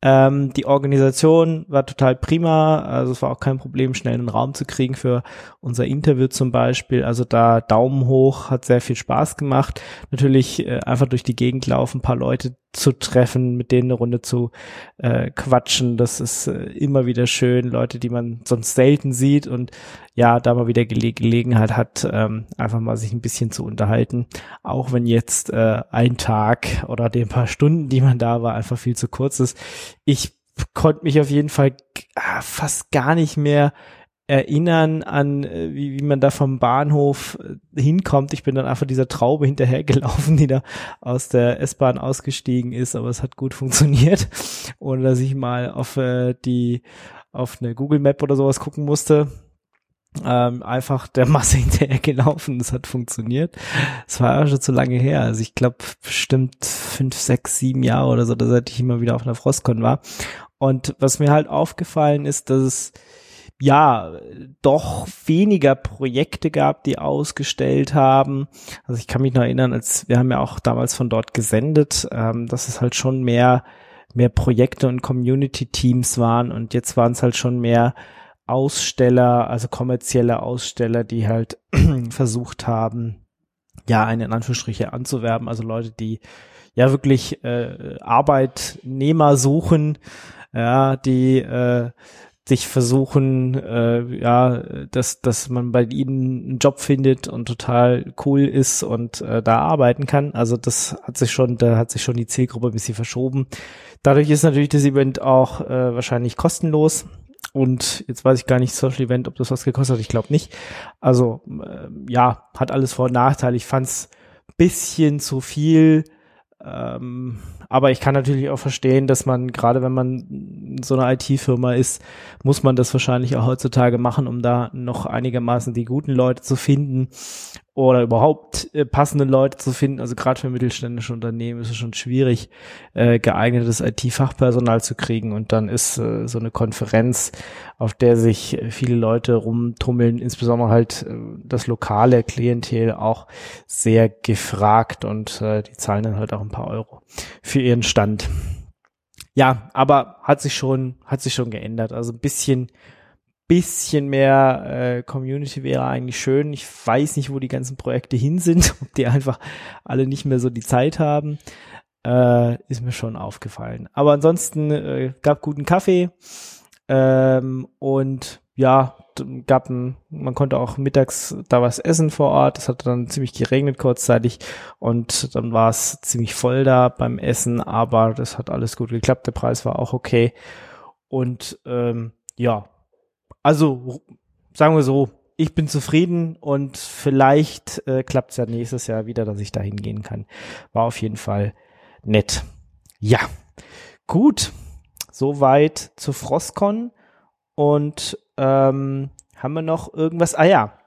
Ähm, die Organisation war total prima, also es war auch kein Problem, schnell einen Raum zu kriegen für unser Interview zum Beispiel. Also da Daumen hoch, hat sehr viel Spaß gemacht. Natürlich äh, einfach durch die Gegend laufen, ein paar Leute zu treffen, mit denen eine Runde zu äh, quatschen. Das ist äh, immer wieder schön. Leute, die man sonst selten sieht und ja, da mal wieder Gele Gelegenheit hat, ähm, einfach mal sich ein bisschen zu unterhalten. Auch wenn jetzt äh, ein Tag oder die paar Stunden, die man da war, einfach viel zu kurz ist. Ich konnte mich auf jeden Fall ah, fast gar nicht mehr erinnern an, äh, wie, wie man da vom Bahnhof äh, hinkommt. Ich bin dann einfach dieser Traube hinterhergelaufen, [LAUGHS] die da aus der S-Bahn ausgestiegen ist, aber es hat gut funktioniert, [LAUGHS] ohne dass ich mal auf äh, die auf eine Google Map oder sowas gucken musste, ähm, einfach der [LAUGHS] Masse hinterher gelaufen. Das hat funktioniert. Es war schon zu lange her. Also ich glaube bestimmt fünf, sechs, sieben Jahre oder so, seit ich immer wieder auf einer Frostcon war. Und was mir halt aufgefallen ist, dass es ja doch weniger Projekte gab, die ausgestellt haben. Also ich kann mich noch erinnern, als wir haben ja auch damals von dort gesendet, ähm, dass es halt schon mehr mehr Projekte und Community-Teams waren und jetzt waren es halt schon mehr Aussteller, also kommerzielle Aussteller, die halt [CLEARS THROAT] versucht haben, ja, einen in Anführungsstriche anzuwerben, also Leute, die ja wirklich äh, Arbeitnehmer suchen, ja, die äh, sich versuchen, äh, ja, dass, dass man bei ihnen einen Job findet und total cool ist und äh, da arbeiten kann. Also das hat sich schon, da hat sich schon die Zielgruppe ein bisschen verschoben. Dadurch ist natürlich das Event auch äh, wahrscheinlich kostenlos. Und jetzt weiß ich gar nicht, Social Event, ob das was gekostet hat. Ich glaube nicht. Also äh, ja, hat alles Vor- und Nachteile. Ich fand's bisschen zu viel. Ähm, aber ich kann natürlich auch verstehen, dass man, gerade wenn man so eine IT-Firma ist, muss man das wahrscheinlich auch heutzutage machen, um da noch einigermaßen die guten Leute zu finden oder überhaupt äh, passende Leute zu finden. Also gerade für mittelständische Unternehmen ist es schon schwierig, äh, geeignetes IT-Fachpersonal zu kriegen. Und dann ist äh, so eine Konferenz, auf der sich viele Leute rumtummeln, insbesondere halt äh, das lokale Klientel auch sehr gefragt und äh, die zahlen dann halt auch ein paar Euro für ihren Stand. Ja, aber hat sich schon, hat sich schon geändert. Also ein bisschen, bisschen mehr äh, Community wäre eigentlich schön. Ich weiß nicht, wo die ganzen Projekte hin sind, [LAUGHS] ob die einfach alle nicht mehr so die Zeit haben. Äh, ist mir schon aufgefallen. Aber ansonsten äh, gab guten Kaffee ähm, und ja, gab ein, man konnte auch mittags da was essen vor Ort. Es hat dann ziemlich geregnet kurzzeitig und dann war es ziemlich voll da beim Essen, aber das hat alles gut geklappt. Der Preis war auch okay. Und ähm, ja, also sagen wir so, ich bin zufrieden und vielleicht äh, klappt es ja nächstes Jahr wieder, dass ich da hingehen kann. War auf jeden Fall nett. Ja, gut. Soweit zu Frostcon. Und ähm, haben wir noch irgendwas? Ah ja,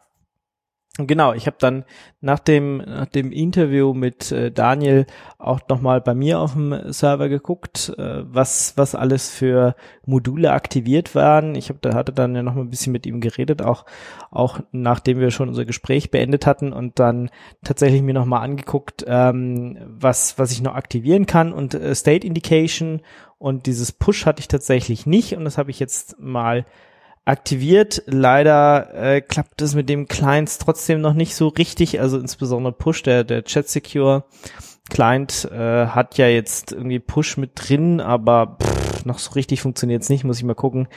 Genau, ich habe dann nach dem, nach dem Interview mit äh, Daniel auch nochmal bei mir auf dem Server geguckt, äh, was, was alles für Module aktiviert waren. Ich hab, da hatte dann ja nochmal ein bisschen mit ihm geredet, auch, auch nachdem wir schon unser Gespräch beendet hatten und dann tatsächlich mir nochmal angeguckt, ähm, was, was ich noch aktivieren kann und äh, State Indication und dieses Push hatte ich tatsächlich nicht und das habe ich jetzt mal aktiviert. Leider äh, klappt es mit dem Clients trotzdem noch nicht so richtig. Also insbesondere Push, der, der Chat Secure Client äh, hat ja jetzt irgendwie Push mit drin, aber pff, noch so richtig funktioniert es nicht. Muss ich mal gucken,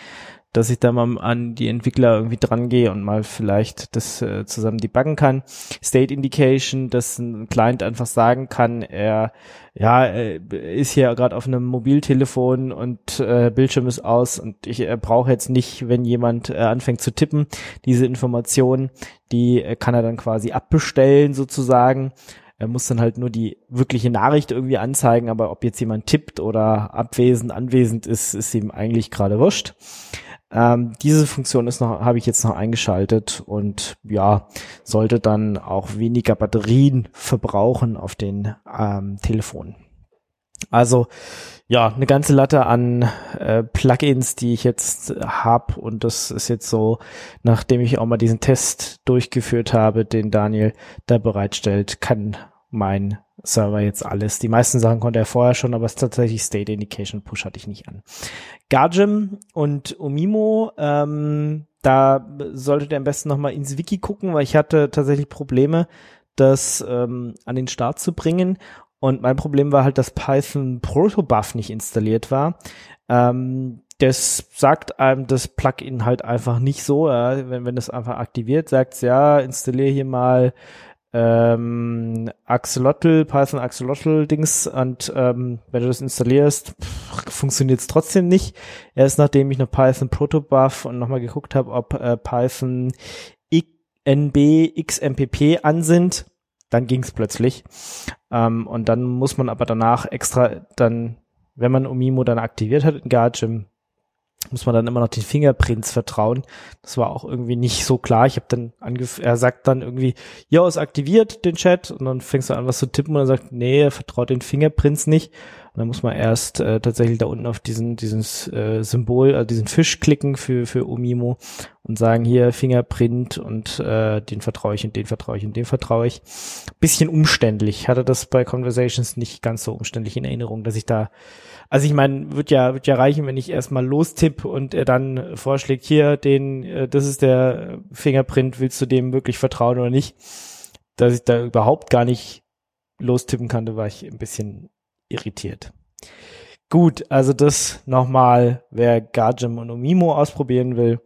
dass ich da mal an die Entwickler irgendwie dran gehe und mal vielleicht das äh, zusammen debuggen kann. State Indication, dass ein Client einfach sagen kann, er ja äh, ist hier gerade auf einem Mobiltelefon und äh, Bildschirm ist aus und ich äh, brauche jetzt nicht, wenn jemand äh, anfängt zu tippen, diese Information, die äh, kann er dann quasi abbestellen sozusagen. Er muss dann halt nur die wirkliche Nachricht irgendwie anzeigen, aber ob jetzt jemand tippt oder abwesend, anwesend ist, ist ihm eigentlich gerade wurscht. Ähm, diese Funktion ist noch, habe ich jetzt noch eingeschaltet und ja, sollte dann auch weniger Batterien verbrauchen auf den ähm, Telefonen. Also ja, eine ganze Latte an äh, Plugins, die ich jetzt hab und das ist jetzt so, nachdem ich auch mal diesen Test durchgeführt habe, den Daniel da bereitstellt, kann mein Server jetzt alles. Die meisten Sachen konnte er vorher schon, aber es ist tatsächlich State Indication Push hatte ich nicht an. Gajim und Omimo, ähm, da solltet ihr am besten nochmal ins Wiki gucken, weil ich hatte tatsächlich Probleme, das ähm, an den Start zu bringen. Und mein Problem war halt, dass Python Protobuf nicht installiert war. Ähm, das sagt einem das Plugin halt einfach nicht so. Äh, wenn, wenn das einfach aktiviert, sagt ja, installiere hier mal ähm, Axolotl, Python Axolotl Dings und ähm, wenn du das installierst, funktioniert es trotzdem nicht. Erst nachdem ich noch Python Protobuf und nochmal geguckt habe, ob äh, Python NB XMPP an sind, dann ging es plötzlich. Ähm, und dann muss man aber danach extra dann, wenn man Omimo dann aktiviert hat in Gargim, muss man dann immer noch den Fingerprints vertrauen. Das war auch irgendwie nicht so klar. Ich habe dann angef er sagt dann irgendwie, ja, ist aktiviert den Chat und dann fängst du an was zu tippen und er sagt, nee, er vertraut den Fingerprints nicht. Und dann muss man erst äh, tatsächlich da unten auf diesen dieses äh, Symbol, also diesen Fisch klicken für für Omimo und sagen hier Fingerprint und äh, den vertraue ich und den vertraue ich und den vertraue ich. Bisschen umständlich. Ich hatte das bei Conversations nicht ganz so umständlich in Erinnerung, dass ich da also ich meine, wird ja wird ja reichen, wenn ich erstmal lostipp und er dann vorschlägt, hier den äh, das ist der Fingerprint, willst du dem wirklich vertrauen oder nicht? Dass ich da überhaupt gar nicht lostippen kann, da war ich ein bisschen irritiert. Gut, also das nochmal, wer Gargem und Omimo ausprobieren will.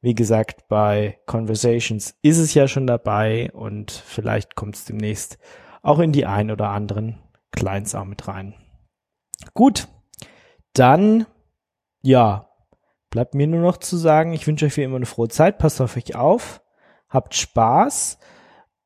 Wie gesagt, bei Conversations ist es ja schon dabei und vielleicht kommt es demnächst auch in die ein oder anderen Clients auch mit rein. Gut, dann, ja, bleibt mir nur noch zu sagen, ich wünsche euch wie immer eine frohe Zeit, passt auf euch auf, habt Spaß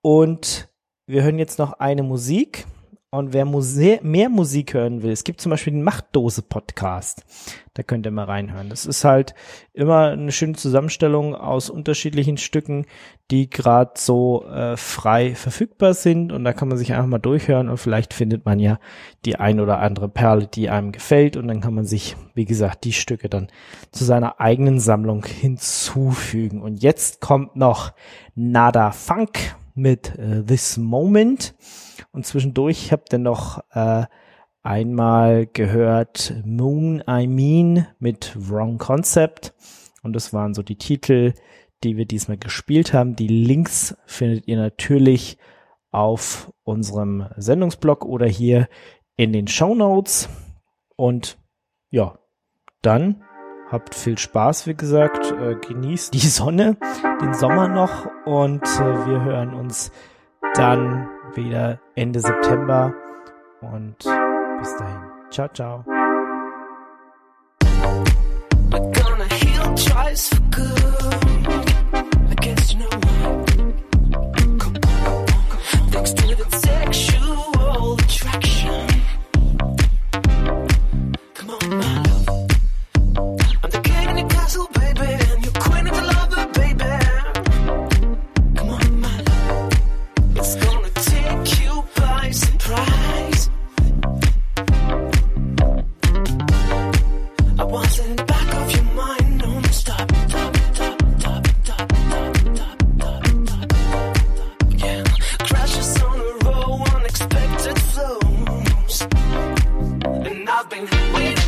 und wir hören jetzt noch eine Musik. Und wer Muse mehr Musik hören will, es gibt zum Beispiel den Machtdose-Podcast. Da könnt ihr mal reinhören. Das ist halt immer eine schöne Zusammenstellung aus unterschiedlichen Stücken, die gerade so äh, frei verfügbar sind. Und da kann man sich einfach mal durchhören und vielleicht findet man ja die ein oder andere Perle, die einem gefällt. Und dann kann man sich, wie gesagt, die Stücke dann zu seiner eigenen Sammlung hinzufügen. Und jetzt kommt noch Nada Funk mit äh, This Moment. Und zwischendurch habt ihr noch äh, einmal gehört Moon I Mean mit Wrong Concept. Und das waren so die Titel, die wir diesmal gespielt haben. Die Links findet ihr natürlich auf unserem Sendungsblog oder hier in den Show Notes. Und ja, dann habt viel Spaß, wie gesagt, äh, genießt die Sonne, den Sommer noch und äh, wir hören uns dann wieder Ende September und bis dahin. Ciao, ciao. And I've been waiting.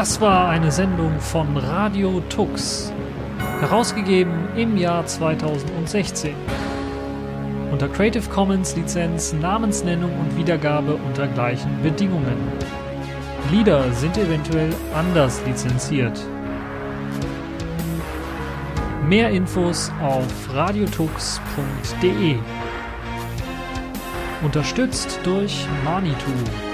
Das war eine Sendung von Radio Tux, herausgegeben im Jahr 2016. Unter Creative Commons Lizenz, Namensnennung und Wiedergabe unter gleichen Bedingungen. Lieder sind eventuell anders lizenziert. Mehr Infos auf radiotux.de. Unterstützt durch Manitou.